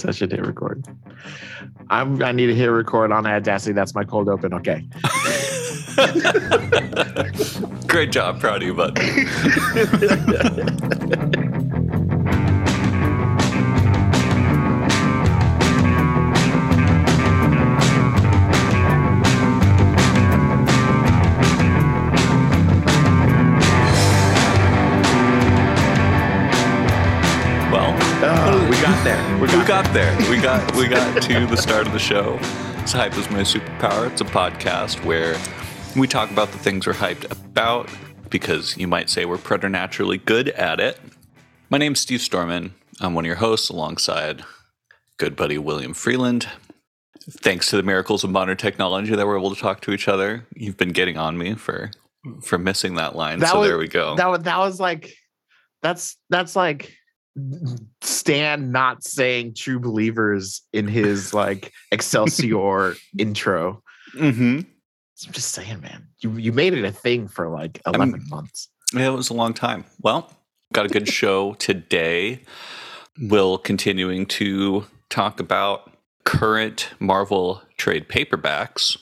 Such a hit record. I'm, I need to hit record on Audacity. That's my cold open. Okay. Great job. Proud of you, bud. got, there. We got we got to the start of the show. It's Hype is My Superpower. It's a podcast where we talk about the things we're hyped about because you might say we're preternaturally good at it. My name's Steve Storman. I'm one of your hosts alongside good buddy William Freeland. Thanks to the miracles of modern technology that we're able to talk to each other. You've been getting on me for for missing that line. That so was- there we go. that was that was like that's that's like Stan not saying true believers in his like Excelsior intro. mm-hmm. I'm just saying, man, you you made it a thing for like 11 months. Yeah, it was a long time. Well, got a good show today. We'll continuing to talk about current Marvel trade paperbacks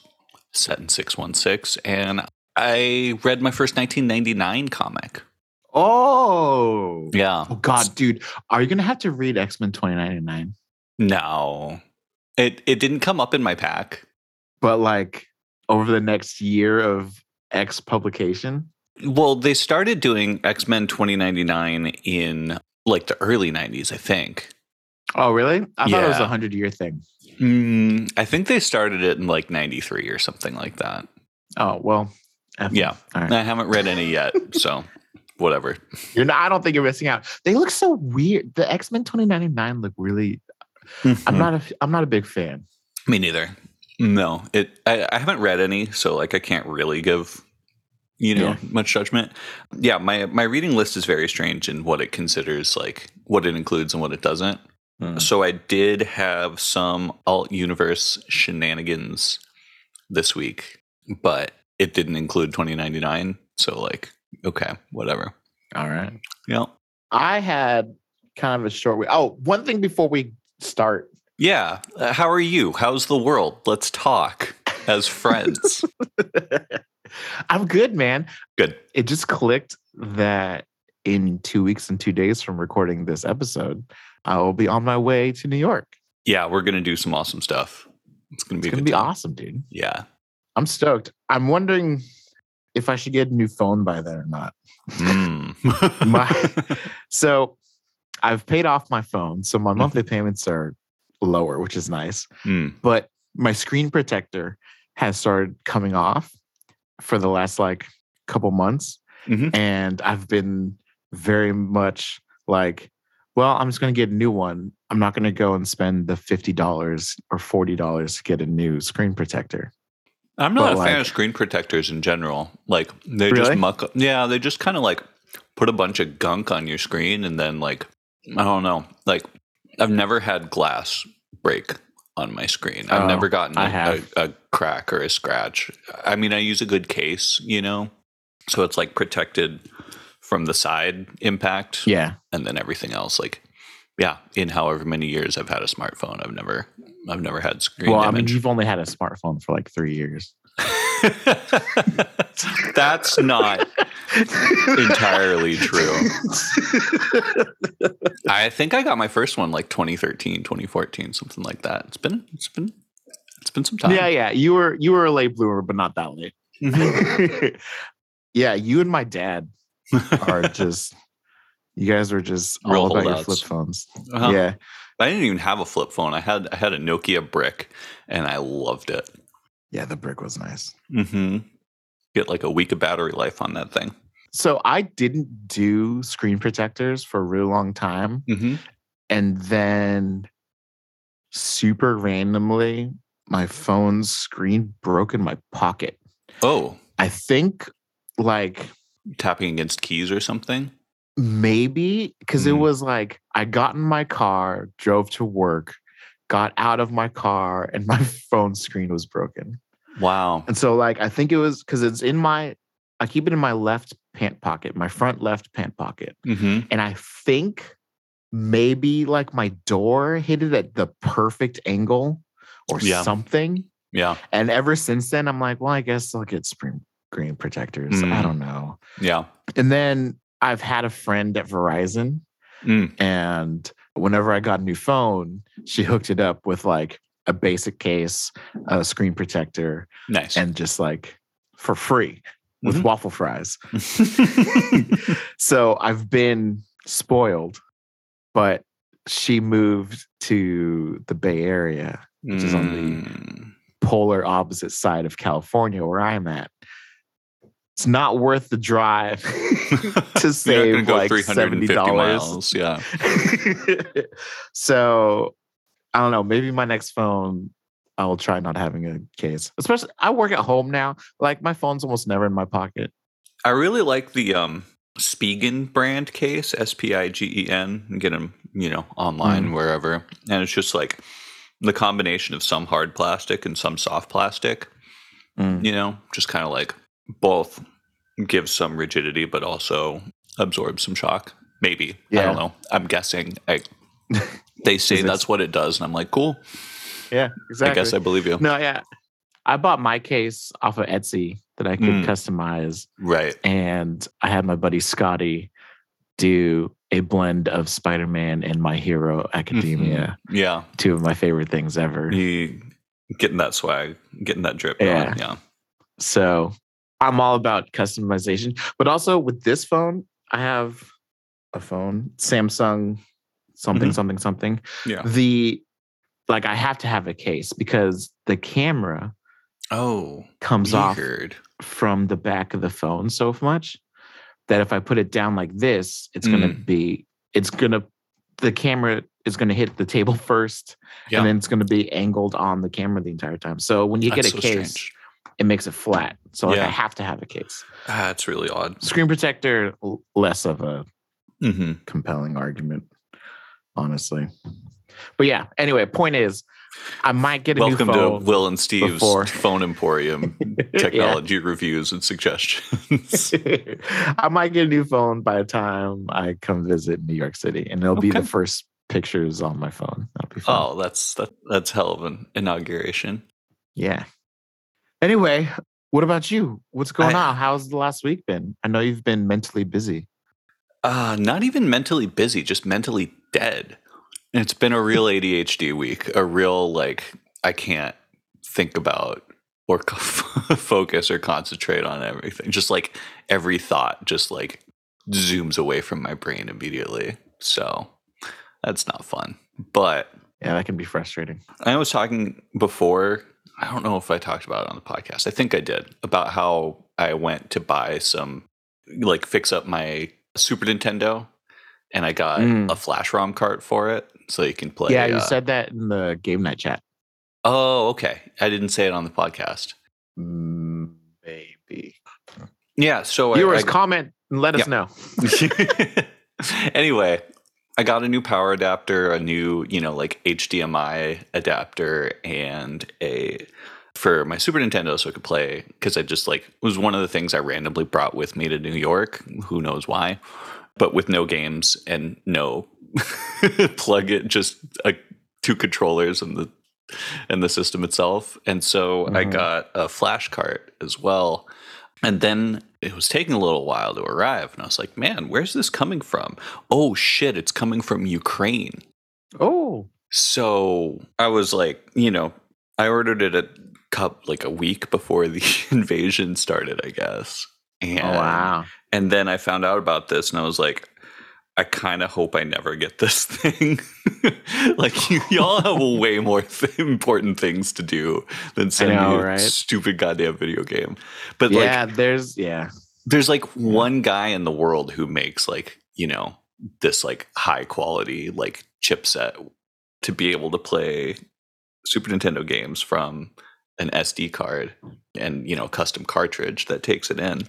set in 616 and I read my first 1999 comic. Oh, Yeah. oh God, dude, are you gonna have to read X Men 2099? No. It it didn't come up in my pack. But like over the next year of X publication, Well, they started doing X-Men 2099 in like the early 90s, I think. oh really? I thought it was a hundred year thing. Mm, I think they started it in like 93 or something like that. Oh well, F- Yeah. Right. I haven't read any yet, so whatever. You're not, I don't think you're missing out. They look so weird. The X Men 2099 look really. I'm not a. I'm not a big fan. Me neither. No, it. I, I haven't read any, so like I can't really give, you know, Yeah. much judgment. Yeah, my my reading list is very strange in what it considers, like what it includes and what it doesn't. Mm. So I did have some alt universe shenanigans this week, but it didn't include 2099. So like, okay, whatever. All right. Yeah. I had kind of a short week. Oh, one thing before we start. Yeah. Uh, how are you? How's the world? Let's talk as friends. I'm good, man. Good. It just clicked that in two weeks and two days from recording this episode, I will be on my way to New York. Yeah, we're gonna do some awesome stuff. It's gonna be It's gonna be time. awesome, dude. Yeah. I'm stoked. I'm wondering if I should get a new phone by then or not. Mm. My- So I've paid off my phone, so my monthly payments are lower, which is nice. Mm. But my screen protector has started coming off for the last like couple months, Mhm. and I've been very much like, well, I'm just going to get a new one. I'm not going to go and spend the fifty dollars or forty dollars to get a new screen protector. I'm not But, a fan of screen protectors in general. Like they Really? just muck up. Yeah, they just kind of like put a bunch of gunk on your screen and then like I don't know. Like I've never had glass break on my screen. I've Oh, never gotten I a, have. a, a crack or a scratch. I mean, I use a good case, you know, so it's like protected from the side impact. Yeah, and then everything else like yeah in however many years i've had a smartphone i've never i've never had screen well, I mean, you've only had a smartphone for like three years. that's not entirely true i think i got my first one like 2013 2014 something like that it's been it's been it's been some time yeah, yeah. You were you were a late bloomer, but not that late. Mhm. yeah, you and my dad are just you guys are just Real all about your flip phones. Uh-huh. Yeah. I didn't even have a flip phone i had i had a nokia brick and i loved it Yeah, the brick was nice. mm-hmm get like a week of battery life on that thing So I didn't do screen protectors for a really long time. mm-hmm And then super randomly, my phone's screen broke in my pocket. oh I think like tapping against keys or something maybe because it Mm. was like I got in my car, drove to work, got out of my car, and my phone screen was broken. Wow. And so, like, I think it was because it's in my, I keep it in my left pant pocket, my front left pant pocket. Mm-hmm. And I think maybe like my door hit it at the perfect angle or Yeah. something. Yeah. And ever since then, I'm like, well, I guess I'll get screen protectors. I Mm. don't know. Yeah. And then I've had a friend at Verizon, Mm. and whenever I got a new phone, she hooked it up with like a basic case, a screen protector, Nice. and just like for free with Mhm. waffle fries. So I've been spoiled, but she moved to the Bay Area, which is on the Mm. polar opposite side of California where I'm at. It's not worth the drive to save go like 350 $70. Yeah. so I don't know. Maybe my next phone, I will try not having a case. Especially, I work at home now. Like my phone's almost never in my pocket. I really like the um Spigen brand case, S P I G E N. Get them, you know, online Mm. wherever, and it's just like the combination of some hard plastic and some soft plastic. Mm. You know, just kind of like both gives some rigidity, but also absorbs some shock. Maybe I don't know. I'm guessing. I, they say that's what it does, and I'm like, cool. Yeah, exactly. I guess I believe you. no, yeah. I bought my case off of Etsy that I could Mm. customize. Right. and I had my buddy Scotty do a blend of Spider-Man and My Hero Academia, Yeah. two of my favorite things ever. You getting that swag, getting that drip Yeah. going. Yeah. So I'm all about customization, but also with this phone, I have a phone, Samsung something Mhm. something something. Yeah. The like I have to have a case because the camera Oh, comes off from the back of the phone so much that if I put it down like this, it's gonna Mm. be it's gonna the camera is gonna hit the table first Yeah. and then it's gonna be angled on the camera the entire time. So when you That's get a so case, strange. It makes it flat. So like I have to have a case. Ah, That's really odd. Screen protector less of a hmm compelling argument, honestly. But yeah, anyway, point is I might get a Welcome new phone. Welcome to. Will and Steve's before- Phone Emporium Yeah. technology reviews and suggestions. I might get a new phone by the time I come visit New York City, and it'll be the first pictures on my phone. That'll be fun. oh, that's that, that's hell of an inauguration. yeah. Anyway, what about you? What's going I- on? How's the last week been? I know you've been mentally busy. Uh, not even mentally busy, just mentally dead. It's been a real ADHD week, a real like I can't think about or focus or concentrate on everything. Just like every thought just like zooms away from my brain immediately. So that's not fun. But Yeah, that can be frustrating. I was talking before. I don't know if I talked about it on the podcast. I think I did about how I went to buy some, like, fix up my Super Nintendo, and I got Mm. a flash ROM cart for it, so you can play. yeah, you uh, said that in the game night chat. Oh, okay. I didn't say it on the podcast. Maybe. Yeah. So I- Viewers, I, comment and let us Yeah. know. anyway, I got a new power adapter, a new, you know, like HDMI adapter, and a for my Super Nintendo so I could play because I just like it was one of the things I randomly brought with me to New York. Who knows why? But with no games and no plug it, just uh, two controllers and the and the system itself. And so I Mhm. got a flash cart as well. And then it was taking a little while to arrive. And I was like, man, where's this coming from? Oh shit, it's coming from Ukraine. Oh, So I was like, you know, I ordered it a cup like a week before the invasion started, I guess. And oh wow. and then I found out about this and I was like, I kind of hope I never get this thing. like you, y'all have way more th- important things to do than send know, me a right? stupid goddamn video game. But like yeah, there's yeah. there's like one guy in the world who makes like you know this like high quality like chipset to be able to play super nintendo games from an sd card and you know custom cartridge that takes it in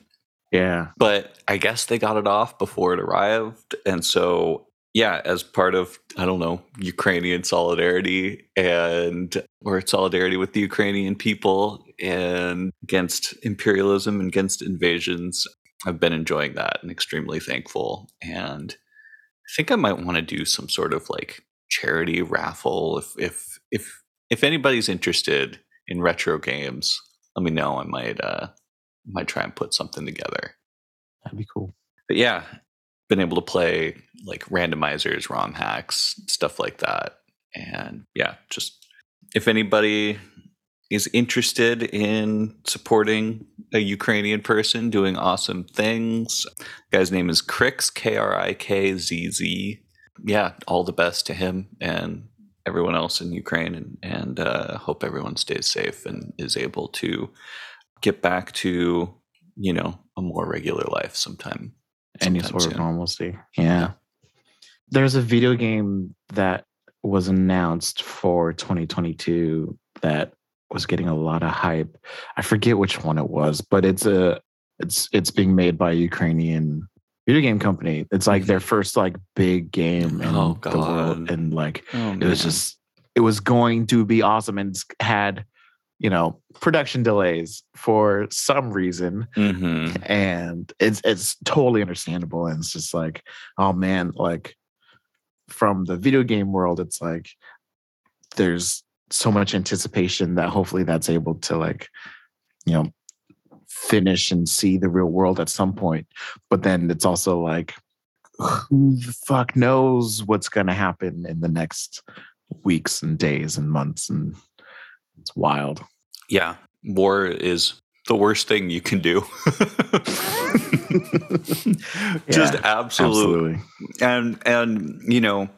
Yeah. but i guess they got it off before it arrived and so yeah as part of i don't know ukrainian solidarity and or solidarity with the ukrainian people and against imperialism and against invasions i've been enjoying that and extremely thankful and I think I might want to do some sort of like charity raffle if if if if anybody's interested in retro games, let me know. I might uh might try and put something together. That'd be cool. But yeah, been able to play like randomizers, ROM hacks, stuff like that. And yeah, just if anybody is interested in supporting a Ukrainian person doing awesome things, guy's name is Krikzz, K R I K Z Z. Yeah, all the best to him and everyone else in Ukraine, and and uh, hope everyone stays safe and is able to get back to you know a more regular life sometime. Any sort of normalcy. Yeah. There's a video game that was announced for 2022 that was getting a lot of hype. I forget which one it was, but it's a it's it's being made by a Ukrainian video game company. It's like their mm-hmm. first like big game in Oh, the world, and like Oh, it was just it was going to be awesome, and had you know production delays for some reason Mhm. and it's it's totally understandable and it's just like oh man like from the video game world it's like there's so much anticipation that hopefully that's able to like you know finish and see the real world at some point but then it's also like who the fuck knows what's going to happen in the next weeks and days and months and it's wild Yeah, war is the worst thing you can do. Just Yeah, absolute absolutely and and you know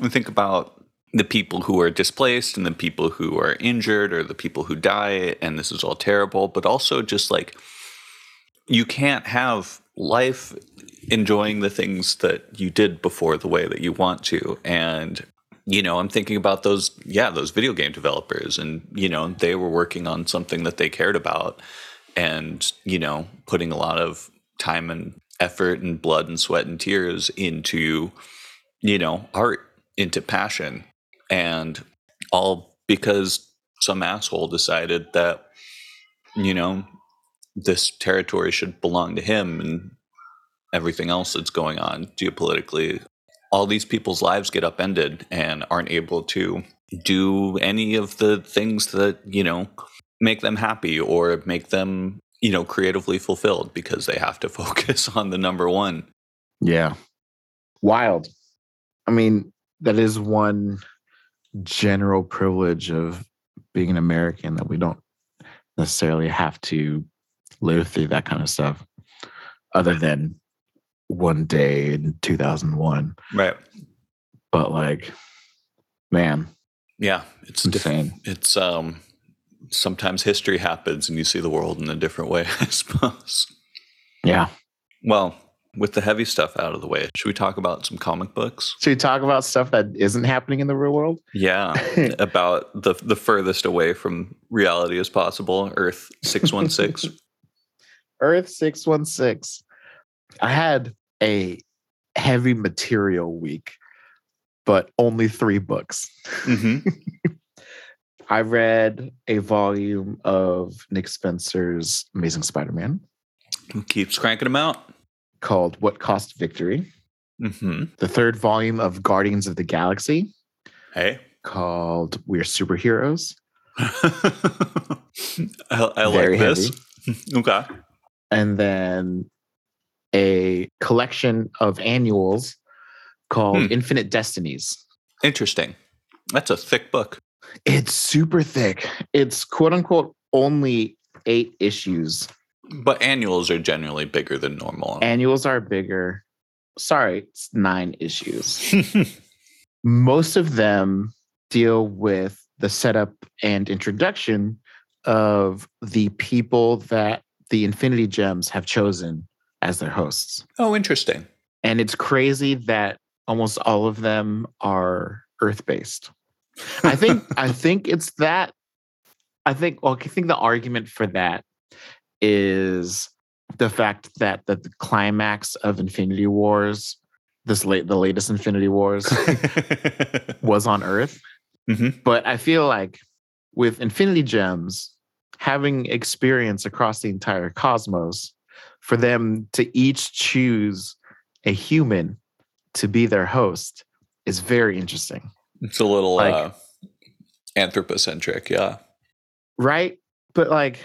we think about the people who are displaced and the people who are injured or the people who die and this is all terrible but also just like you can't have life enjoying the things that you did before the way that you want to and you know i'm thinking about those yeah those video game developers and you know they were working on something that they cared about and you know putting a lot of time and effort and blood and sweat and tears into you know art into passion. And all because some asshole decided that you know this territory should belong to him and everything else that's going on geopolitically all these people's lives get upended and aren't able to do any of the things that you know make them happy or make them you know creatively fulfilled because they have to focus on the number one Yeah. Wild. I mean, that is one general privilege of being an American that we don't necessarily have to live through that kind of stuff other than one day in 2001. right But like, man, yeah it's diff- insane. it's um sometimes history happens and you see the world in a different way i suppose Yeah. well with the heavy stuff out of the way should we talk about some comic books Should we talk about stuff that isn't happening in the real world? yeah about the the furthest away from reality as possible earth 616 Earth 616. I had a heavy material week, but only three books. hmm I read a volume of Nick Spencer's Amazing Spider Man keeps cranking them out. Called What Cost Victory, hmm the third volume of Guardians of the Galaxy. Hey. Called We're Superheroes, I, I like this. Okay. And then a collection of annuals called Hmm. Infinite Destinies. interesting that's a thick book It's super thick. It's quote unquote only eight issues. but annuals are generally bigger than normal Annuals are bigger. Sorry, it's nine issues. Most of them deal with the setup and introduction of the people that the Infinity Gems have chosen as their hosts. oh interesting And it's crazy that almost all of them are Earth based. I think I think it's that. I think well, I think the argument for that is the fact that the, the climax of Infinity Wars, this late the latest Infinity Wars, was on Earth. Mhm. But I feel like with Infinity Gems having experience across the entire cosmos, for them to each choose a human to be their host is very interesting. It's a little Like- uh, anthropocentric, yeah. Right? But like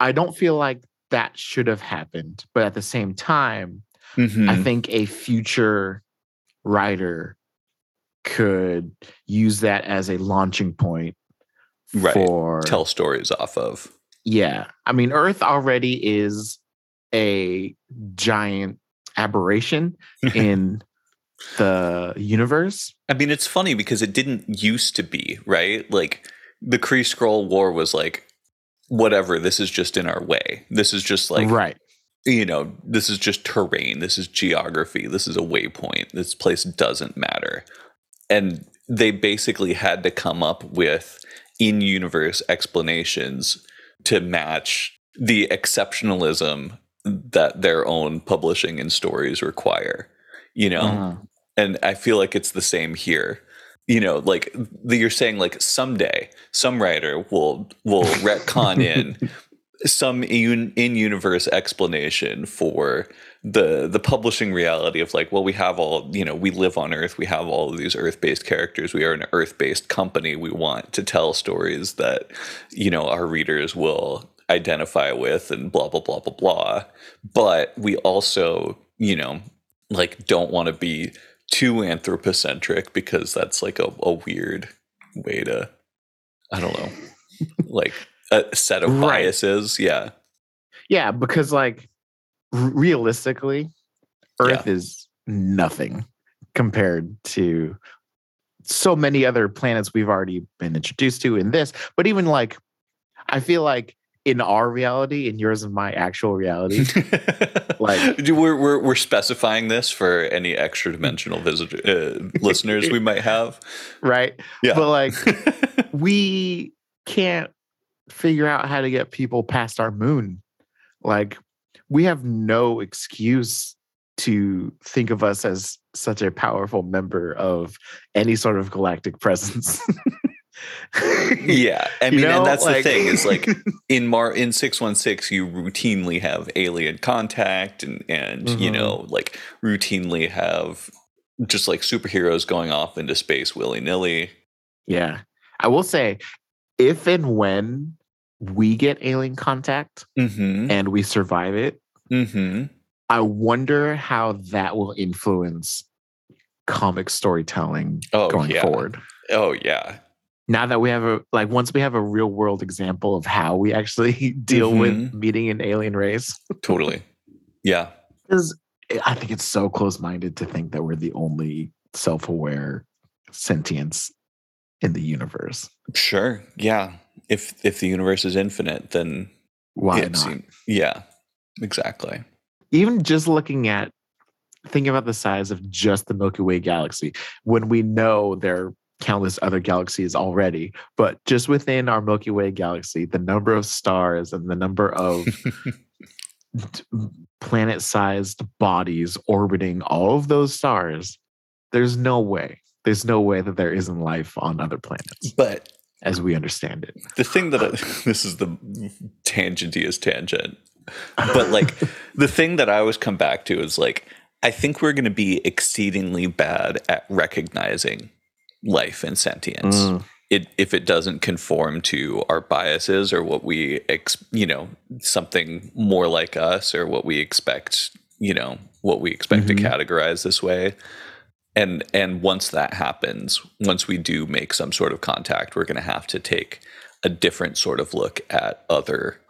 I don't feel like that should have happened. But at the same time, I Mhm. think a future writer could use that as a launching point Right. for Tell stories off of. yeah. I mean, Earth already is a giant aberration in the universe. I mean, it's funny because it didn't used to be, right? Like the Kree Skrull War was like, whatever, this is just in our way. This is just like, right. you know, this is just terrain. This is geography. This is a waypoint. This place doesn't matter. And they basically had to come up with in universe explanations to match the exceptionalism that their own publishing and stories require, you know? Mhm. and i feel like it's the same here you know like the, you're saying like someday some writer will will retcon in some in, in universe explanation for the the publishing reality of like well we have all you know we live on earth we have all of these earth based characters we are an earth based company we want to tell stories that you know our readers will identify with and blah blah blah blah blah but we also you know like don't want to be too anthropocentric because that's like a, a weird way to i don't know like a set of Right. biases yeah Yeah, because like r- realistically, Earth is nothing compared to so many other planets we've already been introduced to in this. But even like, I feel like in our reality, in yours and my actual reality, Like- we're, we're we're specifying this for any extra dimensional visitor uh, listeners we might have right? yeah But like, we can't figure out how to get people past our moon. Like, we have no excuse to think of us as such a powerful member of any sort of galactic presence. yeah i You mean know, and that's like- the thing is like in mar in 616 you routinely have alien contact and and you Mhm. know like routinely have just like superheroes going off into space willy-nilly yeah. I will say, if and when we get alien contact mm-hmm and we survive it, mm-hmm I wonder how that will influence comic storytelling oh going yeah forward. oh yeah Now that we have a like once we have a real world example of how we actually deal with Mm-hmm. meeting an alien race. totally yeah Because I think it's so close minded to think that we're the only self aware sentience in the universe. sure yeah if if the universe is infinite then Why not? yeah exactly Even just looking at thinking about the size of just the Milky Way galaxy, when we know there are countless other galaxies already, but just within our Milky Way galaxy, the number of stars and the number of planet sized bodies orbiting all of those stars, there's no way. There's no way that there isn't life on other planets but as we understand it. the thing that I, this is the tangentiest tangent but like the thing that i always come back to is like i think we're going to be exceedingly bad at recognizing life and sentience Mm, it, if it doesn't conform to our biases or what we ex, you know something more like us or what we expect you know what we expect Mhm. to categorize this way and and once that happens once we do make some sort of contact we're going to have to take a different sort of look at other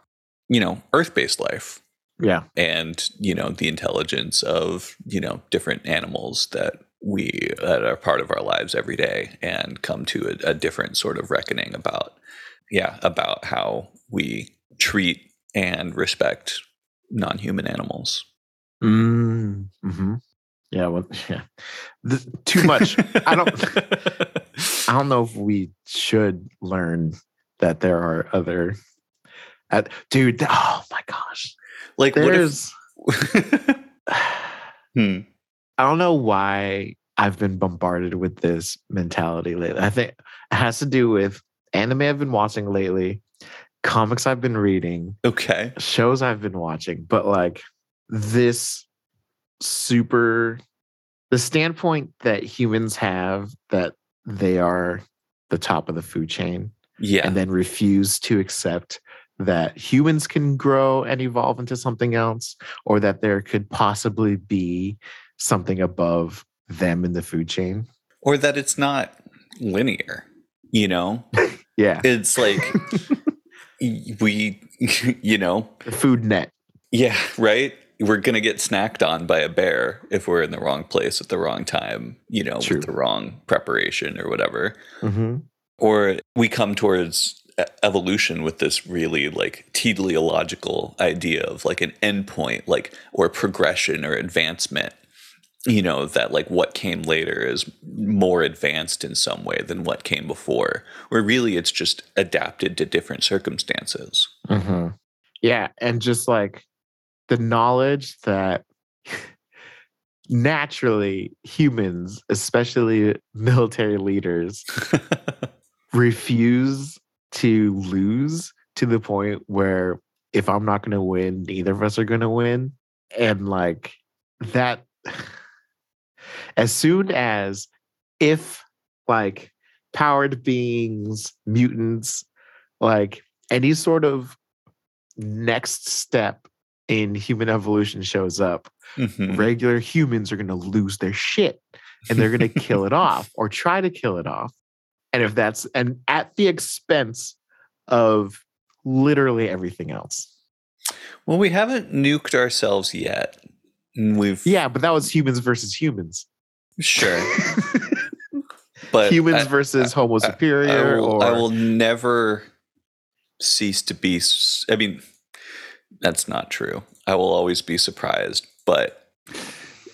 you know earth-based life yeah. and you know the intelligence of you know different animals that we that are part of our lives every day and come to a, a different sort of reckoning about yeah about how we treat and respect non-human animals Mm, hmm Yeah. Well, yeah. Th- too much. I don't. I don't know if we should learn that there are other. Uh, dude, oh my gosh. like what There's. if hmm. I don't know why I've been bombarded with this mentality lately. I think it has to do with anime I've been watching lately, comics I've been reading, okay shows I've been watching, but like this super the standpoint that humans have that they are the top of the food chain Yeah. and then refuse to accept that humans can grow and evolve into something else or that there could possibly be something above them in the food chain. or that it's not linear, you know? Yeah. It's like we, you know, The food net. yeah, right? We're going to get snacked on by a bear if we're in the wrong place at the wrong time, you know, True. with the wrong preparation or whatever. hmm or we come towards evolution with this really like teleological idea of like an endpoint like or progression or advancement you know that like what came later is more advanced in some way than what came before where really it's just adapted to different circumstances hmm Yeah. And just like the knowledge that naturally humans, especially military leaders, refuse to lose to the point where if I'm not going to win, neither of us are going to win. And like that, as soon as if like powered beings, mutants, like any sort of next step in human evolution shows up, Mhm. regular humans are going to lose their shit and they're going to kill it off or try to kill it off. And if that's and at the expense of literally everything else. well we haven't nuked ourselves yet And we've Yeah, but that was humans versus humans. sure but humans I- versus Homo I superior will, or I will never cease to be. I mean, that's not true. I will always be surprised, but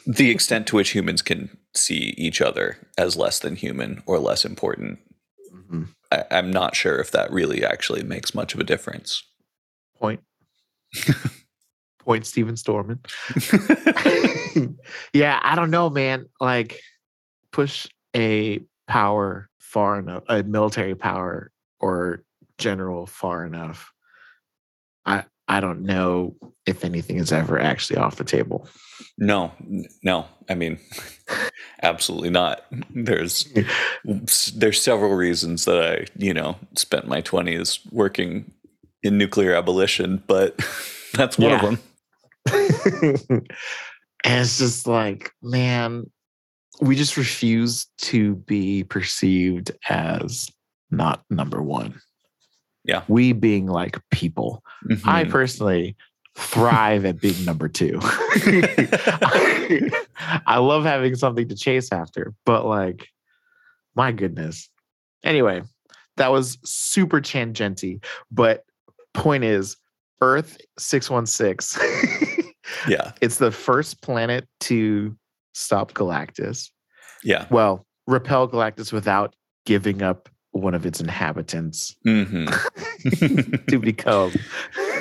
the extent to which humans can see each other as less than human or less important, Mhm. I, I'm not sure if that really actually makes much of a difference. point. point Steven Storman. yeah, I don't know, man. Like push a power far enough, a military power or general far enough. I I don't know if anything is ever actually off the table. no, no. I mean, absolutely not. There's there's several reasons that I, you know, spent my 20s working in nuclear abolition, but that's one Yeah. of them. and it's just like, man, we just refuse to be perceived as not number one. Yeah. We being like people. I Mhm. personally thrive at being number two. I love having something to chase after, but like, my goodness. Anyway, that was super tangenti, but point is, Earth 616, yeah, it's the first planet to stop Galactus. yeah. Well, repel Galactus without giving up one of its inhabitants hmm to become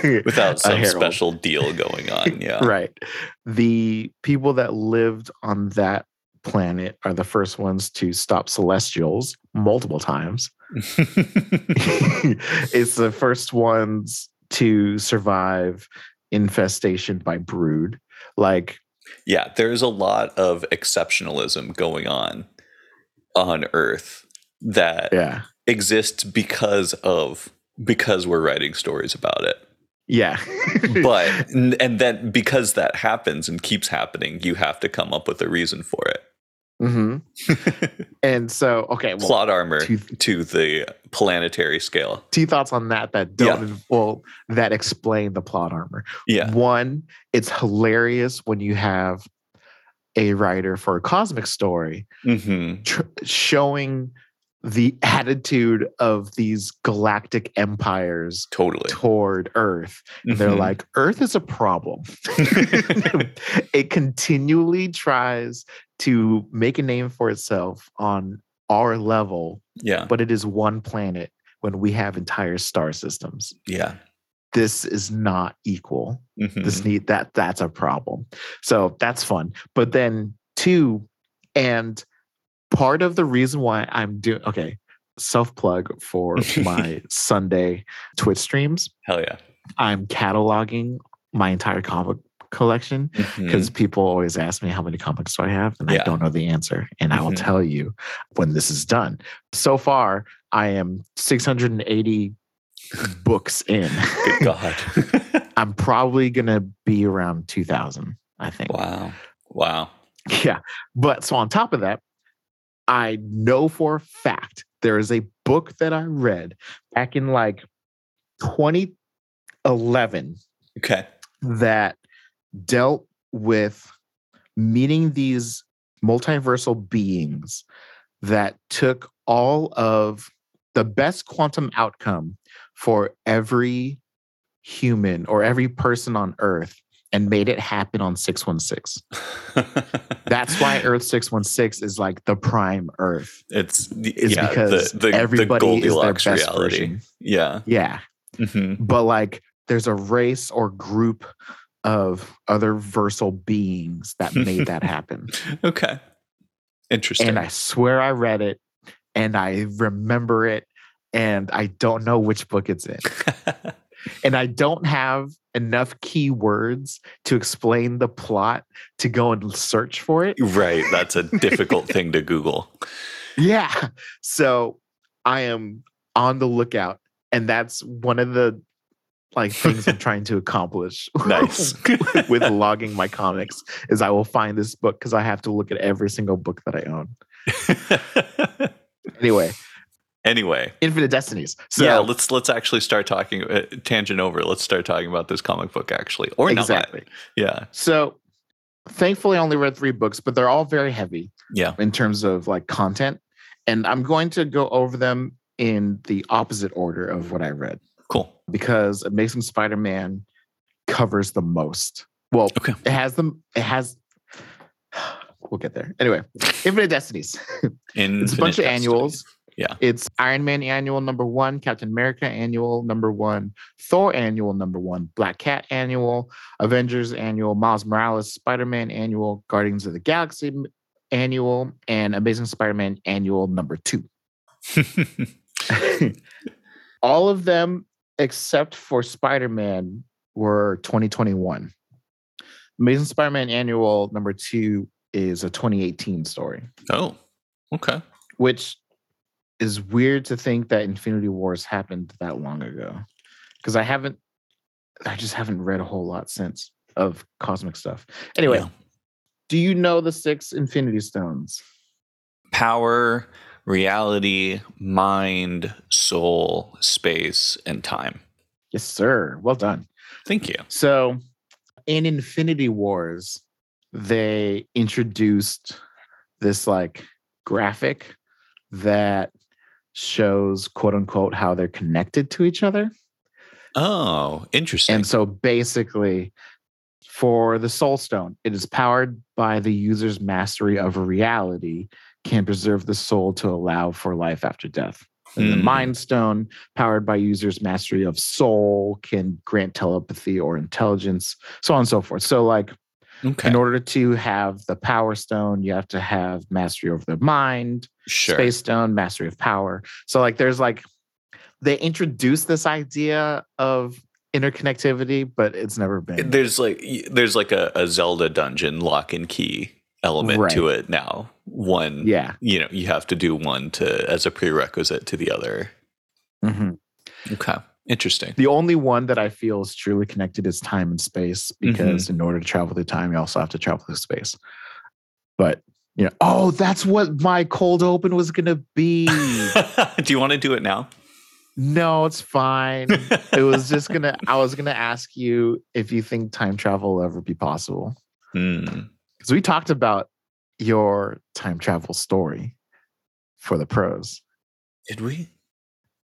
Without some special deal going on. Yeah. Right. The people that lived on that planet are the first ones to stop celestials multiple times. it's the first ones to survive infestation by brood. Like, yeah, there's a lot of exceptionalism going on on Earth that yeah. exists because of because we're writing stories about it. Yeah. But and then because that happens and keeps happening, you have to come up with a reason for it. hmm And so, okay, well, Plot armor two- to the planetary scale. two thoughts on that that don't well that explain the plot armor. Yeah. One, it's hilarious when you have a writer for a cosmic story hmm tr- showing the attitude of these galactic empires Totally. toward Earth. And They're like, Earth is a problem. it continually tries to make a name for itself on our level, yeah. but it is one planet when we have entire star systems. Yeah. This is not equal. Mhm. This need that that's a problem. So that's fun. But then two, and part of the reason why I'm doing okay, self plug for my Sunday Twitch streams. Hell yeah. I'm cataloging my entire comic collection because people always ask me how many comics do I have, and Yeah. I don't know the answer. And I will Mhm. tell you when this is done. So far, I am 680 books in. Good God. I'm probably gonna be around 2,000. I think. wow. Wow. Yeah. But so on top of that, I know for a fact there is a book that I read back in like 2011 Okay. that dealt with meeting these multiversal beings that took all of the best quantum outcome for every human or every person on earth and made it happen on 616. That's why Earth 616 is like the prime Earth. it's Is yeah, because the, the, everybody the is their best reality. version. Yeah. Yeah. hmm But like there's a race or group of other versal beings that made that happen. Okay. Interesting. And I swear I read it and I remember it and I don't know which book it's in. And I don't have enough keywords to explain the plot to go and search for it. right. That's a difficult thing to Google. Yeah. So I am on the lookout. And that's one of the like things I'm trying to accomplish. Nice. with logging my comics is I will find this book because I have to look at every single book that I own. Anyway, anyway, Infinite Destinies. So yeah, let's let's actually start talking uh, tangent over. Let's start talking about this comic book actually, or exactly. not. Yeah, So thankfully I only read three books, but they're all very heavy yeah. in terms of like content. And I'm going to go over them in the opposite order of what I read. Because Amazing Spider-Man covers the most. Well, Okay. it has them, it has we'll get there. Anyway, Infinite Destinies. it's a bunch of annuals. Yeah. It's Iron Man annual number one, Captain America annual number one, Thor annual number one, Black Cat annual, Avengers annual, Miles Morales Spider Man annual, Guardians of the Galaxy annual, and Amazing Spider Man annual number two. All of them, except for Spider Man, were 2021. Amazing Spider Man annual number two is a 2018 story oh, okay. which is weird to think that Infinity Wars happened that long ago. Because I haven't, I just haven't read a whole lot since of cosmic stuff. Anyway, Yeah. do you know the six Infinity Stones? Power, reality, mind, soul, space, and time. Yes, sir. Well done. Thank you. So, in Infinity Wars, they introduced this like graphic that shows quote unquote how they're connected to each other. Oh, interesting. And so basically, for the Soul Stone, it is powered by the user's mastery of reality, can preserve the soul to allow for life after death. And the Hmm. Mind Stone, powered by user's mastery of soul, can grant telepathy or intelligence, so on and so forth. So, like, okay. in order to have the Power Stone, you have to have mastery over the mind, sure. Space Stone, mastery of power. So like there's like they introduced this idea of interconnectivity, but it's never been. There's like there's like a, a Zelda dungeon lock and key element to it now. One, yeah. you know, you have to do one to as a prerequisite to the other. Mm-hmm. Okay, interesting. The only one that I feel is truly connected is time and space because in order to travel through time, you also have to travel through space. But you know, oh, that's what my cold open was gonna be. do you want to do it now? no, it's fine. It was just gonna. I was gonna ask you if you think time travel will ever be possible. Hmm. Because we talked about your time travel story for the pros. Did we?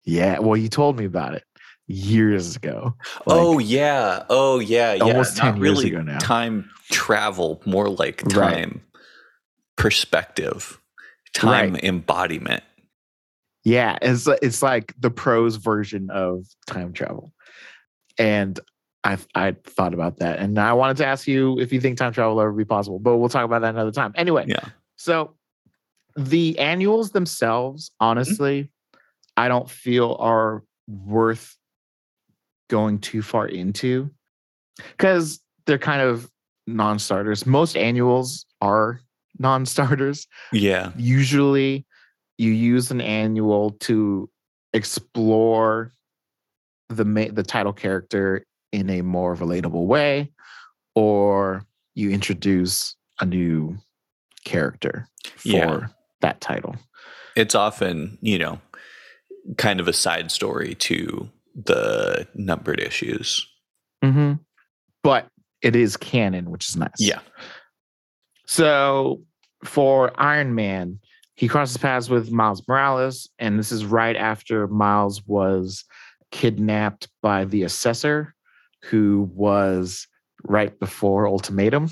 Yeah, well, you told me about it years ago. oh yeah. Oh yeah. Yeah. almost Not 10 years really ago now. Time travel, more like Right. time perspective, time Right. embodiment. yeah, it's it's like the pros version of time travel, and I I thought about that, and I wanted to ask you if you think time travel will ever be possible, but we'll talk about that another time. Anyway, Yeah. So the annuals themselves, honestly, I don't feel are worth going too far into because they're kind of non-starters. Most annuals are non-starters. Yeah. Usually, you use an annual to explore the ma- the title character in a more relatable way, or you introduce a new character for Yeah. that title. It's often, you know, kind of a side story to the numbered issues. Mm-hmm. But it is canon, which is nice. Yeah. So for Iron Man, he crosses paths with Miles Morales, and this is right after Miles was kidnapped by the Assessor, who was right before Ultimatum.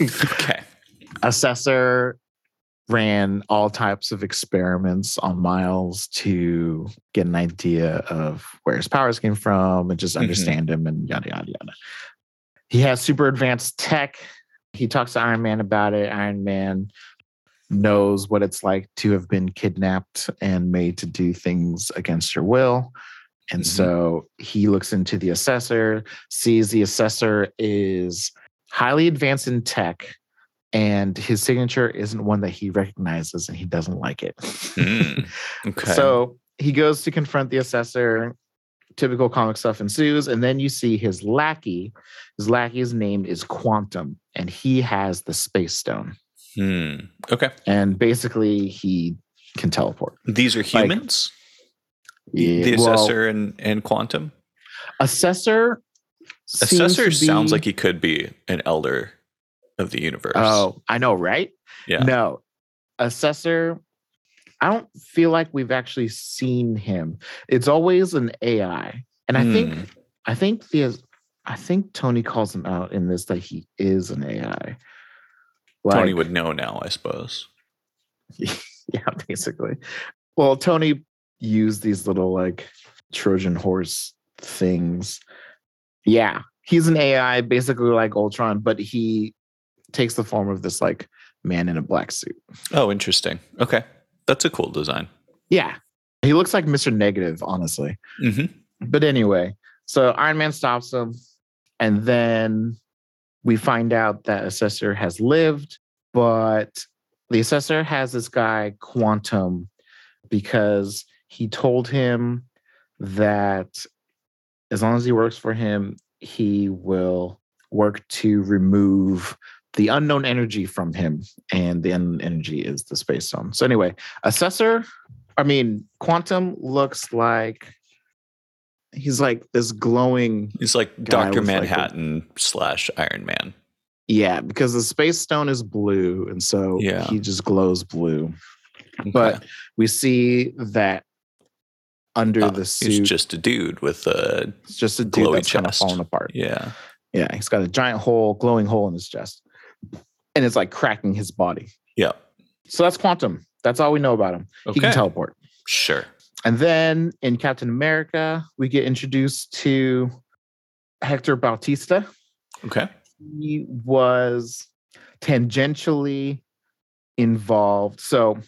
Okay. Assessor ran all types of experiments on Miles to get an idea of where his powers came from and just Mhm. understand him and yada yada yada. He has super advanced tech. He talks to Iron Man about it. Iron Man knows what it's like to have been kidnapped and made to do things against your will. And Mhm. so he looks into the assessor, sees the assessor is highly advanced in tech, and his signature isn't one that he recognizes and he doesn't like it. Mm, Okay. So he goes to confront the assessor. Typical comic stuff ensues, and then you see his lackey. His lackey's name is Quantum, and he has the space stone. Hmm. Okay. And basically, he can teleport. These are humans? Yeah, the well, assessor and, and quantum? assessor. Assessor to sounds like he could be an elder of the universe. Oh, I know, right? yeah. No, assessor. I don't feel like we've actually seen him. It's always an AI, and I Hmm. think I think the I think Tony calls him out in this that he is an AI. Tony would know now, I suppose. yeah, basically. Well, Tony used these little like Trojan horse things. Yeah, he's an AI, basically like Ultron, but he takes the form of this like man in a black suit. Oh, interesting. Okay. That's a cool design. Yeah, he looks like Mr. Negative, honestly. hmm But anyway, so Iron Man stops him, and then we find out that Assessor has lived, but the Assessor has this guy, Quantum, because he told him that as long as he works for him, he will work to remove the unknown energy from him. And the unknown energy is the space stone. So, anyway, Assessor, I mean, Quantum looks like he's like this glowing He's like Dr. with, like, a- Manhattan slash Iron Man. yeah because the space stone is blue and so Yeah. he just glows blue Okay. but we see that under Oh, the he's just a dude with a it's just a dude that's kind of chest. falling apart yeah. yeah he's got a giant hole glowing hole in his chest and it's like cracking his body Yeah. so that's quantum that's all we know about him he can teleport Sure. and then in captain america we get introduced to hector bautista Okay. he was tangentially involved. So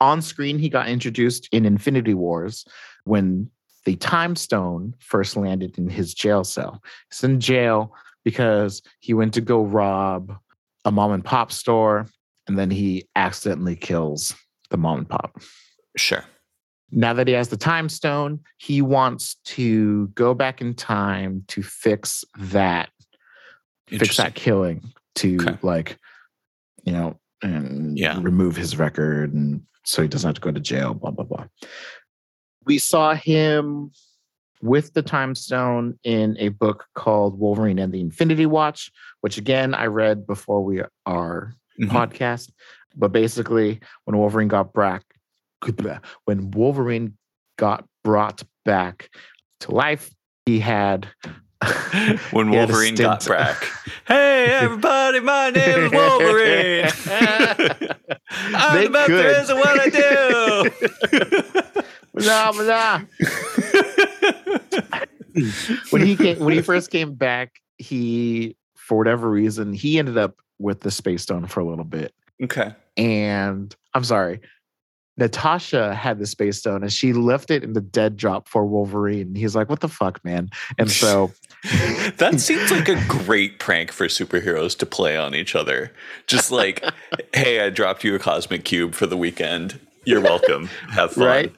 on screen, he got introduced in Infinity Wars when the Time Stone first landed in his jail cell. He's in jail because he went to go rob a mom and pop store, and then he accidentally kills the mom and pop. Sure. Now that he has the Time Stone, he wants to go back in time to fix that fix that killing to Okay. like you know and Yeah. remove his record and so he doesn't have to go to jail blah blah blah we saw him with the time stone in a book called wolverine and the infinity watch which again i read before we our Mhm. podcast but basically when wolverine got back when wolverine got brought back to life he had when he had a Wolverine got back. Hey, everybody, my name is Wolverine. I'm They the best could. there is at what I do. Blah, blah. when he came, when he first came back, he for whatever reason he ended up with the space stone for a little bit. okay. And I'm sorry, Natasha had the space stone and she left it in the dead drop for Wolverine. He's like, "What the fuck, man?" And so that seems like a great prank for superheroes to play on each other. Just like, "Hey, I dropped you a cosmic cube for the weekend. You're welcome. Have fun." Right?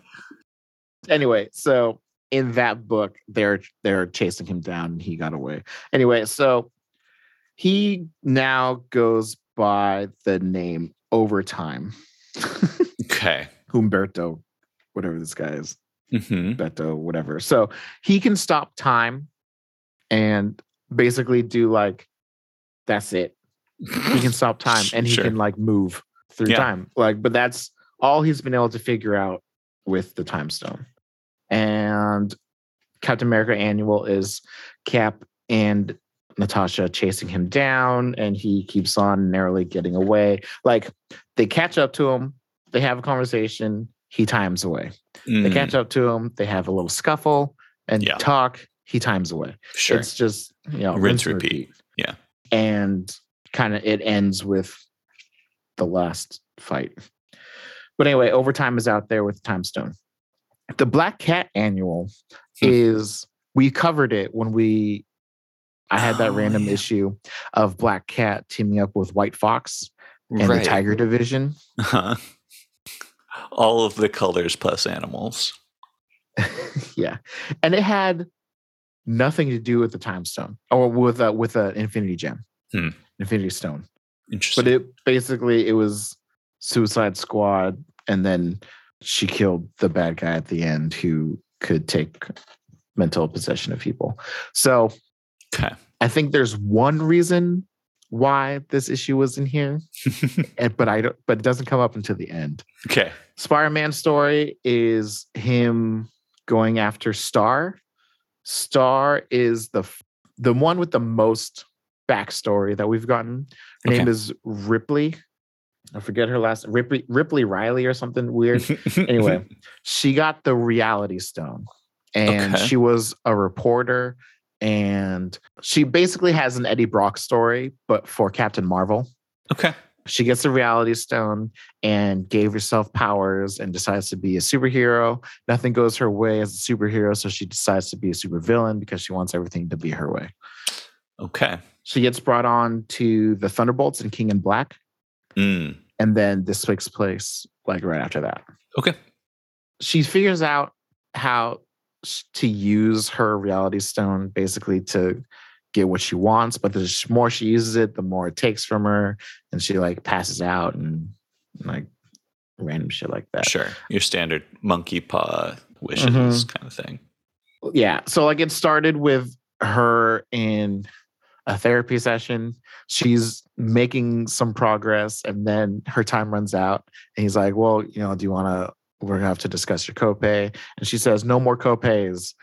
anyway, so in that book, they're they're chasing him down and he got away. Anyway, so he now goes by the name Overtime. Okay. Humberto, whatever this guy is. hmm Beto, whatever. So he can stop time and basically do like that's it. He can stop time and he Sure. can like move through Yeah. time. Like, but that's all he's been able to figure out with the time stone. And Captain America Annual is Cap and Natasha chasing him down, and he keeps on narrowly getting away. Like they catch up to him, they have a conversation, he times away. They Mm, catch up to him, they have a little scuffle and Yeah. talk, he times away. sure. It's just, you know, Rinse, and repeat. Yeah. And kind of it ends with the last fight. But anyway, overtime is out there with Time Stone. The Black Cat annual Hmm. is we covered it when we I had that Oh, random yeah. issue of Black Cat teaming up with White Fox and right. the Tiger Division. Uh-huh. All of the colors plus animals. yeah. And it had nothing to do with the time stone or with a with an infinity gem. Hmm. Infinity stone. Interesting. But it basically it was Suicide Squad and then she killed the bad guy at the end who could take mental possession of people. So okay. I think there's one reason why this issue was in here, and, but I don't but it doesn't come up until the end. okay. Spider-Man story is him going after Star. Star is the the one with the most backstory that we've gotten. Her name is Ripley. I forget her last Ripley Ripley Riley or something weird. anyway, she got the reality stone and Okay. she was a reporter and she basically has an Eddie Brock story but for Captain Marvel okay. she gets the reality stone and gave herself powers and decides to be a superhero. Nothing goes her way as a superhero, so she decides to be a supervillain because she wants everything to be her way. Okay. She gets brought on to the Thunderbolts and King in Black, Mm. and then this takes place like right after that. Okay. She figures out how to use her reality stone basically to get what she wants, but the more she uses it, the more it takes from her, and she like passes out and like random shit like that. Sure. Your standard monkey paw wishes Mhm. kind of thing. yeah so like it started with her in a therapy session she's making some progress and then her time runs out and he's like well you know do you want to we're gonna have to discuss your copay and she says no more copays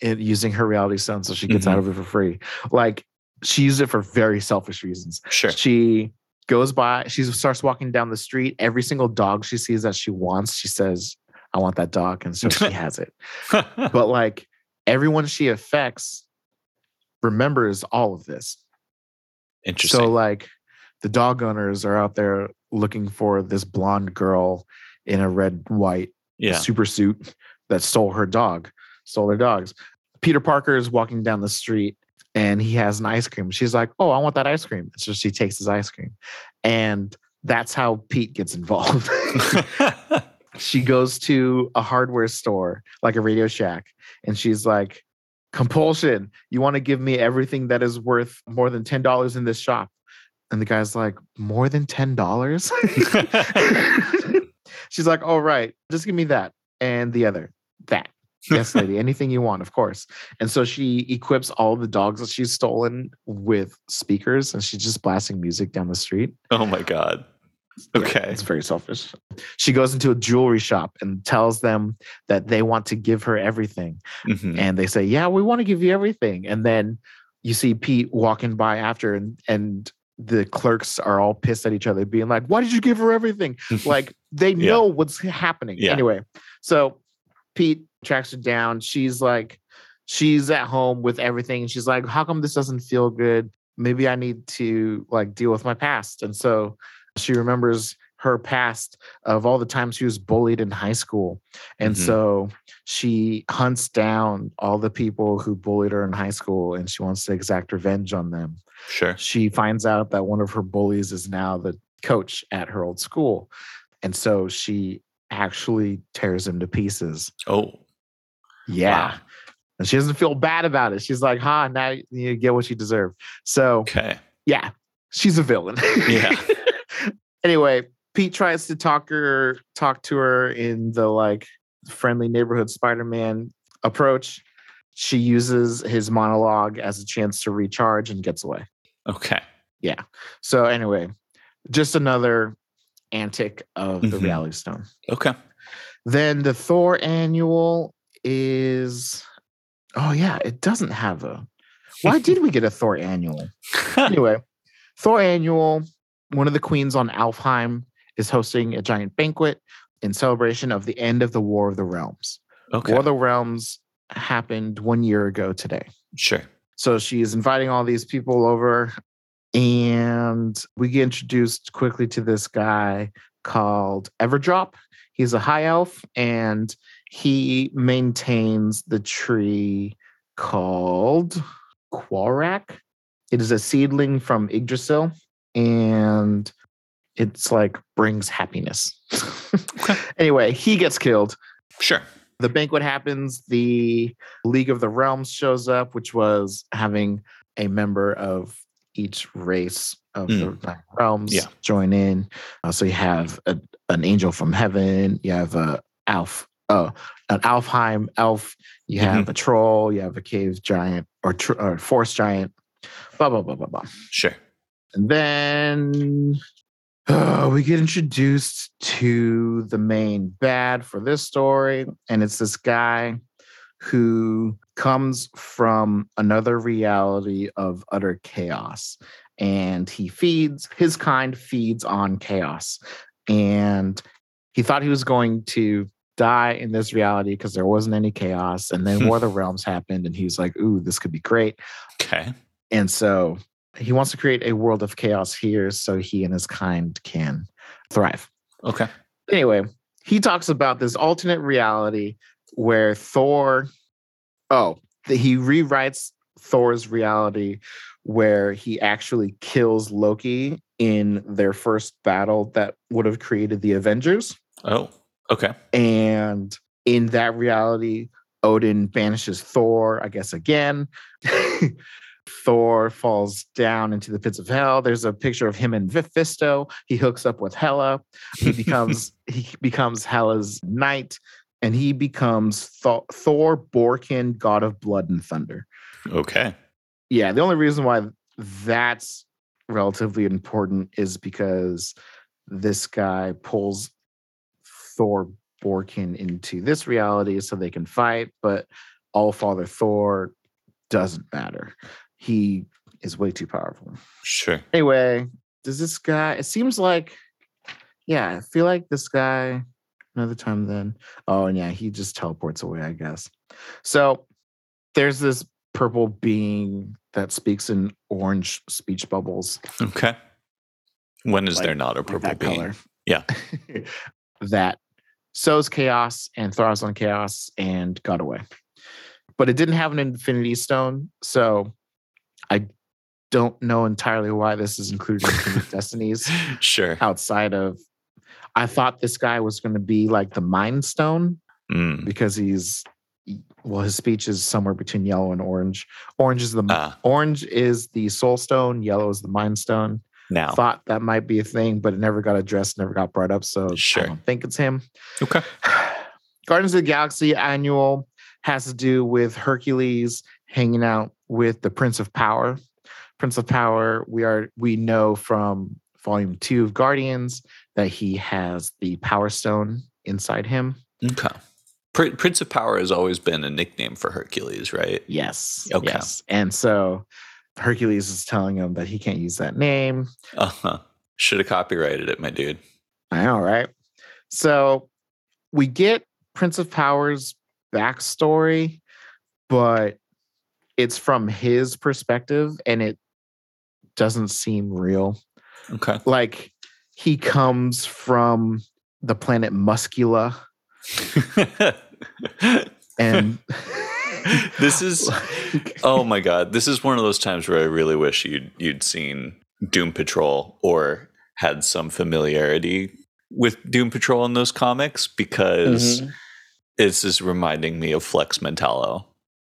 in using her reality stone so she gets out mm-hmm. of it for free like she used it for very selfish reasons Sure. she goes by she starts walking down the street every single dog she sees that she wants she says i want that dog and so she has it but like everyone she affects remembers all of this. Interesting. So like the dog owners are out there looking for this blonde girl in a red white yeah. super suit that stole her dog, stole their dogs. Peter Parker is walking down the street and he has an ice cream. She's like, "Oh, I want that ice cream." So she takes his ice cream. And that's how Pete gets involved. she goes to a hardware store, like a Radio Shack, and she's like, compulsion. You want to give me everything that is worth more than $10 in this shop. And the guy's like, more than $10? she's like, all right, just give me that and the other, that. Yes, lady, anything you want, of course. And so she equips all the dogs that she's stolen with speakers and she's just blasting music down the street. oh my god. Yeah, Okay. it's very selfish. She goes into a jewelry shop and tells them that they want to give her everything. Mhm. And they say, Yeah, we want to give you everything. And then you see Pete walking by after, and, and the clerks are all pissed at each other, being like, Why did you give her everything? like they Yeah. know what's happening. Yeah. Anyway, so Pete tracks her down. She's like, She's at home with everything. She's like, How come this doesn't feel good? Maybe I need to like deal with my past. And so she remembers her past of all the times she was bullied in high school. And Mhm. so she hunts down all the people who bullied her in high school and she wants to exact revenge on them. Sure. She finds out that one of her bullies is now the coach at her old school. And so she actually tears him to pieces. Oh, Yeah. Wow. And she doesn't feel bad about it. She's like, ha, now you get what you deserve. So okay. yeah, she's a villain. Yeah. anyway, Pete tries to talk her talk to her in the like friendly neighborhood Spider-Man approach. She uses his monologue as a chance to recharge and gets away. Okay. Yeah. So anyway, just another antic of the Mhm. reality stone. Okay. Then the Thor annual is oh yeah, it doesn't have a why did we get a Thor annual? anyway, Thor Annual, one of the queens on Alfheim is hosting a giant banquet in celebration of the end of the War of the Realms. okay. War of the Realms happened one year ago today. sure. So she is inviting all these people over, and we get introduced quickly to this guy called Everdrop. He's a high elf, and he maintains the tree called Quarak. It is a seedling from Yggdrasil, and it's like brings happiness. Okay. anyway, he gets killed Sure. The banquet happens the league of the realms shows up which was having a member of each race of the realms Yeah. join in Uh, so you have a, an angel from heaven you have a elf uh, an alfheim elf you have a troll you have a cave giant or, tr- or forest giant blah blah blah blah blah Sure. and then uh, we get introduced to the main bad for this story. And it's this guy who comes from another reality of utter chaos. And he feeds, his kind feeds on chaos. And he thought he was going to die in this reality because there wasn't any chaos. And then War of the Realms happened. And he was like, ooh, this could be great. Okay. And so he wants to create a world of chaos here so he and his kind can thrive. Okay. Anyway, he talks about this alternate reality where Thor, oh, he rewrites Thor's reality where he actually kills Loki in their first battle that would have created the Avengers. Oh. Okay. And in that reality, Odin banishes Thor, I guess, again. Thor falls down into the pits of hell. There's a picture of him and Mephisto. He hooks up with Hela. He becomes he becomes Hela's knight, and he becomes Thor, Thor Borkin, god of blood and thunder. Okay. Yeah, the only reason why that's relatively important is because this guy pulls Thor Borkin into this reality so they can fight, but All Father Thor doesn't matter. He is way too powerful. Sure. Anyway, does this guy, it seems like, yeah, I feel like this guy, another time then. Oh, and yeah, he just teleports away, I guess. So there's this purple being that speaks in orange speech bubbles. Okay. When is Like- there not a purple that being? color. Yeah. that sows chaos and thrives on chaos and got away. But it didn't have an infinity stone, so I don't know entirely why this is included in Destinies Sure. outside of I thought this guy was going to be like the Mind Stone Mm. because he's well, his speech is somewhere between yellow and orange. Orange is the Ah, orange is the Soul Stone, yellow is the Mind Stone now. thought that might be a thing, but it never got addressed, never got brought up. So Sure. I don't think it's him. Okay. Guardians of the Galaxy annual has to do with Hercules hanging out with the Prince of Power. Prince of Power, we are we know from volume two of Guardians that he has the Power Stone inside him. Okay. Pr- Prince of Power has always been a nickname for Hercules, right? Yes. Okay. Yes. And so Hercules is telling him that he can't use that name. Uh huh. Should have copyrighted it, my dude. I know, right? So we get Prince of Power's backstory, but it's from his perspective and it doesn't seem real. Okay. Like he comes from the planet Muscula, and this is like, oh my god this is one of those times where i really wish you'd you'd seen doom patrol or had some familiarity with doom patrol in those comics because Mhm. this is reminding me of flex mentallo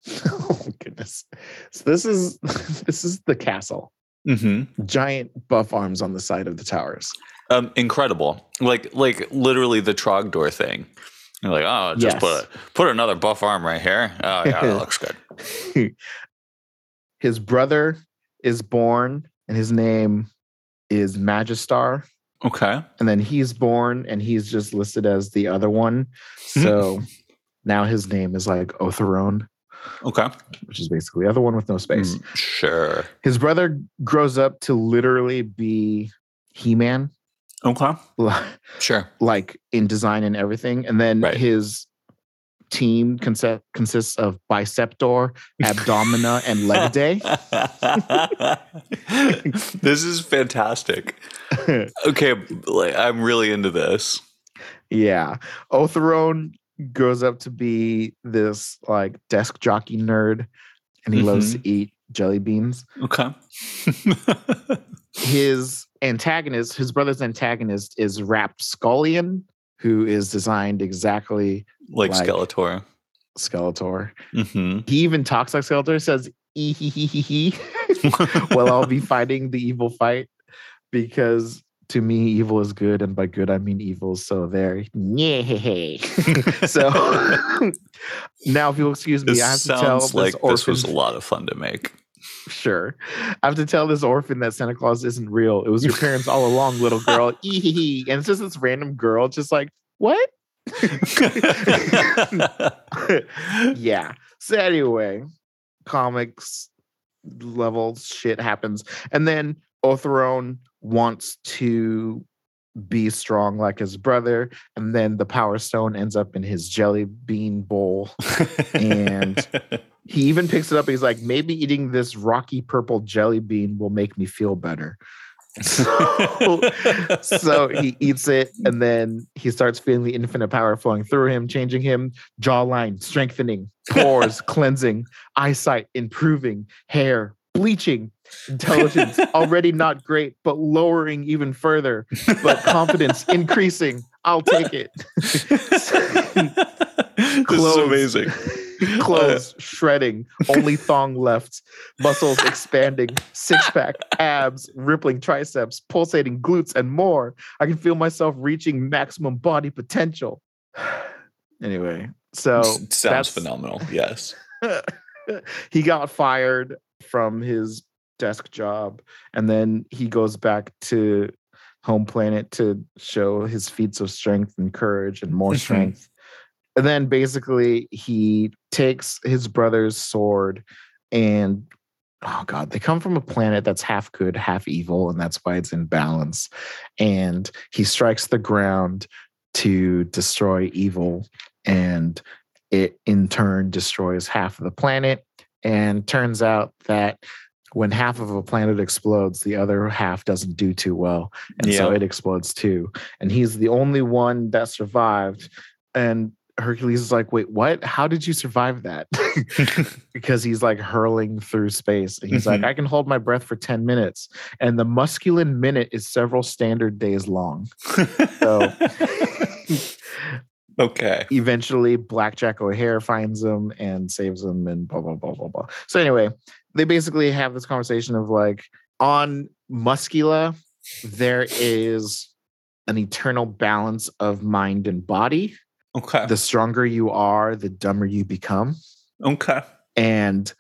oh goodness. So this is this is the castle. mm-hmm. Giant buff arms on the side of the towers. um, incredible like like literally the trogdor thing you're like oh just Yes. put put another buff arm right here oh yeah that looks good his brother is born and his name is Magistar. okay And then he's born and he's just listed as the other one. So now his name is like Otherone, okay which is basically the other one with no space. Mm, sure His brother grows up to literally be He Man, okay sure like in design and everything. And then Right. his team conse- consists of Biceptor, Abdomina, and Legaday. this is fantastic. Okay, like, I'm really into this. yeah. Otherone grows up to be this like desk jockey nerd and he loves to eat jelly beans. Okay. His antagonist, his brother's antagonist is Rapscallion, who is designed exactly like, Like- Skeletor. Skeletor. hmm He even talks like Skeletor, says hee while I'll be fighting the evil fight because to me evil is good and by good I mean evil. So there. Yeah. so now if you'll excuse me, this I have to tell this like orphan this was a lot of fun to make. sure. I have to tell this orphan that Santa Claus isn't real. It was your parents all along, little girl. Ee hee hee. And it's just this random girl, just like, what? yeah. So anyway, comics level shit happens. And then Otherone wants to be strong like his brother. And then the power stone ends up in his jelly bean bowl. And- He even picks it up. He's like, maybe eating this rocky purple jelly bean will make me feel better. So, so he eats it and then he starts feeling the infinite power flowing through him, changing him, jawline strengthening, pores cleansing, eyesight improving, hair bleaching, intelligence already not great, but lowering even further, but confidence increasing. I'll take it. this is Clothes. amazing. Clothes uh, shredding, only thong left, muscles expanding, six pack, abs, rippling triceps, pulsating glutes, and more. I can feel myself reaching maximum body potential. anyway, so sounds phenomenal. Yes. he got fired from his desk job and then he goes back to home planet to show his feats of strength and courage and more Mhm. strength. And then basically he takes his brother's sword and oh god they come from a planet that's half good half evil and that's why it's in balance. And he strikes the ground to destroy evil and it in turn destroys half of the planet. And turns out that when half of a planet explodes the other half doesn't do too well and so it explodes too and he's the only one that survived and hercules is like wait what? How did you survive that? Because he's like hurling through space and he's like Mhm. i can hold my breath for 10 minutes and the musculine minute is several standard days long. So okay. eventually blackjack o'hare finds him and saves him and blah blah blah blah blah so anyway they basically have this conversation of like on muscula there is an eternal balance of mind and body Okay. the stronger you are the dumber you become Okay. and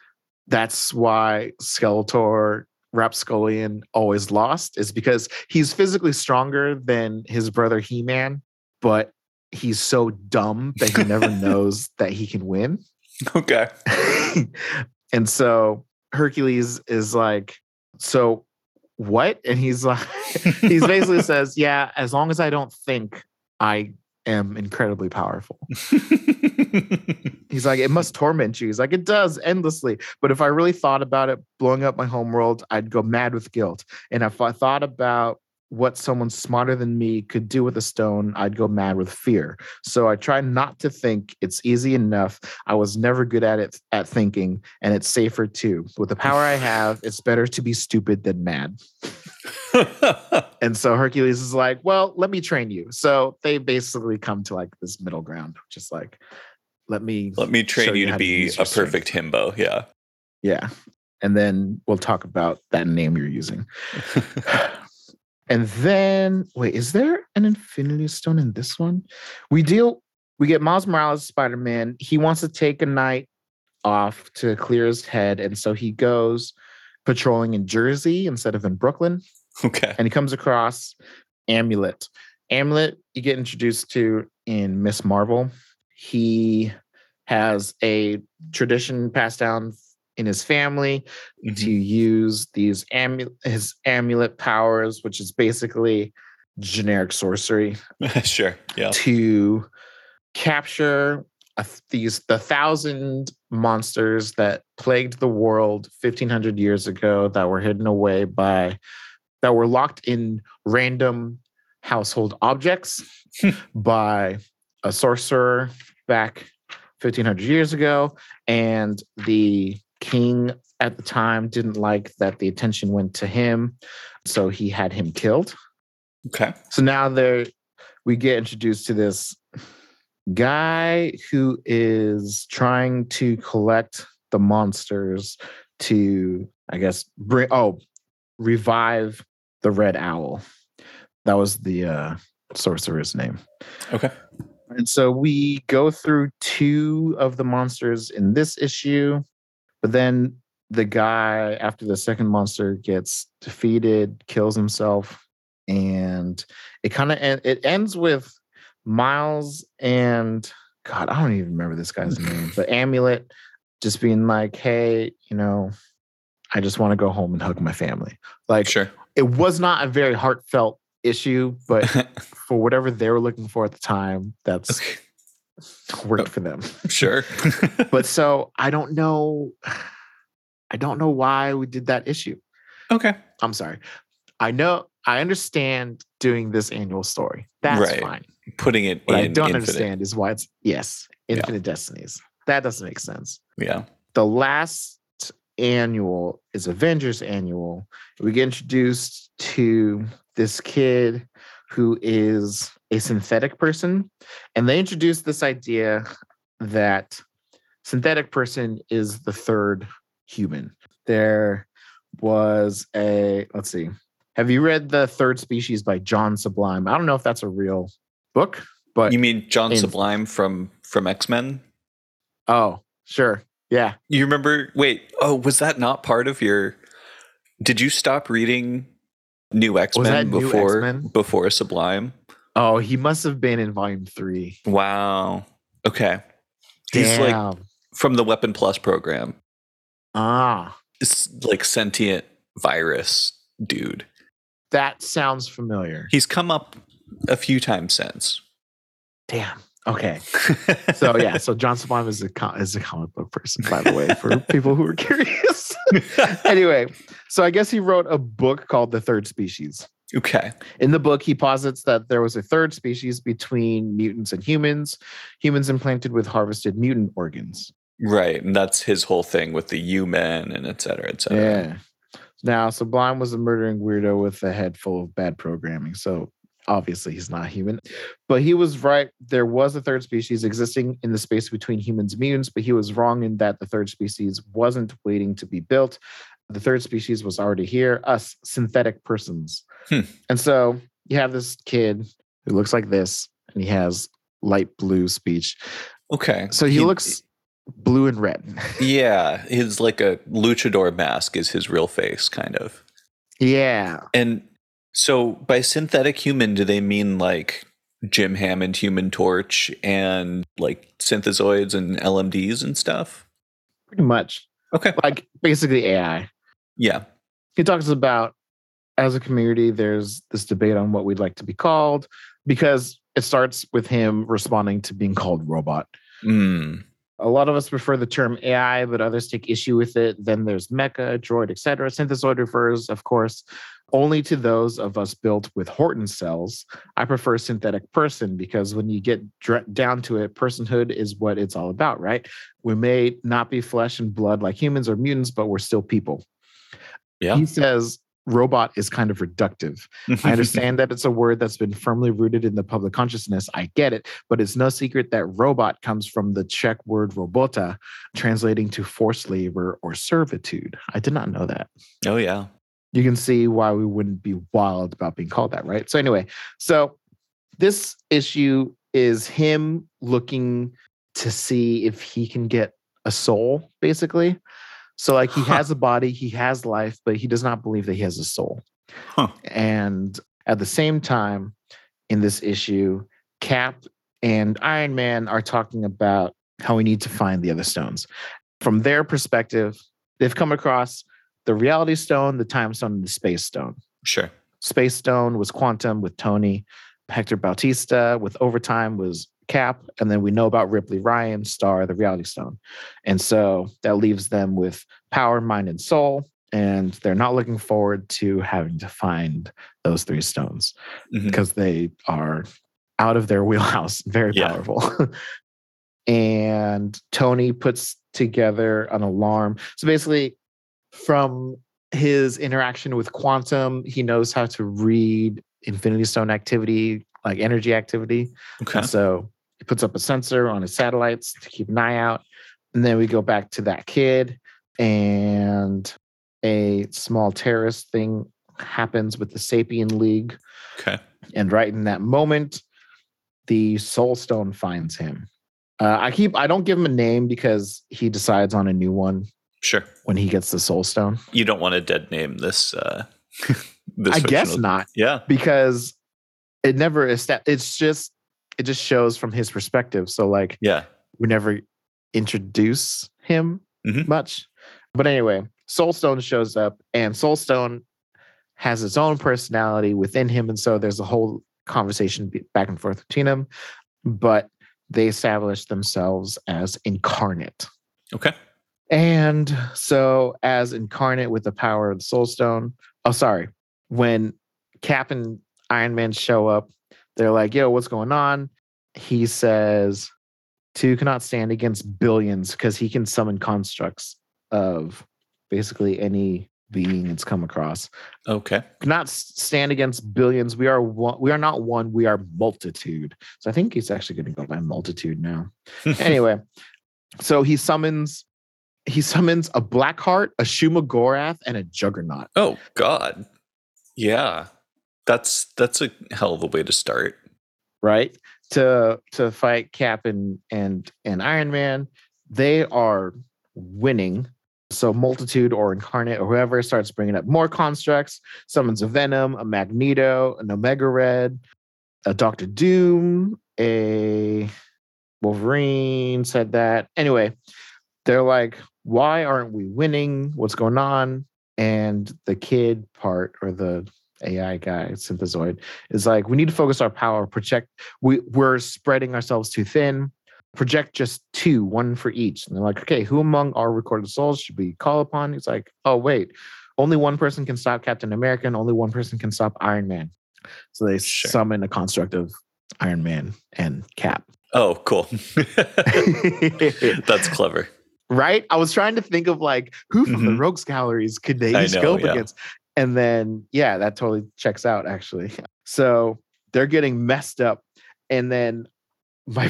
that's why skeletor rapscallion always lost is because he's physically stronger than his brother he-man but he's so dumb that he never knows that he can win Okay. and so hercules is like so what and he's like he's basically says yeah as long as i don't think i am incredibly powerful He's like, it must torment you. He's like, it does endlessly. But if I really thought about it, blowing up my homeworld, I'd go mad with guilt. And if I thought about what someone smarter than me could do with a stone, I'd go mad with fear. So I try not to think it's easy enough. I was never good at it at thinking, and it's safer too. With the power I have, it's better to be stupid than mad. and so Hercules is like, well, let me train you. So they basically come to like this middle ground, just like, let me let me train you, you to how to be a your strength. perfect himbo. Yeah. Yeah. And then we'll talk about that name you're using. and then, wait, is there an Infinity Stone in this one? We deal, we get Miles Morales, Spider Man. He wants to take a night off to clear his head. And so he goes patrolling in Jersey instead of in Brooklyn. okay. And he comes across Amulet. Amulet, you get introduced to in Ms. Marvel. He has a tradition passed down in his family Mhm. to use these amu- his amulet powers, which is basically generic sorcery, sure. Yeah. to capture a th- these the thousand monsters that plagued the world 1500 years ago that were hidden away by that were locked in random household objects by a sorcerer back 1500 years ago and the king at the time didn't like that the attention went to him so he had him killed Okay. so now there we get introduced to this guy who is trying to collect the monsters to, I guess, bring oh, revive the red owl. That was the uh sorcerer's name. Okay. And so we go through two of the monsters in this issue, but then the guy, after the second monster gets defeated, kills himself, and it kind of it ends with Miles and God, I don't even remember this guy's name, but Amulet just being like, "Hey, you know, I just want to go home and hug my family." Like Sure. it was not a very heartfelt issue, but for whatever they were looking for at the time, that's. worked oh, for them. Sure. But so I don't know. I don't know why we did that issue. okay. I'm sorry. I know I understand doing this annual story. That's Right. fine. Putting it What in I don't Infinite. understand is why it's yes, Yeah. Infinite Destinies. That doesn't make sense. Yeah. The last annual is Avengers annual. We get introduced to this kid who is a synthetic person, and they introduce this idea that synthetic person is the third human. There was a let's see. Have you read The Third Species by John Sublime? I don't know if that's a real book, but You mean John in- Sublime from from X Men? oh, sure. Yeah. You remember? Wait. Oh, was that not part of your? Did you stop reading New X Men before X-Men? before Sublime? Oh, he must have been in volume three. Wow. Okay. He's like Damn. from the Weapon Plus program. ah, It's like sentient virus dude. that sounds familiar. He's come up a few times since. Damn. Okay. So yeah, so John Sublime is a co- is a comic book person, by the way, for people who are curious. anyway, so I guess he wrote a book called The Third Species. Okay. In the book, he posits that there was a third species between mutants and humans, humans implanted with harvested mutant organs. Right. And that's his whole thing with the U men and et cetera, et cetera. Yeah. Now, Sublime was a murdering weirdo with a head full of bad programming. So obviously he's not human. But he was right. There was a third species existing in the space between humans and mutants, but he was wrong in that the third species wasn't waiting to be built. The third species was already here, us synthetic persons. Hmm. And so you have this kid who looks like this, and he has light blue speech. Okay. So he, looks blue and red. Yeah. His like a luchador mask is his real face, kind of. yeah. And so by synthetic human, do they mean like Jim Hammond human torch and like synthezoids and LMDs and stuff? Pretty much. Okay. Like basically AI. Yeah. he talks about as a community there's this debate on what we'd like to be called because it starts with him responding to being called robot Mm. a lot of us prefer the term ai but others take issue with it then there's mecha droid etc synthezoid refers of course only to those of us built with Horton cells. I prefer synthetic person because when you get dr- down to it, personhood is what it's all about, right? We may not be flesh and blood like humans or mutants, but we're still people. Yeah. He says robot is kind of reductive. I understand that it's a word that's been firmly rooted in the public consciousness. I get it, but it's no secret that robot comes from the Czech word robota, translating to forced labor or servitude. I did not know that. oh yeah. You can see why we wouldn't be wild about being called that, right? So, anyway, so this issue is him looking to see if he can get a soul, basically. So, like, he Huh. has a body, he has life, but he does not believe that he has a soul. Huh. And at the same time, in this issue, Cap and Iron Man are talking about how we need to find the other stones. From their perspective, they've come across the reality stone, the time stone, and the space stone. Sure. Space Stone was Quantum with Tony. Hector Bautista with Overtime was Cap. And then we know about Ripley Ryan, Star, the Reality Stone. And so that leaves them with Power, Mind, and Soul. And they're not looking forward to having to find those three stones Mhm. because they are out of their wheelhouse, very Yeah. powerful. and Tony puts together an alarm. So basically, from his interaction with Quantum, he knows how to read Infinity Stone activity, like energy activity. Okay. So he puts up a sensor on his satellites to keep an eye out. And then we go back to that kid, and a small terrorist thing happens with the Sapien League. Okay. And right in that moment, the Soul Stone finds him. Uh, I keep I don't give him a name because he decides on a new one Sure. when he gets the Soul Stone. You don't want to dead name this. Uh, this I guess not Yeah. because it never it's just it just shows from his perspective. So like Yeah. we never introduce him Mhm. much. But anyway, Soulstone shows up, and Soulstone has its own personality within him, and so there's a whole conversation back and forth between them. But they establish themselves as incarnate. Okay. And so, as incarnate with the power of the Soul Stone, oh, sorry, when Cap and Iron Man show up, they're like, yo, what's going on? He says, two cannot stand against billions because he can summon constructs of basically any being it's come across. Okay. Cannot stand against billions. We are one, we are not one, we are multitude. So I think he's actually going to go by multitude now anyway, so he summons he summons a Blackheart, a Shuma-Gorath, and a Juggernaut. Oh God. Yeah. That's that's a hell of a way to start. Right to to fight Cap and and and Iron Man. They are winning. So multitude or incarnate or whoever starts bringing up more constructs. Summons a Venom, a Magneto, an Omega Red, a Doctor Doom, a Wolverine said that. Anyway, they're like, why aren't we winning? What's going on? And the kid part or the AI guy, synthezoid, is like, we need to focus our power, project. We, we're spreading ourselves too thin. Project just two, one for each. And they're like, okay, who among our recorded souls should we call upon? He's like, oh, wait, only one person can stop Captain America and only one person can stop Iron Man. So they Sure. summon a construct of Iron Man and Cap. Oh, cool. That's clever. right? I was trying to think of like who from the Mhm. Rogues Galleries could they use know, go up yeah. against? And then yeah, that totally checks out actually. So they're getting messed up. And then my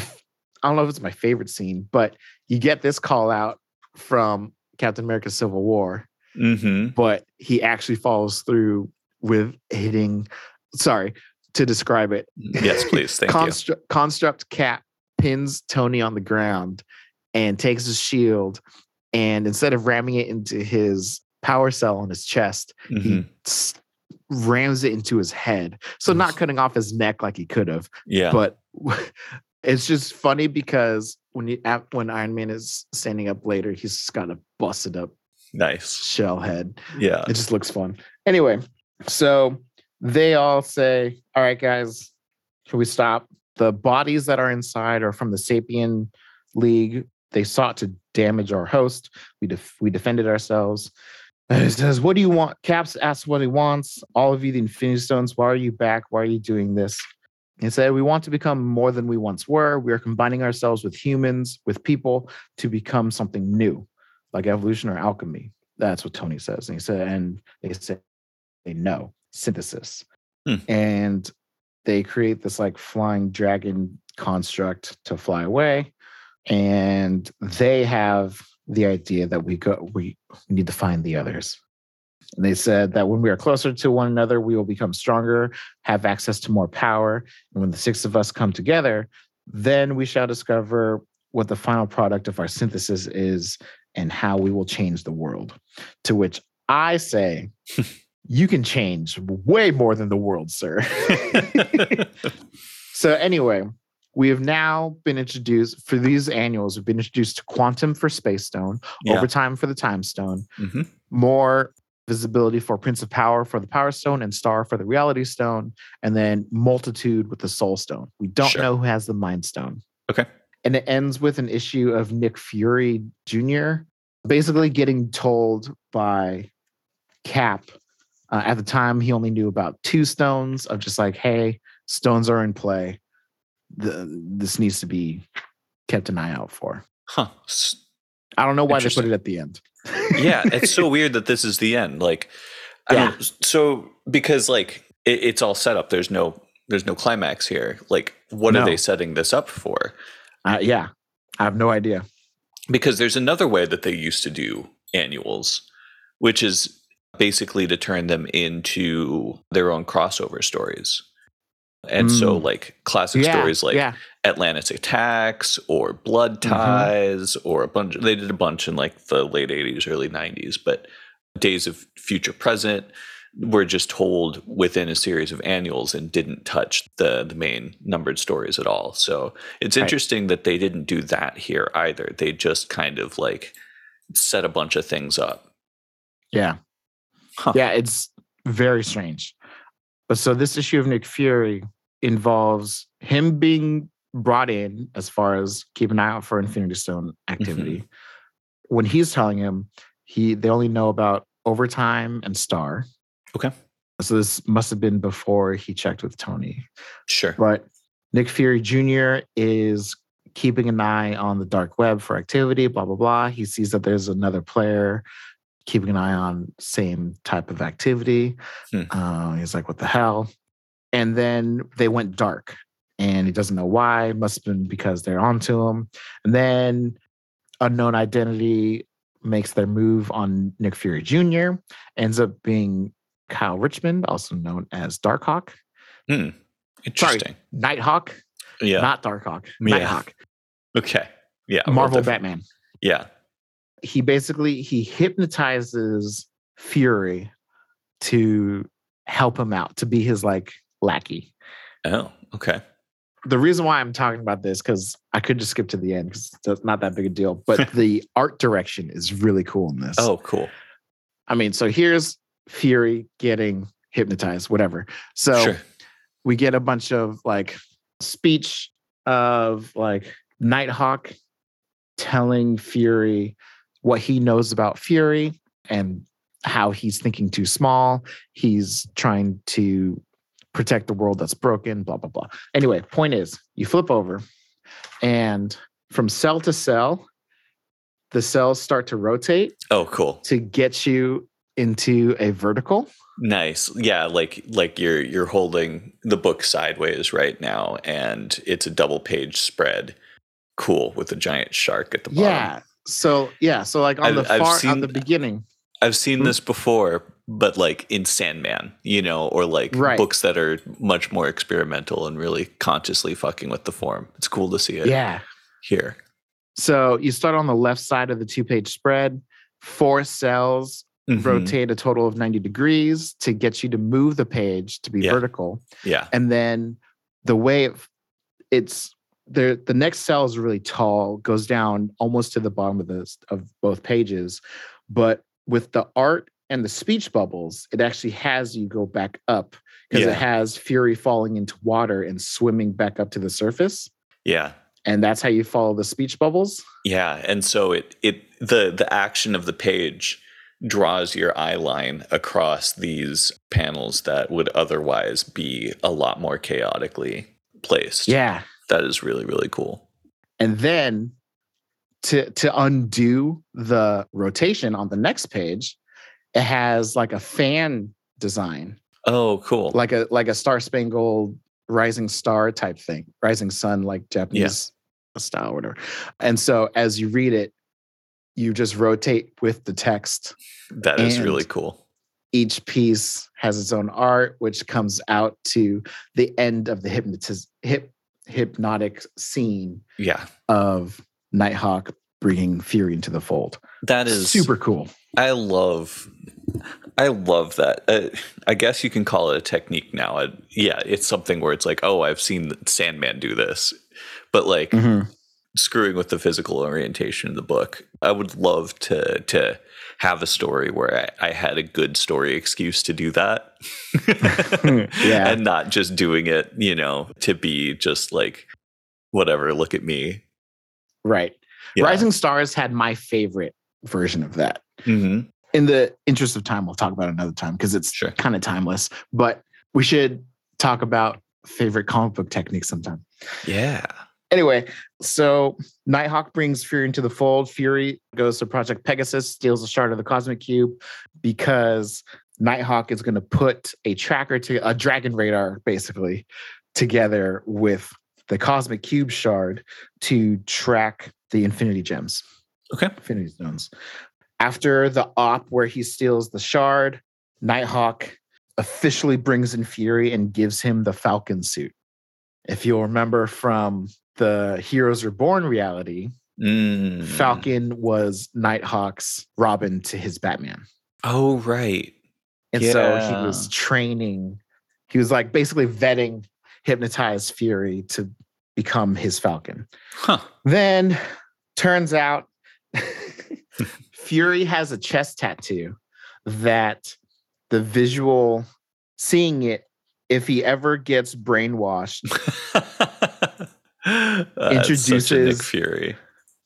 I don't know if it's my favorite scene, but you get this call out from Captain America Civil War, Mm-hmm. but he actually follows through with hitting sorry to describe it Yes, please. Thank you. construct, construct cap pins Tony on the ground and takes his shield and instead of ramming it into his power cell on his chest, Mhm. he rams it into his head. So not cutting off his neck like he could have, Yeah. but it's just funny because when you when Iron Man is standing up later, he's just got a busted up nice. shell head. Yeah. It just looks fun. Anyway, so they all say, All right, guys, can we stop? The bodies that are inside are from the Sapien League. They sought to damage our host. We def- we defended ourselves. It says, What do you want? Caps asks what he wants. All of you, the Infinity Stones, why are you back? Why are you doing this? He said, We want to become more than we once were. We are combining ourselves with humans, with people to become something new, like evolution or alchemy. That's what Tony says. And he said, and they say, they know synthesis. Hmm. And they create this like flying dragon construct to fly away. And they have the idea that we go we need to find the others. And they said that when we are closer to one another, we will become stronger, have access to more power. And when the six of us come together, then we shall discover what the final product of our synthesis is and how we will change the world. To which I say, you can change way more than the world, sir. so, anyway, we have now been introduced for these annuals, we've been introduced to Quantum for Space Stone, Yeah. Overtime for the Time Stone, Mhm. more visibility for Prince of Power for the Power Stone and Star for the Reality Stone, and then Multitude with the Soul Stone. We don't Sure. know who has the Mind Stone. Okay. And it ends with an issue of Nick Fury Jr. basically getting told by Cap. Uh, at the time, he only knew about two stones of just like, hey, stones are in play. The, this needs to be kept an eye out for. Huh. I don't know why they put it at the end. yeah, it's so weird that this is the end. Like, I Yeah. don't. So because like it, it's all set up. There's no there's no climax here. Like, what No. are they setting this up for? Uh, yeah, I have no idea. Because there's another way that they used to do annuals, which is basically to turn them into their own crossover stories. And so, Mm. like classic yeah, stories like yeah, Atlantis Attacks or Blood Mhm. Ties or a bunch. They did a bunch in like the late 80s, early 90s, but Days of Future Present were just told within a series of annuals and didn't touch the, the main numbered stories at all. So it's Right. interesting that they didn't do that here either. They just kind of like set a bunch of things up. yeah, Huh. yeah. It's very strange. But so this issue of Nick Fury involves him being brought in as far as keep an eye out for Infinity Stone activity. When he's telling him, he they only know about overtime and star. Okay. So this must have been before he checked with Tony. Sure. But Nick Fury Jr. is keeping an eye on the dark web for activity, blah, blah, blah. He sees that there's another player keeping an eye on same type of activity. Hmm. Uh, he's like, what the hell? And then they went dark and he doesn't know why. Must have been because they're onto him. And then unknown identity makes their move on Nick Fury Jr. Ends up being Kyle Richmond, also known as Darkhawk. Hmm. Interesting. Nighthawk, Yeah. not Darkhawk. Yeah. Nighthawk. okay. Yeah. Marvel. Batman. Yeah. He basically he hypnotizes Fury to help him out, to be his like lackey. Oh, okay. The reason why I'm talking about this because I could just skip to the end because it's not that big a deal. But the art direction is really cool in this. Oh, cool. I mean, so here's Fury getting hypnotized, whatever. So sure. we get a bunch of like speech of like Nighthawk telling Fury what he knows about Fury and how he's thinking too small. He's trying to protect the world that's broken, blah, blah, blah. Anyway, point is you flip over and from cell to cell, the cells start to rotate Oh, cool. to get you into a vertical. Nice. Yeah, like like you're you're holding the book sideways right now and it's a double page spread. Cool with a giant shark at the bottom. Yeah. So yeah, so like on I've- the I've far seen- at the beginning. I've seen Hmm. this before, but like in Sandman, you know, or like Right. books that are much more experimental and really consciously fucking with the form. It's cool to see it Yeah. here. So you start on the left side of the two-page spread. Four cells Mhm. rotate a total of 90 degrees to get you to move the page to be Yeah. vertical. Yeah. And then the way it, it's the the next cell is really tall, goes down almost to the bottom of the of both pages, but with the art and the speech bubbles, it actually has you go back up because Yeah. it has Fury falling into water and swimming back up to the surface, Yeah. and that's how you follow the speech bubbles. Yeah, and so it it the the action of the page draws your eye line across these panels that would otherwise be a lot more chaotically placed. Yeah. That is really, really cool. And then to to undo the rotation on the next page, it has like a fan design, Oh, cool. like a like a star spangled rising star type thing, rising sun, like Japanese style, whatever. And so as you read it, you just rotate with the text. that is really cool. Each piece has its own art, which comes out to the end of the hypnotiz- hip, hypnotic scene Yeah. of Nighthawk bringing Fury into the fold. That is super cool. I love, I love that. Uh, I guess you can call it a technique now. Uh, yeah, it's something where it's like, oh, I've seen Sandman do this, but like screwing with the physical orientation of the book. I would love to to have a story where I, I had a good story excuse to do that, Yeah. and not just doing it, you know, to be just like whatever. Look at me. Right. Yeah. Rising Stars had my favorite version of that. Mhm. In the interest of time, we'll talk about it another time because it's Sure. kind of timeless. But we should talk about favorite comic book techniques sometime. Yeah. Anyway, so Nighthawk brings Fury into the fold. Fury goes to Project Pegasus, steals a shard of the Cosmic Cube because Nighthawk is going to put a tracker to a dragon radar basically together with the Cosmic Cube shard to track the Infinity Gems, Okay. Infinity Stones. After the op where he steals the shard, Nighthawk officially brings in Fury and gives him the Falcon suit. If you'll remember from the Heroes Reborn reality, Mm. Falcon was Nighthawk's Robin to his Batman. Oh right. And so he was training, he was like basically vetting hypnotized Fury to become his Falcon. Huh. Then turns out Fury has a chest tattoo that the visual seeing it, if he ever gets brainwashed, a Nick Introduces- Fury.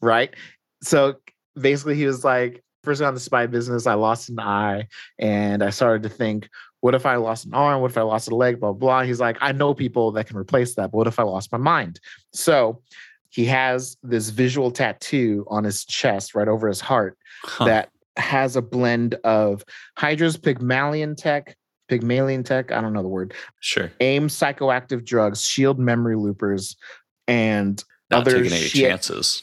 right? So basically, he was like, first on the spy business, I lost an eye, and I started to think, what if I lost an arm? What if I lost a leg? Blah blah. He's like, I know people that can replace that, but what if I lost my mind? So he has this visual tattoo on his chest, right over his heart, Huh. that has a blend of Hydra's Pygmalion tech, Pygmalion tech, I don't know the word, sure. AIM psychoactive drugs, shield memory loopers, and Not other taking any shit. chances.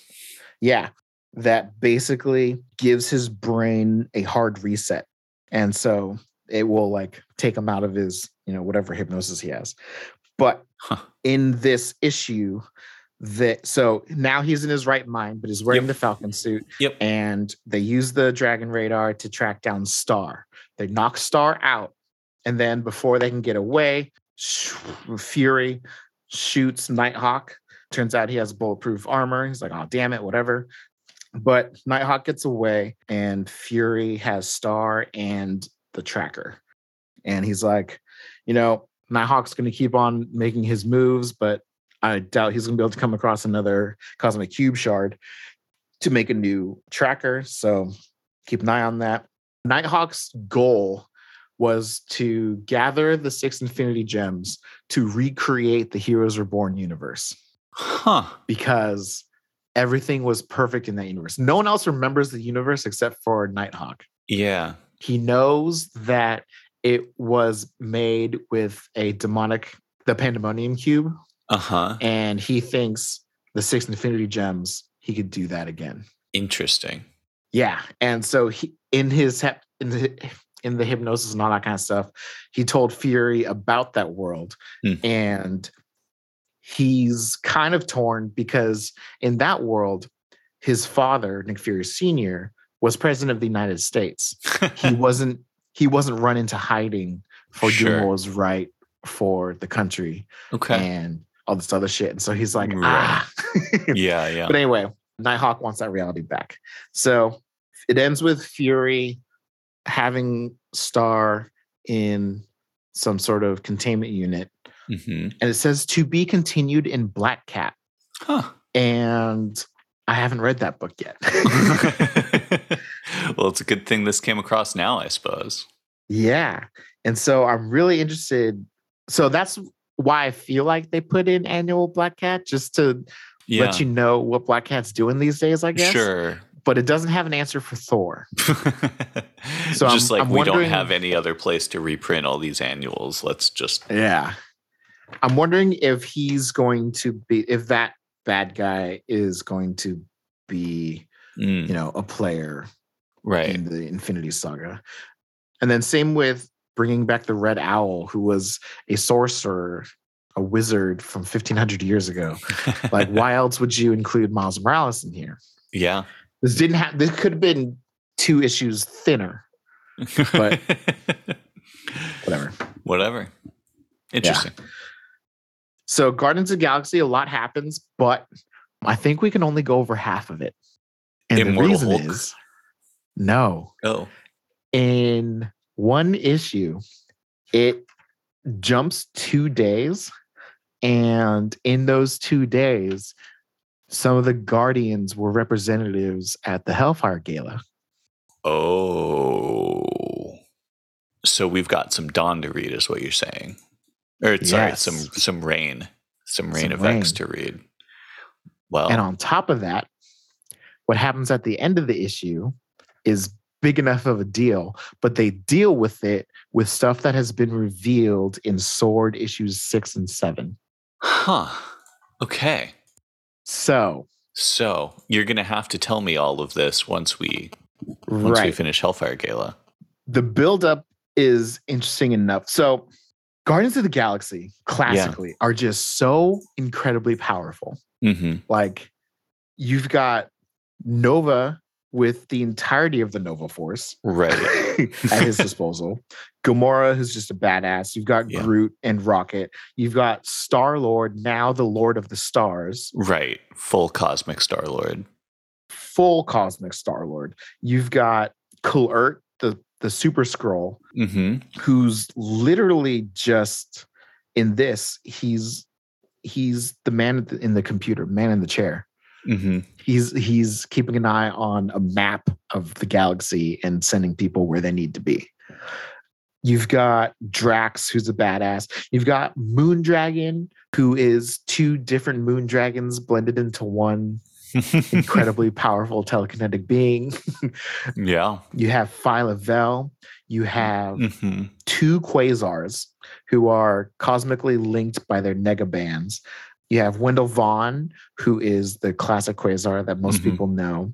yeah, that basically gives his brain a hard reset. And so it will like take him out of his, you know, whatever hypnosis he has. But Huh. in this issue, that so now he's in his right mind, but he's wearing Yep. the Falcon suit. Yep. And they use the Dragon radar to track down Star. They knock Star out. And then before they can get away, Fury shoots Nighthawk. Turns out he has bulletproof armor. He's like, oh, damn it, whatever. But Nighthawk gets away, and Fury has Star and the tracker. And he's like, you know, Nighthawk's going to keep on making his moves, but I doubt he's going to be able to come across another Cosmic Cube shard to make a new tracker. So keep an eye on that. Nighthawk's goal was to gather the six Infinity Gems to recreate the Heroes Reborn universe Huh. because everything was perfect in that universe. No one else remembers the universe except for Nighthawk. Yeah. He knows that it was made with a demonic, the Pandemonium Cube, Uh huh. and he thinks the six Infinity Gems, he could do that again. Interesting. Yeah, and so he in his in the in the hypnosis and all that kind of stuff, he told Fury about that world, Hmm. and he's kind of torn because in that world, his father Nick Fury Senior was president of the United States. He wasn't he wasn't run into hiding for doing what was right for the country okay. and all this other shit. And so he's like, Right. ah. Yeah. Yeah. But anyway, Nighthawk wants that reality back. So it ends with Fury having Star in some sort of containment unit. hmm And it says to be continued in Black Cat. Huh. And I haven't read that book yet. well, it's a good thing this came across now, I suppose. Yeah. And so I'm really interested. So that's why I feel like they put in annual Black Cat just to Yeah. let you know what Black Cat's doing these days, I guess. Sure. But it doesn't have an answer for Thor. So just I'm- like I'm we don't have any other place to reprint all these annuals. Let's just Yeah. I'm wondering if he's going to be if that bad guy is going to be, Mm, you know, a player right. in the Infinity Saga. And then same with bringing back the Red Owl, who was a sorcerer, a wizard from 1500 years ago. Like, why else would you include Miles Morales in here? yeah. This didn't have. This could have been two issues thinner. But- Whatever. Whatever. Interesting. So, Guardians of the Galaxy, a lot happens, but I think we can only go over half of it. And Immortal the reason Hulk? is no. Oh. in one issue, it jumps two days. And in those two days, some of the Guardians were representatives at the Hellfire Gala. Oh. So we've got some dawn to read, is what you're saying. Or sorry, some some Reign. Some Reign Some of X Reign. to read. Well, And on top of that, what happens at the end of the issue is big enough of a deal, but they deal with it with stuff that has been revealed in Sword issues six and seven. huh. Okay. So, So you're gonna have to tell me all of this once we once we right. finish Hellfire Gala. the buildup is interesting enough. So, Guardians of the Galaxy classically are just so incredibly powerful. Mm-hmm. Like, you've got Nova with the entirety of the Nova Force Right. at his disposal. Gamora, who's just a badass. You've got Yeah. Groot and Rocket. You've got Star Lord, now the Lord of the Stars, Right. Full cosmic Star Lord. full cosmic Star Lord. You've got Kl'rt, the Super-Skrull, Mm-hmm. who's literally just in this he's he's the man in the computer man in the chair Mm-hmm. he's he's keeping an eye on a map of the galaxy and sending people where they need to be you've got drax who's a badass you've got moondragon who is two different moon dragons blended into one incredibly powerful telekinetic being yeah. you have Phyla-Vell you have Mm-hmm. two quasars who are cosmically linked by their negabands. You have Wendell Vaughn, who is the classic quasar that most Mhm. people know.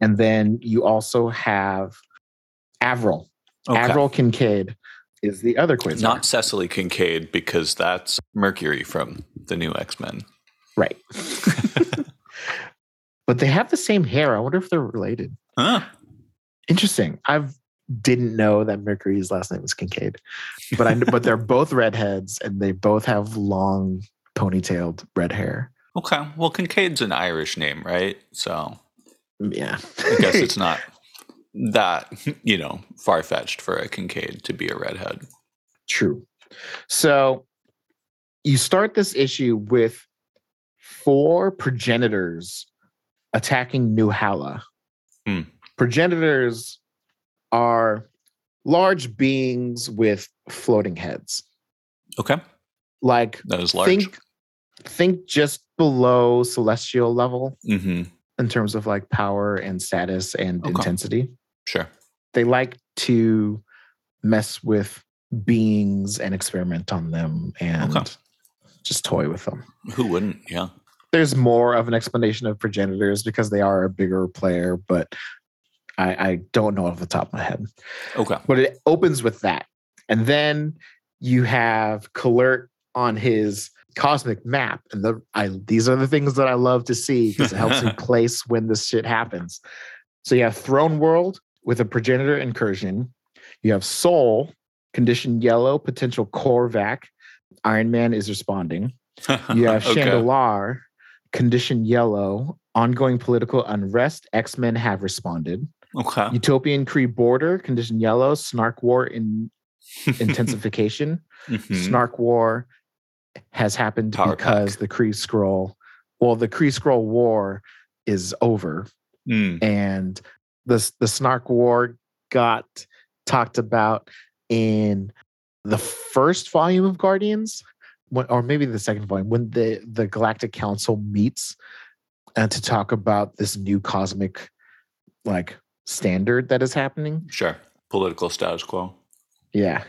And then you also have Avril. Okay. Avril Kincaid is the other quasar. Not Cessily Kincaid because that's Mercury from the new X Men. right. but they have the same hair. I wonder if they're related. Huh. Interesting. I didn't know that Mercury's last name was Kincaid, but I but they're both redheads and they both have long ponytailed red hair. Okay. Well, Kincaid's an Irish name, right? So Yeah, I guess it's not that, you know, far fetched for a Kincaid to be a redhead. true. So you start this issue with four progenitors attacking New Hala. Hmm. Progenitors are large beings with floating heads. Okay. Like That is large. think think just below celestial level mm-hmm. in terms of like power and status and Okay. intensity. Sure. They like to mess with beings and experiment on them and Okay. just toy with them. Who wouldn't? Yeah. There's more of an explanation of progenitors because they are a bigger player, but I, I don't know off the top of my head. Okay. But it opens with that. And then you have Kl'rt on his cosmic map. And the I these are the things that I love to see because it helps me place when this shit happens. So you have Throne World with a progenitor incursion. You have Soul, condition yellow, potential Korvac. Iron Man is responding. You have Okay. Chandilar, condition yellow, ongoing political unrest. X Men have responded. Okay. Utopian Kree border, condition yellow, Snark War in intensification. Mhm. Snark War has happened Power because pack. the Kree Skrull, well, the Kree Skrull War is over Mm. and the the Snark War got talked about in the first volume of Guardians, when, or maybe the second volume, when the the Galactic Council meets and to talk about this new cosmic like standard that is happening. Sure. Political status quo. Yeah.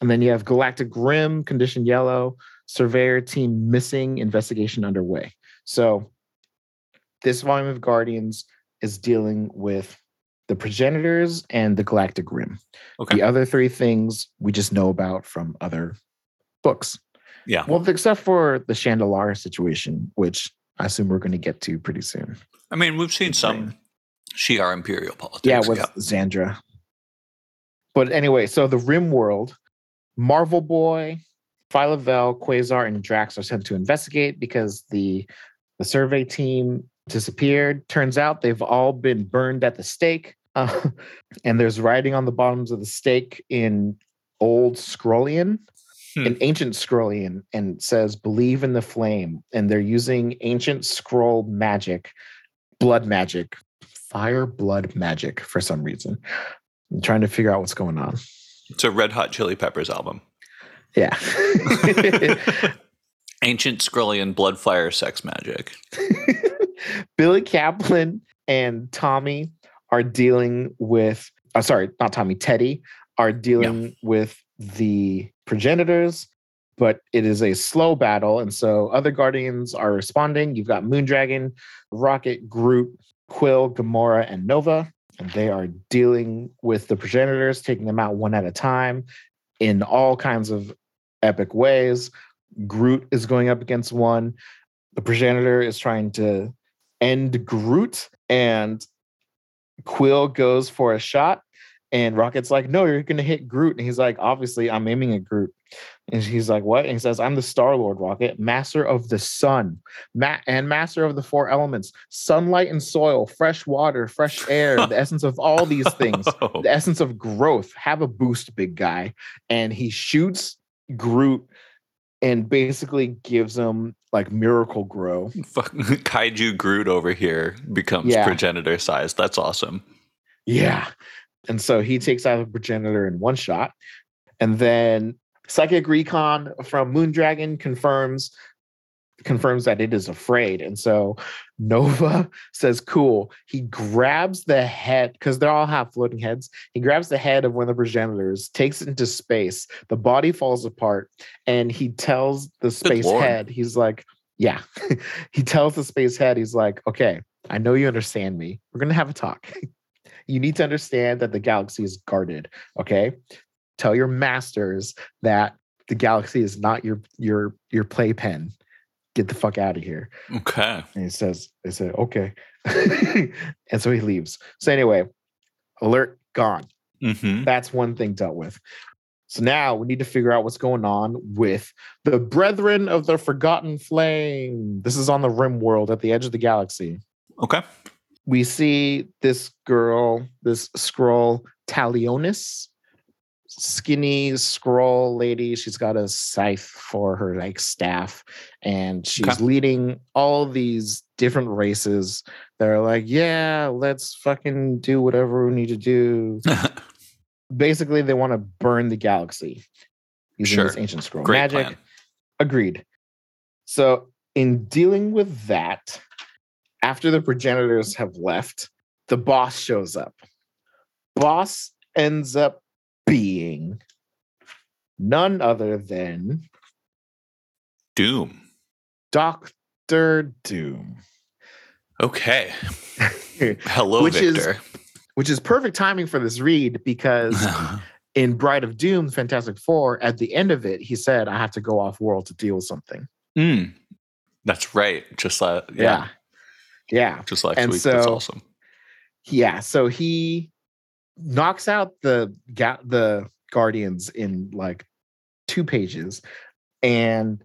And then you have Galactic Rim Condition Yellow, Surveyor Team Missing, Investigation Underway. So this volume of Guardians is dealing with the progenitors and the Galactic Rim. Okay. The other three things we just know about from other books. Yeah. Well, except for the chandelier situation, which I assume we're going to get to pretty soon. I mean, we've seen some Shi'ar imperial politics. Yeah, with Xandra. But anyway, so the Rim world, Marvel Boy, Phyla-Vell, Quasar, and Drax are sent to investigate because the the survey team disappeared. Turns out they've all been burned at the stake. Uh, and there's writing on the bottoms of the stake in old Skrullian, Hmm. in ancient Skrullian, and says, believe in the flame. And they're using ancient Skrull magic, blood magic, fire blood magic for some reason. I'm trying to figure out what's going on. It's a Red Hot Chili Peppers album. Yeah. Ancient Skrullian blood fire sex magic. Billy Kaplan and Tommy are dealing with, uh, sorry, not Tommy, Teddy are dealing with the progenitors, but it is a slow battle. And so other Guardians are responding. You've got Moondragon, Rocket, Groot, Quill, Gamora, and Nova. And they are dealing with the progenitors, taking them out one at a time in all kinds of epic ways. Groot is going up against one. The progenitor is trying to end Groot, and Quill goes for a shot. And Rocket's like, No, you're going to hit Groot. And he's like, Obviously, I'm aiming at Groot. And he's like, What? And he says, I'm the Star Lord, Rocket, master of the sun, ma- and master of the four elements sunlight and soil, fresh water, fresh air, the essence of all these things Oh, the essence of growth. Have a boost, big guy. And he shoots Groot and basically gives him like Miracle-Gro. fuck- Kaiju Groot over here becomes Yeah. progenitor size. That's awesome. Yeah. And so he takes out the progenitor in one shot. And then Psychic Recon from Moondragon confirms confirms that it is afraid. And so Nova says, cool. He grabs the head, because they're all have floating heads. He grabs the head of one of the progenitors, takes it into space. The body falls apart, and he tells the space head, he's like, yeah. he tells the space head, he's like, okay, I know you understand me. We're gonna have a talk. you need to understand that the galaxy is guarded. Okay. Tell your masters that the galaxy is not your your your playpen. Get the fuck out of here. Okay. And he says, they said, okay. and so he leaves. So anyway, alert gone. hmm That's one thing dealt with. So now we need to figure out what's going on with the Brethren of the Forgotten Flame. This is on the Rim world at the edge of the galaxy. Okay. We see this girl, this Skrull, Talionis, skinny Skrull lady. She's got a scythe for her like staff, and she's Okay. leading all these different races. They're like, yeah, let's fucking do whatever we need to do. Basically, they want to burn the galaxy using Sure. this ancient Skrull Great magic. plan. Agreed. So, in dealing with that, after the progenitors have left, the boss shows up. Boss ends up being none other than Doom. Doctor Doom, Okay. Hello, Which is- Victor. which is perfect timing for this read because in Bride of Doom, Fantastic Four, at the end of it, he said, I have to go off world to deal with something. Mm. That's right. Just like yeah. Yeah. Yeah. Just like And week. That's awesome. Yeah, so he knocks out the ga- the guardians in like two pages, and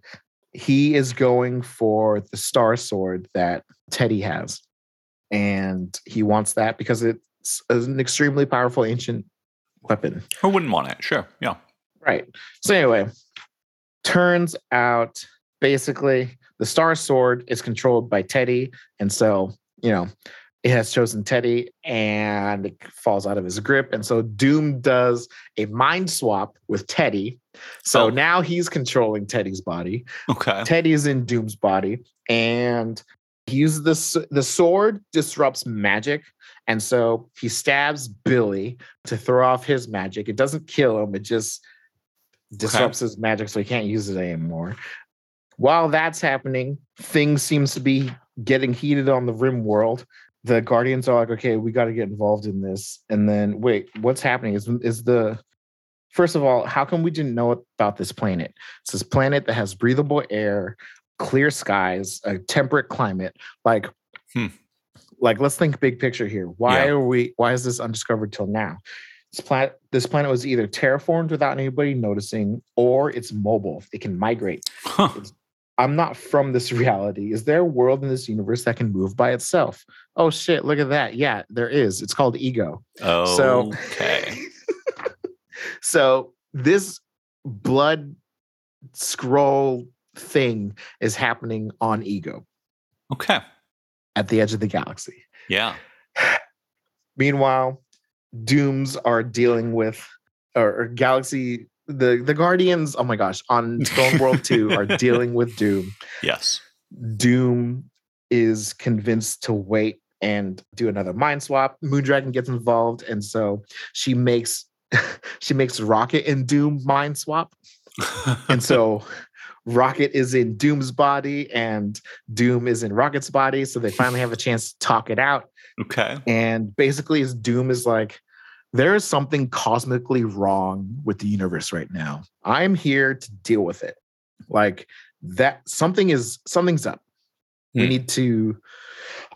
he is going for the star sword that Teddy has, and he wants that because it's an extremely powerful ancient weapon. Who wouldn't want it? Sure. Yeah. Right. So anyway, turns out basically the Star Sword is controlled by Teddy, and so you know it has chosen Teddy and it falls out of his grip. And so Doom does a mind swap with Teddy. So Oh. now he's controlling Teddy's body. Okay. Teddy is in Doom's body, and he uses this. The sword disrupts magic, and so he stabs Billy to throw off his magic. It doesn't kill him; it just disrupts his magic, so he can't use it anymore. While that's happening, things seems to be getting heated on the Rim world. The Guardians are like, "Okay, we got to get involved in this." And then, wait, what's happening? Is is the First of all, how come we didn't know about this planet? It's this planet that has breathable air, clear skies, a temperate climate. Like, Hmm. like let's think big picture here. Why Yeah. are we? Why is this undiscovered till now? This planet, this planet was either terraformed without anybody noticing, or it's mobile. It can migrate. Huh. I'm not from this reality. Is there a world in this universe that can move by itself? Oh shit! Look at that. Yeah, there is. It's called ego. So- Okay. so this blood Skrull thing is happening on ego Okay. at the edge of the galaxy Yeah. meanwhile dooms are dealing with or, or galaxy the the guardians oh my gosh on throne world 2 are dealing with doom Yes. doom is convinced to wait and do another mind swap moondragon gets involved and so she makes she makes rocket and doom mind swap and so Rocket is in Doom's body and Doom is in Rocket's body. So they finally have a chance to talk it out. okay. And basically, as Doom is like, there is something cosmically wrong with the universe right now. I'm here to deal with it. Like that something is something's up. We Hmm. need to